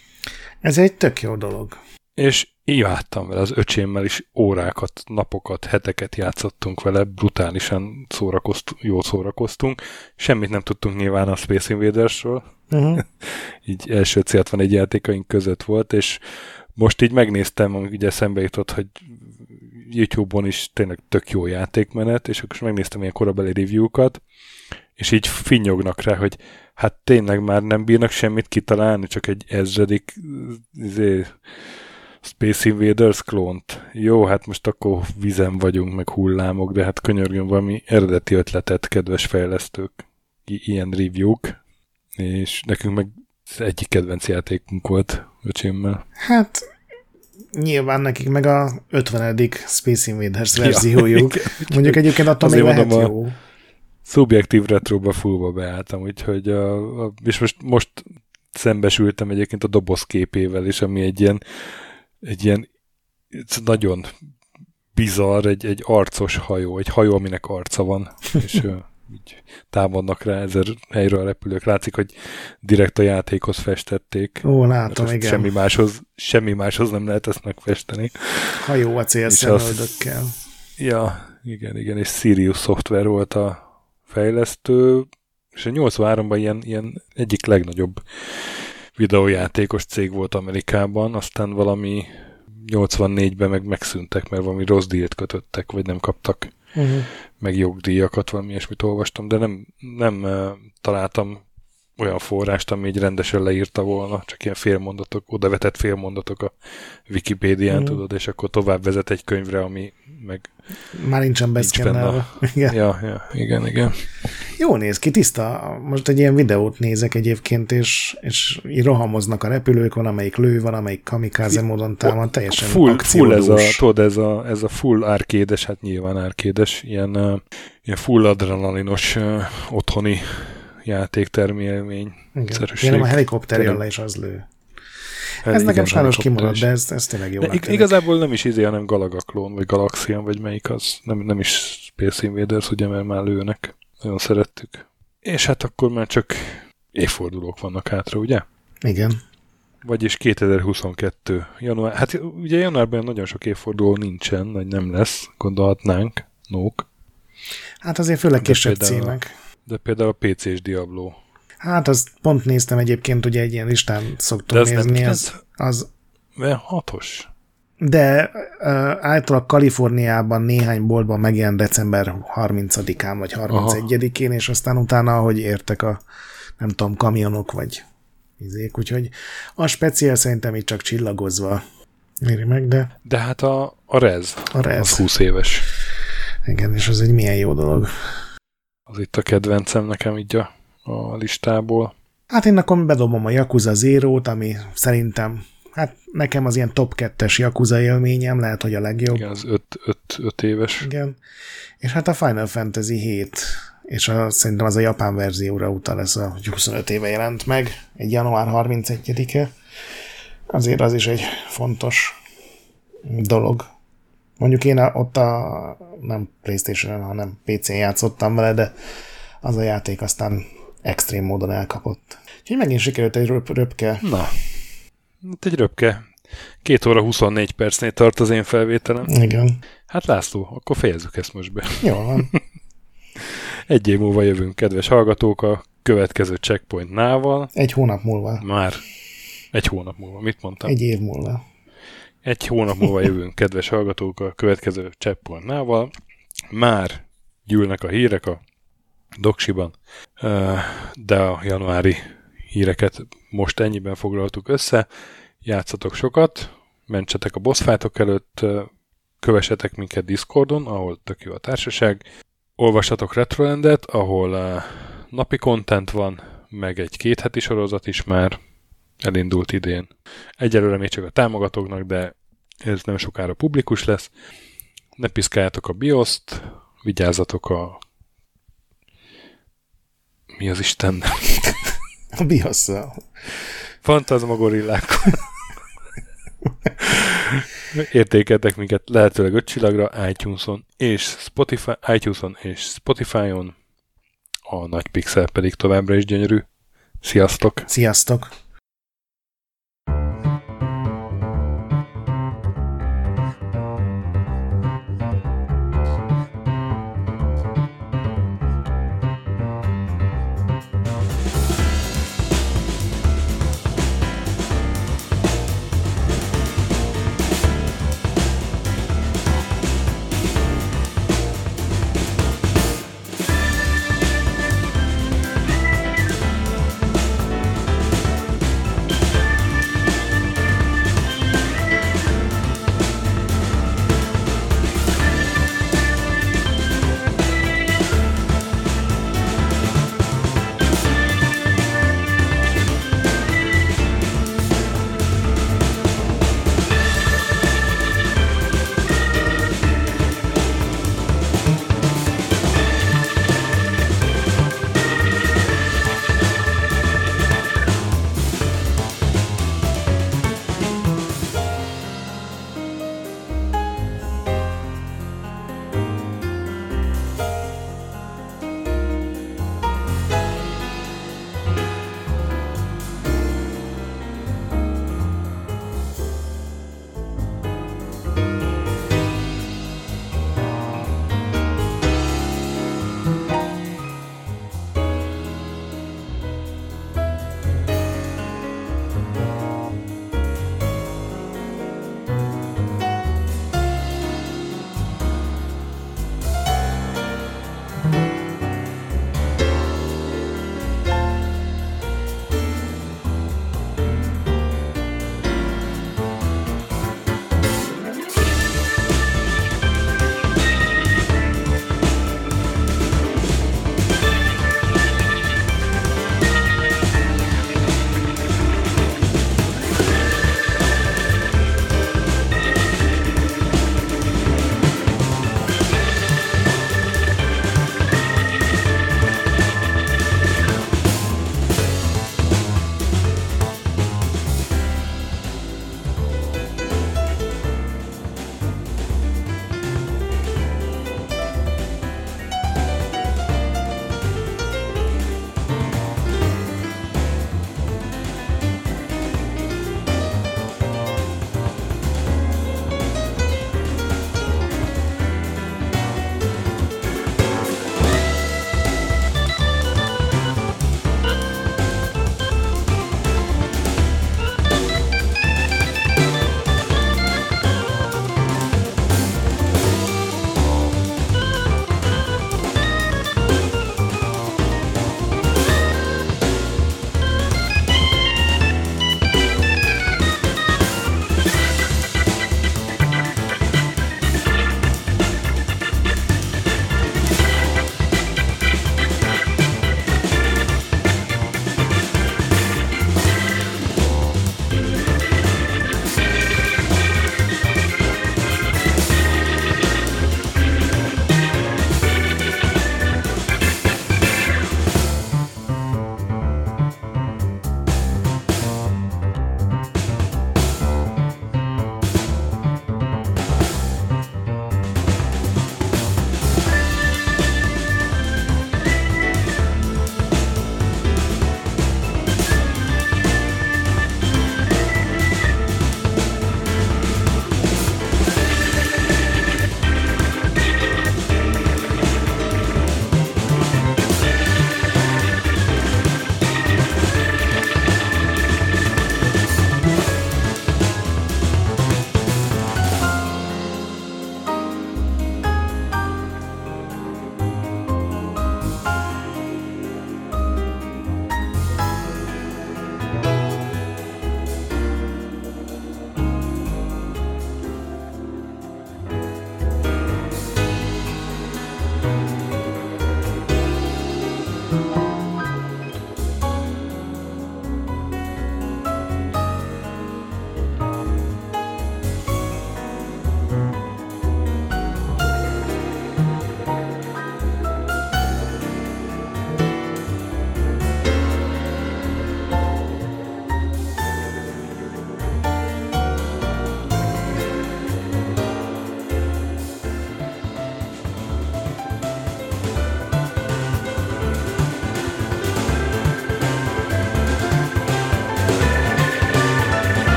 Ez egy tök jó dolog. És imádtam vele, az öcsémmel is órákat, napokat, heteket játszottunk vele, brutálisan szórakoztunk, jól szórakoztunk. Semmit nem tudtunk nyilván a Space Invadersről, Uh-huh. így első C61 játékaink között volt, és most így megnéztem, amíg ugye szembe jutott, hogy YouTube-on is tényleg tök jó játékmenet, és akkor is megnéztem ilyen korabeli review-kat, és így finnyognak rá, hogy hát tényleg már nem bírnak semmit kitalálni, csak egy ezredik izé, Space Invaders klónt. Jó, hát most akkor vizen vagyunk, meg hullámok, de hát könyörgöm valami eredeti ötletet, kedves fejlesztők, I- ilyen review-k, és nekünk meg egyik kedvenc játékunk volt öcsémmel. Hát nyilván nekik meg a 50. Space Invaders Ja, verziójuk. igen. Mondjuk egyébként attól még lehet mondom, a- jó. Szubjektív retroba fullba beálltam, úgyhogy a, a, és most, most szembesültem egyébként a doboz képével is, ami egy ilyen, egy ilyen nagyon bizarr, egy, egy arcos hajó, egy hajó, aminek arca van, és így támadnak rá ezer helyről a repülők. Látszik, hogy direkt a játékhoz festették. Ó, látom, igen. Semmi máshoz, semmi máshoz nem lehet ezt megfesteni. Hajó a célszemöldökkel. Ja, igen, igen, és Sirius Software volt a fejlesztő, és a 83-ban ilyen, ilyen egyik legnagyobb videójátékos cég volt Amerikában, aztán valami 84-ben meg megszűntek, mert valami rossz díjat kötöttek, vagy nem kaptak Uh-huh. meg jogdíjakat, valami ilyesmit olvastam, de nem, nem uh, találtam olyan forrást, ami így rendesen leírta volna, csak ilyen félmondatok, odavetett félmondatok a Wikipédián, mm. tudod, és akkor tovább vezet egy könyvre, ami meg... Már nincsen Nincs beszkennelve. Igen. Ja, ja, igen, igen. Jó néz ki, tiszta. Most egy ilyen videót nézek egyébként, és, és így rohamoznak a repülők, van amelyik lő, van amelyik kamikáze módon támad, teljesen Full, full ez a, akciódús. tudod, ez a, ez a full árkédes, hát nyilván árkédes, ilyen, ilyen full adrenalinos uh, otthoni játéktermélmény. Igen. Én a helikopter jön le, és az lő. Hát Ez igen, nekem sajnos kimaradt, is. de ez, ez tényleg jó. De ig- igazából nem is izé, hanem Galaga klón, vagy Galaxian, vagy melyik az. Nem, nem is Space Invaders, ugye, mert már lőnek. Nagyon szerettük. És hát akkor már csak évfordulók vannak hátra, ugye? Igen. Vagyis 2022. Január, hát ugye januárban nagyon sok évforduló nincsen, vagy nem lesz, gondolhatnánk, nók. Hát azért főleg kisebb címek. De például a PC-s Diablo. Hát azt pont néztem egyébként, ugye egy ilyen listán De szoktuk az nem nézni. Az, 9? az, Mert hatos. de uh, általában Kaliforniában néhány boltban megjelent december 30-án vagy 31-én, és aztán utána, ahogy értek a nem tudom, kamionok vagy izék, úgyhogy a speciál szerintem itt csak csillagozva éri meg, de De hát a, a Rez, a Rez. az 20 éves. igen, és az egy milyen jó dolog. Az itt a kedvencem nekem így a, a listából. Hát én akkor bedobom a Yakuza Zero-t, ami szerintem, hát nekem az ilyen top 2-es Yakuza élményem, lehet, hogy a legjobb. Igen, az 5 éves. Igen. És hát a Final Fantasy 7, és a, szerintem az a japán verzióra utal lesz, a, hogy 25 éve jelent meg, egy január 31-e. Azért az is egy fontos dolog. Mondjuk én ott a nem Playstation-en, hanem PC-n játszottam vele, de az a játék aztán extrém módon elkapott. Úgyhogy megint sikerült egy röp, röpke. Na, itt egy röpke. Két óra 24 percnél tart az én felvételem. Igen. Hát László, akkor fejezzük ezt most be. Jól van. Egy év múlva jövünk, kedves hallgatók, a következő checkpoint nával. Egy hónap múlva. Már egy hónap múlva. Mit mondtam? Egy év múlva. Egy hónap múlva jövünk, kedves hallgatók, a következő cseppolnával. Már gyűlnek a hírek a doksiban, de a januári híreket most ennyiben foglaltuk össze. Játszatok sokat, mentsetek a boss előtt, kövessetek minket Discordon, ahol tök jó a társaság. Olvassatok Retrolandet, ahol napi content van, meg egy két heti sorozat is már elindult idén. Egyelőre még csak a támogatóknak, de ez nem sokára publikus lesz. Ne piszkáljátok a BIOS-t, vigyázzatok a... Mi az Isten? A bios Fantazmagorillákkal. Értékeltek minket lehetőleg öt csillagra iTunes-on és Spotify, iTunes-on és Spotify-on. A nagy pixel pedig továbbra is gyönyörű. Sziasztok! Sziasztok!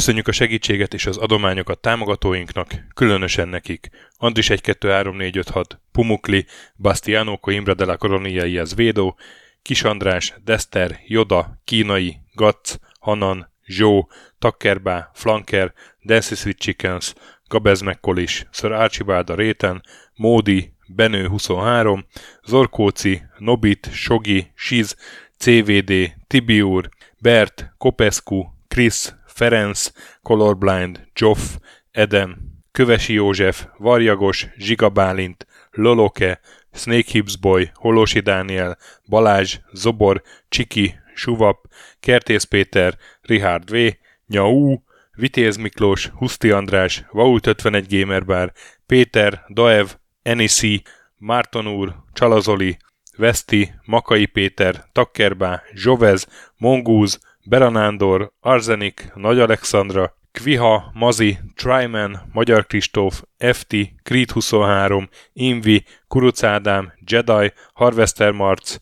Köszönjük a segítséget és az adományokat támogatóinknak, különösen nekik. Andris 1 2 3 4 5 6, Pumukli, Bastiano Coimbra de la Coronia Védó, Kis András, Dester, Joda, Kínai, Gatz, Hanan, Zsó, Takkerbá, Flanker, Dancy Sweet Chickens, Gabez Mekkolis, Sir Archibald a Réten, Módi, Benő 23, Zorkóci, Nobit, Sogi, Siz, CVD, Tibiur, Bert, Kopescu, Chris, Ferenc, Colorblind, Joff, Edem, Kövesi József, Varjagos, Zsigabálint, Loloke, Snake Hips Boy, Holosi Dániel, Balázs, Zobor, Csiki, Suvap, Kertész Péter, Richard V, Nyau, Vitéz Miklós, Huszti András, Vault 51 Gamerbar, Péter, Daev, Enisi, Márton úr, Csalazoli, Veszti, Makai Péter, Takkerbá, Zsovez, Mongúz, Beranándor, Arzenik, Nagy Alexandra, Kviha, Mazi, Tryman, Magyar Kristóf, FT, Creed 23, Invi, Kuruc Ádám, Jedi, Harvester Marc,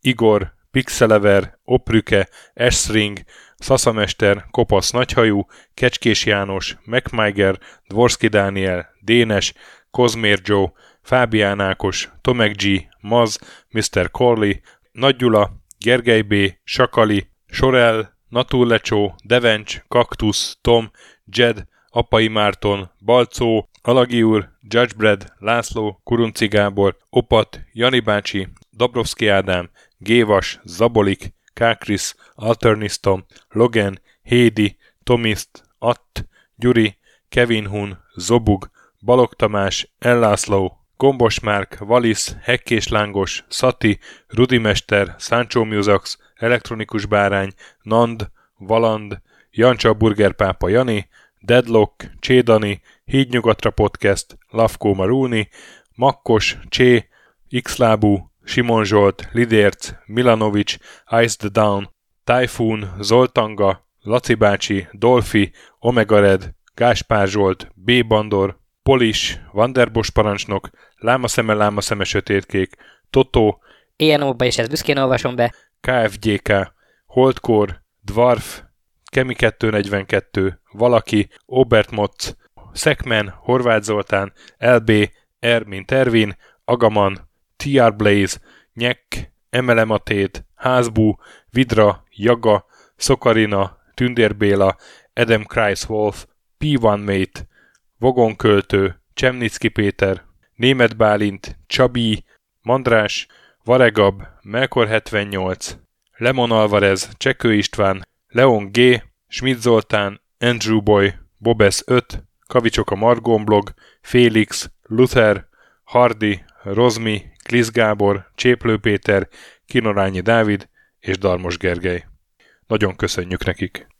Igor, Pixelever, Oprüke, Esring, Szaszamester, Kopasz Nagyhajú, Kecskés János, MacMiger, Dvorski Dániel, Dénes, Kozmér Joe, Fábián Ákos, Tomek G, Maz, Mr. Corley, Nagy Gyula, Gergely B, Sakali, Sorel, Naturlecsó, Devencs, Kaktusz, Tom, Jed, Apai Márton, Balcó, Alagi úr, Judgebred, László, Kurunci Gábor, Opat, Jani bácsi, Dabrowski Ádám, Gévas, Zabolik, Kákris, Alternisztom, Logan, Hédi, Tomiszt, Att, Gyuri, Kevin Hun, Zobug, Balog Tamás, Ellászló, Gombos Márk, Valisz, Hekkés Lángos, Szati, Rudimester, Sancho Musax, Elektronikus Bárány, Nand, Valand, Jancsa Burgerpápa Jani, Deadlock, Csédani, Hídnyugatra Podcast, Lavkó Marulni, Makkos, Csé, Xlábú, Simon Zsolt, Lidérc, Milanovic, Ice the Down, Typhoon, Zoltanga, Laci bácsi, Dolfi, Omega Red, Gáspár Zsolt, B. Bandor, Polis, Vanderbos parancsnok, Lámaszeme, Lámaszeme sötétkék, Totó, ENO-ba is ezt büszkén olvasom be. KFGK, Holdkor, Dwarf, Kemi 242, Valaki, Obert Motz, Szekmen, Horváth Zoltán, LB, R mint Ervin, Agaman, TR Blaze, Nyek, Emelematét, Házbú, Vidra, Jaga, Szokarina, Tündérbéla, Adam Kreiswolf, P1 Mate, Vogonköltő, Csemnicki Péter, Német Bálint, Csabi, Mandrás, Varegab, Melkor 78, Lemon Alvarez, Csekő István, Leon G, Schmidt Zoltán, Andrew Boy, Bobes 5, Kavicsok a Margon blog, Félix, Luther, Hardy, Rozmi, Klisz Gábor, Cséplő Péter, Kinorányi Dávid és Darmos Gergely. Nagyon köszönjük nekik!